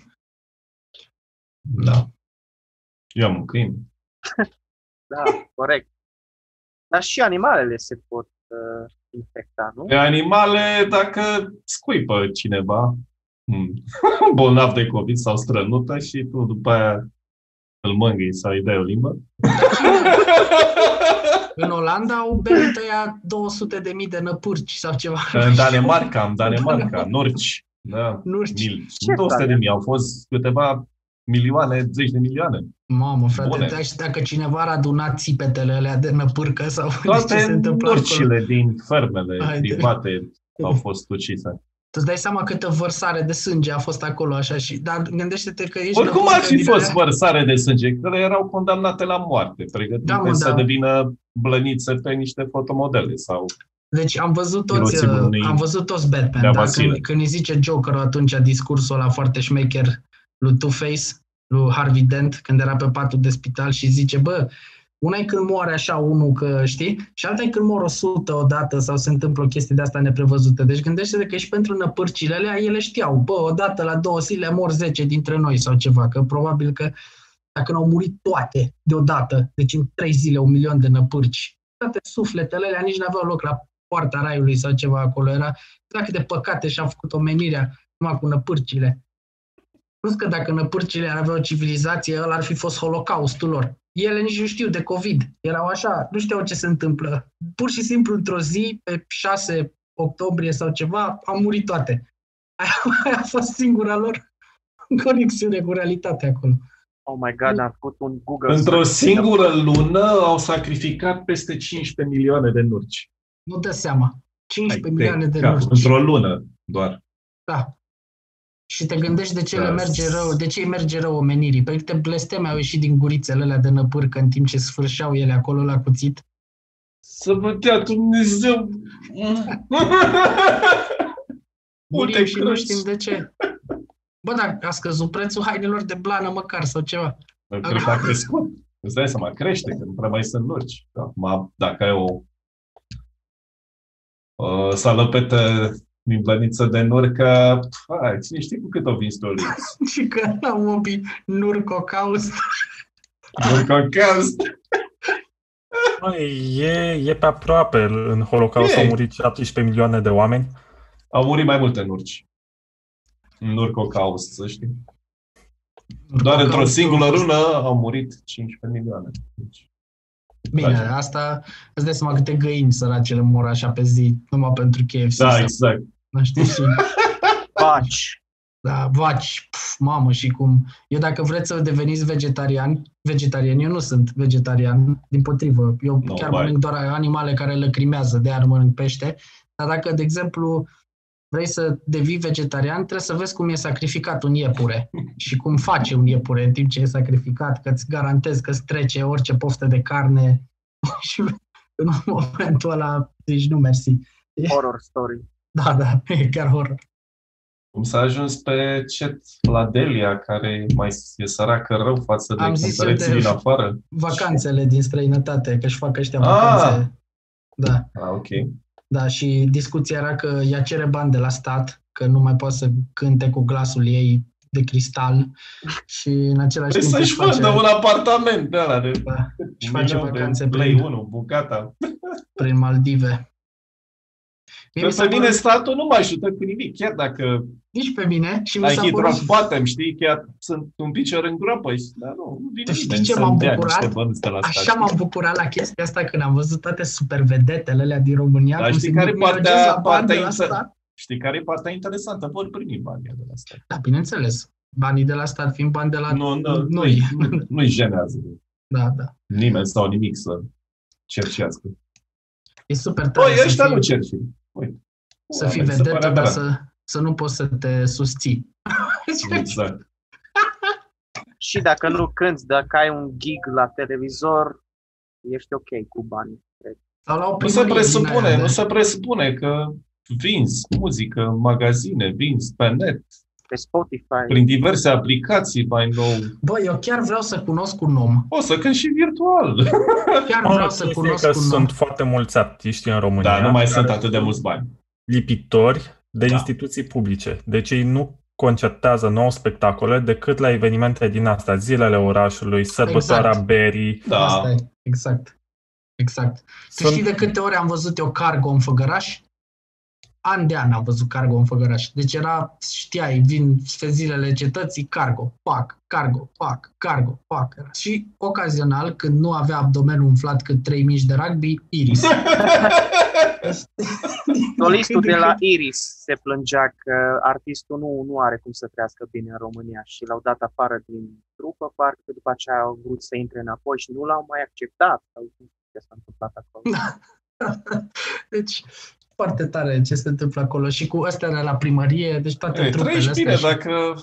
Da. Eu am un câine. Da, corect. Dar și animalele se pot uh, infecta, nu? Pe animale, dacă scuipă cineva hmm, bolnav de COVID sau strănută și tu după aia îl mângâi sau îi dai o limbă. În Olanda au berit ăia 200 de mii de năpârci sau ceva. În Danemarca, am Danemarca, Norci. Da, Nu știu. mil. Ce 200 de mii, au fost câteva milioane, zeci de milioane. Mamă, frate, Bune. da, și dacă cineva ar aduna țipetele alea de năpârcă sau ce se Toate întâmplă acolo. norcile din fermele Hai de- private au fost ucise. Tu îți dai seama câtă vărsare de sânge a fost acolo, așa, și, dar gândește-te că ești... Oricum năpârcă ar fi din fost alea- vărsare de sânge, care erau condamnate la moarte, pregătite Da, mă, să da. devină blănițe pe niște fotomodele sau Deci am văzut toți, Miroțimul uh, unei am văzut toți Batman, de da? abasile. când, când îi zice Joker atunci discursul ăla foarte șmecher lui Two-Face, lui Harvey Dent, când era pe patul de spital și zice, bă, una e când moare așa unul, că știi, și alta e când mor 100 odată sau se întâmplă o chestie de asta neprevăzută. Deci gândește-te că și pentru năpârcile alea, ele știau, bă, odată la două zile mor 10 dintre noi sau ceva, că probabil că dacă nu au murit toate deodată, deci în trei zile un milion de năpârci, toate sufletele alea nici n-aveau loc la poarta raiului sau ceva acolo. Era dacă de păcate și-a făcut omenirea numai cu năpârcile. Plus că dacă năpârcile ar avea o civilizație, ăla ar fi fost holocaustul lor. Ele nici nu știu de COVID. Erau așa, nu știau ce se întâmplă. Pur și simplu, într-o zi, pe 6 octombrie sau ceva, au murit toate. Aia, aia a fost singura lor conexiune cu realitatea acolo. Oh my god, am făcut un Google Într-o search. singură lună au sacrificat peste 15 milioane de nurci. Nu dă seama. 15 Hai, milioane de cap, nurci. Într-o lună doar. Da. Și te gândești de ce le Da. merge rău, de ce îi merge rău omenirii. Păi câte blesteme au ieșit din gurițele alea de năpârcă în timp ce sfârșeau ele acolo la cuțit. Să vă dea Dumnezeu! Murim Uite, și nu crăci. știm de ce. Bă, dar a scăzut prețul hainelor de blană măcar sau ceva. Cred că a crescut. Îți dai seama, crește, că nu prea mai sunt nurci. Acum, dacă ai o uh, salăpetă din plăniță de nurcă, hai, cine știe cu cât o vinzi pe o lipsă? Și că la mobi nurcocaust. Nurcă cast. Măi, e, e pe aproape. În Holocaust E. au murit 17 milioane de oameni. Au murit mai multe nurci. În Nurcocaust, să știi. Doar într-o Holocaustul singură a fost- lună au murit 15 milioane. Deci, Bine, Tragic. asta îți dai seama câte găini săracele mor așa pe zi, numai pentru KFC. da, sau, exact. Nu știu, și, Baci. da, vaci, pf, mamă, și cum... Eu dacă vreți să deveniți vegetarian, vegetarian, eu nu sunt vegetarian, din potrivă, eu No, chiar vai. mănânc doar animale care lăcrimează, de aia nu mănânc pește, dar dacă, de exemplu, vrei să devii vegetarian, trebuie să vezi cum e sacrificat un iepure și cum face un iepure în timp ce e sacrificat, că îți garantez că îți trece orice poftă de carne și în momentul ăla zici nu mersi. Horror story. Da, da, e chiar horror. Cum s-a ajuns pe chat la Delia, care mai e săracă rău față de Am zis eu cântăreții de- din afară? Vacanțele din străinătate, că își fac ăștia Ah! vacanțe. Da, Ah, ok. da, și discuția era că ea cere bani de la stat, că nu mai poate să cânte cu glasul ei de cristal și în același Păi timp să-și își face, vândă un apartament de ăla de da, își un face milion de vacanțe lei, prin, unul, bucata. prin Maldive. Mie Că mi s-a pe mine părut- statul nu mă ajută cu nimic, chiar dacă nici pe mine și mi ai s-a hit părut rock bottom, știi, chiar sunt un picior în groapă, și- dar nu, nu vine Tu știi nimeni ce să-mi m-am dea bucurat? niște bănuți de la stat. Așa m-am bucurat la chestia asta când am văzut toate supervedetele alea din România, Dar cum știi se care e mirogesc partea- la bani partea de la inter- stat. Știi care e partea interesantă? Vor primi banii de la stat. Da, bineînțeles. Banii de la stat fiind bani de la Nu, nu, noi. nu, nu-i jenează Da, da. nimeni sau nimic să cercească. E super tare Băi, să ăștia fii, nu cerci. Uite. să fii Mi se pare vedetă, dar aberant. să, să nu poți să te susții. Exact. Și dacă nu cânti, dacă ai un gig la televizor, ești ok cu bani. Sau la o Nu se primărie din presupune, aia nu de- se presupune că vinzi muzică în magazine, vinzi pe net, Pe Spotify. prin diverse aplicații mai nou. Bă, eu chiar vreau să cunosc un om. O să cânt și virtual. Chiar Mă, vreau să chestia e cunosc că un om. sunt foarte mulți artiști în România. Da, nu mai sunt care atât de mulți bani. lipitori de Da. instituții publice. Deci ei nu concertează nouă spectacole decât la evenimente din astea, zilele orașului, sărbătoarea Exact. berii. Da. Asta e, exact. Exact. Tu Sunt- știi de câte ori am văzut eu cargo în Făgăraș? An de an am văzut cargo în Făgăraș. Deci era, știai, vin pe zilele cetății, cargo, pac, cargo, pac, cargo, pac. Și ocazional, când nu avea abdomenul umflat cât trei mici de rugby, Iris. Solistul de la Iris se plângea că artistul nu, nu are cum să trăiască bine în România și l-au dat afară din trupă, parcă după aceea au vrut să intre înapoi și nu l-au mai acceptat. Sau nu știu ce s-a întâmplat acolo. Deci, foarte tare ce se întâmplă acolo. Și cu astea de la primărie, deci toate Ei, trupele trăiești astea bine și- dacă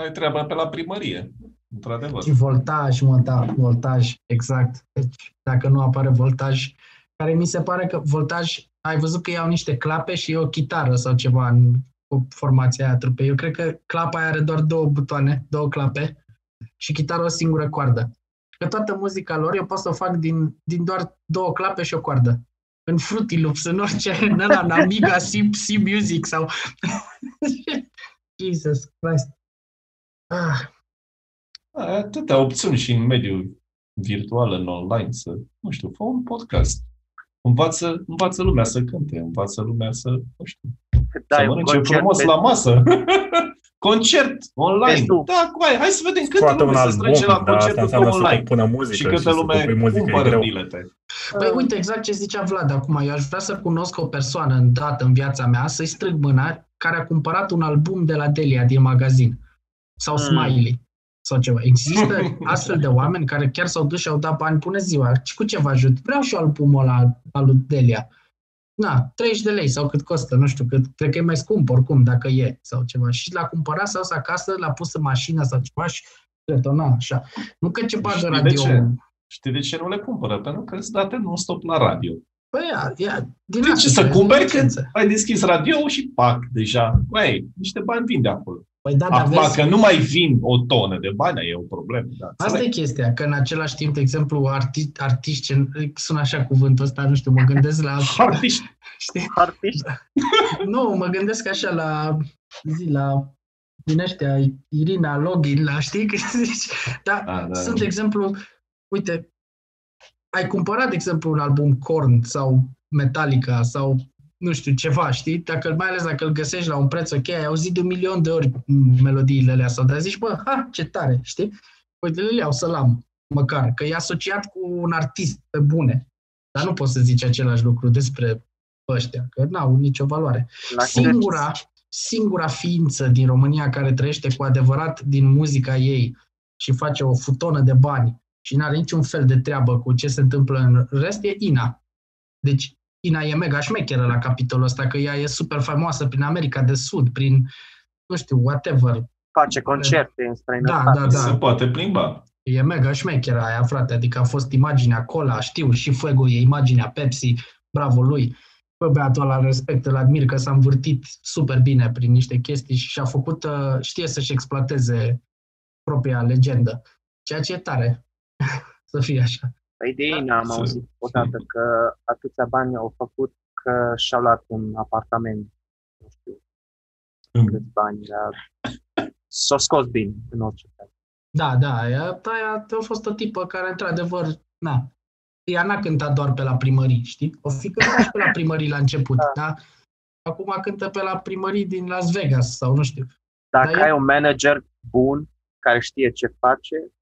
ai treaba pe la primărie. Într-adevăr. Și voltaj, mă, da, voltaj, exact. Deci, dacă nu apare voltaj, care mi se pare că voltaj, ai văzut că iau niște clape și e o chitară sau ceva în cu formația aia a trupei. Eu cred că clapa aia are doar două butoane, două clape și chitara o singură coardă. Că toată muzica lor eu pot să o fac din, din doar două clape și o coardă. În Fruity Loops, în orice, în ăla, în Amiga, C, C Music sau... Jesus Christ. Ah, Ai atâtea opțiuni și în mediul virtual, în online, să, nu știu, fă un podcast. Învață, învață lumea să cânte, învață lumea să, nu știu, Dai să un mănânce concert frumos pe- la masă. Concert online. Pe Zoom. Da, cu aia. Hai să vedem câtă Scoate un lume se album, strânge la dar asta concertul tău înseamnă să online. compună muzică Și și, câtă să lume compui muzică, e cumpără greu. bilete. Păi uite, exact ce zicea Vlad acum. Eu aș vrea să cunosc o persoană în dată în viața mea, să-i strâng mâna, care a cumpărat un album de la Delia din magazin. Sau Mm. Smiley. Sau ceva. Există astfel de oameni care chiar s-au dus și au dat bani. Bună ziua, și cu ce vă ajut? Vreau și eu albumul ăla al lui Delia. Na, 30 de lei sau cât costă, nu știu cât. Cred că e mai scump oricum, dacă e sau ceva. Și l-a cumpărat sau s acasă, l-a pus în mașină sau ceva și retona așa. Nu că ce bagă Știi de radio. ce? Știi de ce nu le cumpără? Pentru că îți date non-stop la radio. Păi ia, ia, din De asta ce să trebuie, cumperi licență. când ai deschis radio și pac, deja. Băi, niște bani vin de acolo. Păi da, dar Acum vezi, că nu mai vin o tonă de bani, e o problemă. Da, asta înțeleg. e chestia, că în același timp, de exemplu, arti, artiști, sună așa cuvântul ăsta, nu știu, mă gândesc la, Artiști. știi, Artiști. nu, mă gândesc așa la, zi, la din ăștia, Irina Login, la, știi, că zici, da, Da, da. sunt, de exemplu, uite, ai cumpărat, de exemplu, un album Korn sau Metallica sau nu știu, ceva, știi? Dacă, mai ales dacă îl găsești la un preț ok, ai auzit de un milion de ori melodiile alea sau dar zici, bă, ha, ce tare, știi? Uite, le iau să-l am, măcar, că e asociat cu un artist pe bune. Dar nu poți să zici același lucru despre ăștia, că n-au nicio valoare. La Singura, singura ființă din România care trăiește cu adevărat din muzica ei și face o futonă de bani și nu are niciun fel de treabă cu ce se întâmplă în rest e Ina. Deci Ina e mega șmecheră la capitolul ăsta, că ea e super faimoasă prin America de Sud, prin, nu știu, whatever. face concerte în Da, străinătate. da, da. Se poate plimba. E mega șmecheră aia, frate. Adică a fost imaginea Cola, știu, și Fuego e imaginea Pepsi, bravo lui. Bă, băiatul ăla îl respect, îl admir că s-a învârtit super bine prin niște chestii și și-a făcut, uh, știe să-și exploateze propria legendă. Ceea ce e tare să fie așa. Păi de ei n-am Să- auzit odată că atâția bani au făcut că și-au luat un apartament. Nu știu câți bani, dar s-au scos bine în orice caz. Da, da, aia, aia a fost o tipă care, într-adevăr, na, ea n-a cântat doar pe la primării, știi? O fi cântat și pe la primării la început, da. da? Acum cântă pe la primării din Las Vegas sau nu știu. Dacă Dar e- ai un manager bun care știe ce face,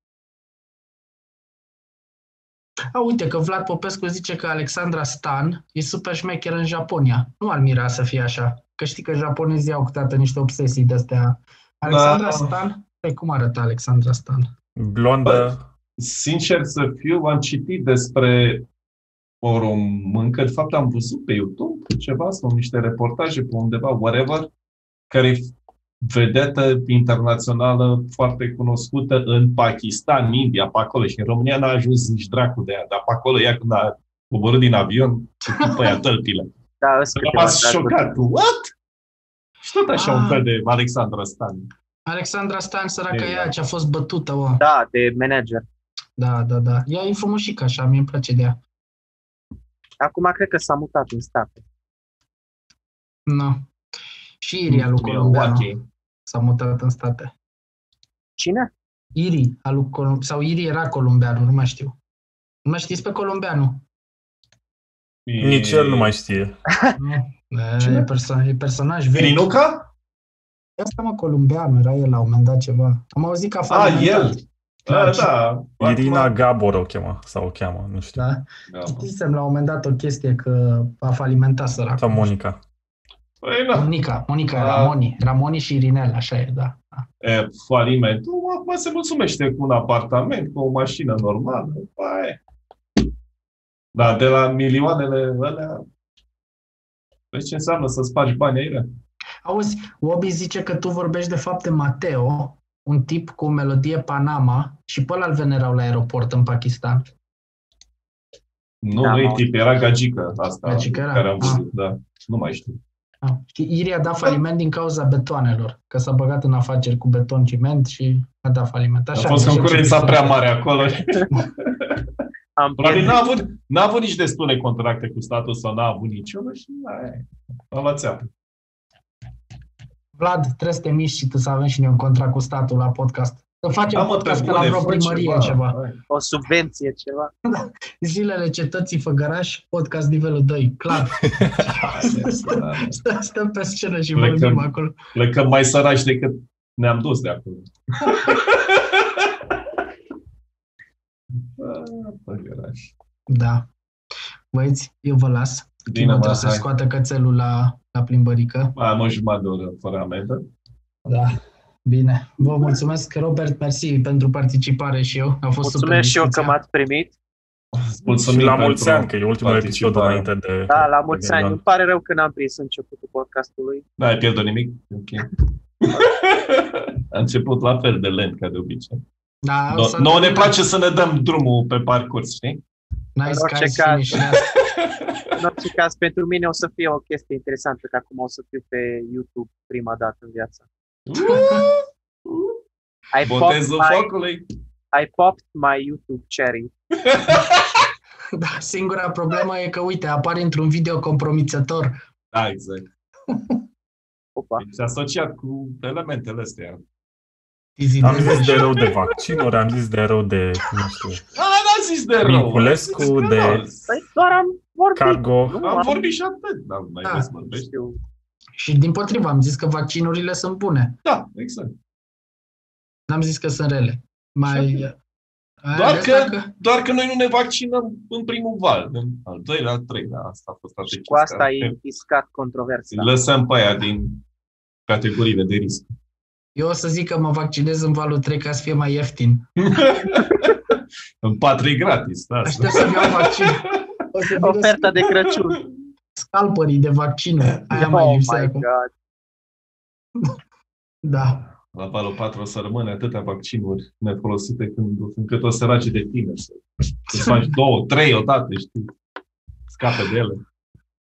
A, uite că Vlad Popescu zice că Alexandra Stan e super șmecher în Japonia. Nu ar mira să fie așa. Că știi că japonezii au câteodată niște obsesii de-astea. Alexandra Da. Stan? Păi cum arată Alexandra Stan? Blondă, Sincer să fiu, am citit despre o româncă, de fapt am văzut pe YouTube ceva sau niște reportaje pe undeva, whatever, care e vedetă internațională foarte cunoscută în Pakistan, în India, pe acolo. Și în România n-a ajuns nici dracu de ea, dar pe acolo ea când a coborât din avion, și pe ea tălpile. da, îs Am câteva rămas draguri. șocat. What? Și tot așa un Ah. fel de Alexandra Stan. Alexandra Stan, săracă Ei, ea, da. ce a fost bătută, mă. Da, de manager. Da, da, da. Ea e frumușică așa, mie îmi place de ea. Acum cred că s-a mutat în state. No. Și Iria lui Columbeanu Milwaukee. s-a mutat în state. Cine? Iri, a lui Colum- sau Iri era Columbeanu, nu mai știu. Nu mai știți pe Columbeanu? nici el nu mai știe. Nu? E, Cine? perso- e personaj vechi. Irinuca? Asta mă, Columbeanu, era el la un moment dat ceva. Am auzit că a Ah, falimentat. el. Da, Da, și- da. Irina Acum- Gabor o chema, sau o cheamă, nu știu. Da? Da. Citisem la un moment dat o chestie că a falimentat săracul. Sau Monica. Păi, na. Monica, Monica era Ah. Moni. Era Moni și Irinel, așa e, da. da. E, falimentul, acum se mulțumește cu un apartament, cu o mașină normală. Pai. Da, de la milioanele alea, vezi ce înseamnă să spargi bani aici? Auzi, Obi zice că tu vorbești de fapt de Mateo, un tip cu o melodie Panama și pe ăla îl venerau la aeroport în Pakistan. Nu, Da, nu e mă. tip, era gagică asta Gagică era? care am Ah. văzut, da. Nu mai știu. Ah, și Iri a dat faliment din cauza betoanelor, că s-a băgat în afaceri cu beton ciment și a dat faliment. A Așa, fost zice concurența ce- prea mare acolo. Am Probabil pierdut. n-a avut, n-a avut nici destule contracte cu statul sau n-a avut niciunul și aia e. A luat țeapă. Vlad, trebuie să te miști și tu să avem și noi un contract cu statul la podcast. Să facem Da, mă, podcast pe pe la bune, vreo fă primărie ceva. ceva. Hai. o subvenție, ceva. Zilele cetății Făgăraș, podcast nivelul 2, clar. Haide, da. Stăm, stăm pe scenă și Plecăm. vorbim acolo. Plecăm mai săraci decât ne-am dus de acolo. Ah, păgăraș. Da. Băieți, eu vă las. Bine, Chino mă, trebuie să hai. scoată cățelul la, la plimbărică. Mai am o jumătate de oră fără amendă. Da. Bine. Vă mulțumesc, Robert, mersi pentru participare și eu. A fost super Mulțumesc și eu că discuția. m-ați primit. Mulțumim și la pentru mulți ani, că e ultimul episod participare. înainte de... Da, la mulți de ani. Ghenion. Îmi pare rău că n-am prins începutul podcastului. N-ai pierdut nimic? Ok. A început la fel de lent ca de obicei. Da, o No, să nouă ne terminăm. place să ne dăm drumul pe parcurs, știi? Nice În orice guys caz. finish. Yes. În orice caz, pentru mine o să fie o chestie interesantă, că acum o să fiu pe YouTube prima dată în viață. I popped, Botezul my, focului. I popped my YouTube cherry. Da, singura problemă e că, uite, apare într-un video compromițător. Da, exact. Opa. Deci asociat cu elementele astea. Easy Am de- zis de rău de vaccinuri, am zis de rău de, nu știu, A, n-a zis de rău. Minculescu, Am zis de- rău. Păi doar am vorbit cargo. Nu, Am vorbit și atât, dar mai Da. vrei să vorbești? Știu. Și din potrivă am zis că vaccinurile sunt bune. Da, exact. N-am zis că sunt rele. Mai... Aia Doar de că, asta doar că noi nu ne vaccinăm în primul val, în al doilea, al treilea. Asta a fost Și strategia. cu asta ai iscat controversa. Lăsăm pe aia din categoriile de risc. Eu o să zic că mă vaccinez în valul 3 ca să fie mai ieftin. în patru e gratis. Da. Aștept să-mi iau vaccin. O să vină Oferta de Crăciun. Scalpării de vaccinuri. Aia oh mai lipsea my acum. God. Da. La valul 4 o să rămâne atâtea vaccinuri nefolosite când, încât o sărace de tine să, să faci două, trei odată, știi? Scape de ele.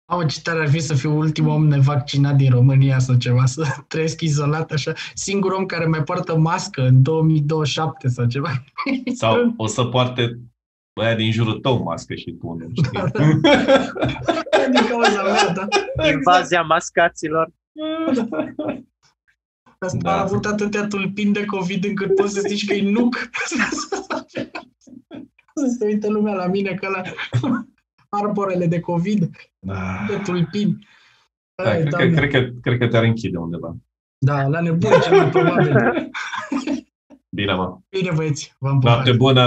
Am ce tare ar fi să fiu ultimul om nevaccinat din România sau ceva, să trăiesc izolat așa. Singur om care mai poartă mască în 2027 sau ceva. Sau o să poarte băia din jurul tău mască și tu nu știi. din cauza mea, da. Invazia mascaților. Asta Da. a avut atâtea tulpini de COVID încât poți să zici că e nuc. să se uite lumea la mine ca la arborele de COVID, Da. de tulpini. Da, Ai, cred, că, Doamne. cred, că, cred că te-ar închide undeva. Da, la nebun cel mai probabil. Bine, mă. Bine, băieți, v-am pupat. Noapte bună.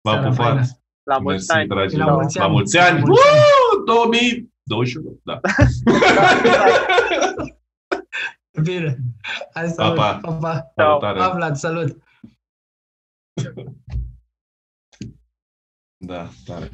V-am Seara pupat. Faină. La mulți Mersi, ani. dragi. La mulți La ani. mulți ani. La mulți ani. Woo! 2021. Da. Bine. Hai, salut. Pa, Pa, pa. Salutare. Pa, Vlad, salut. Da, tare.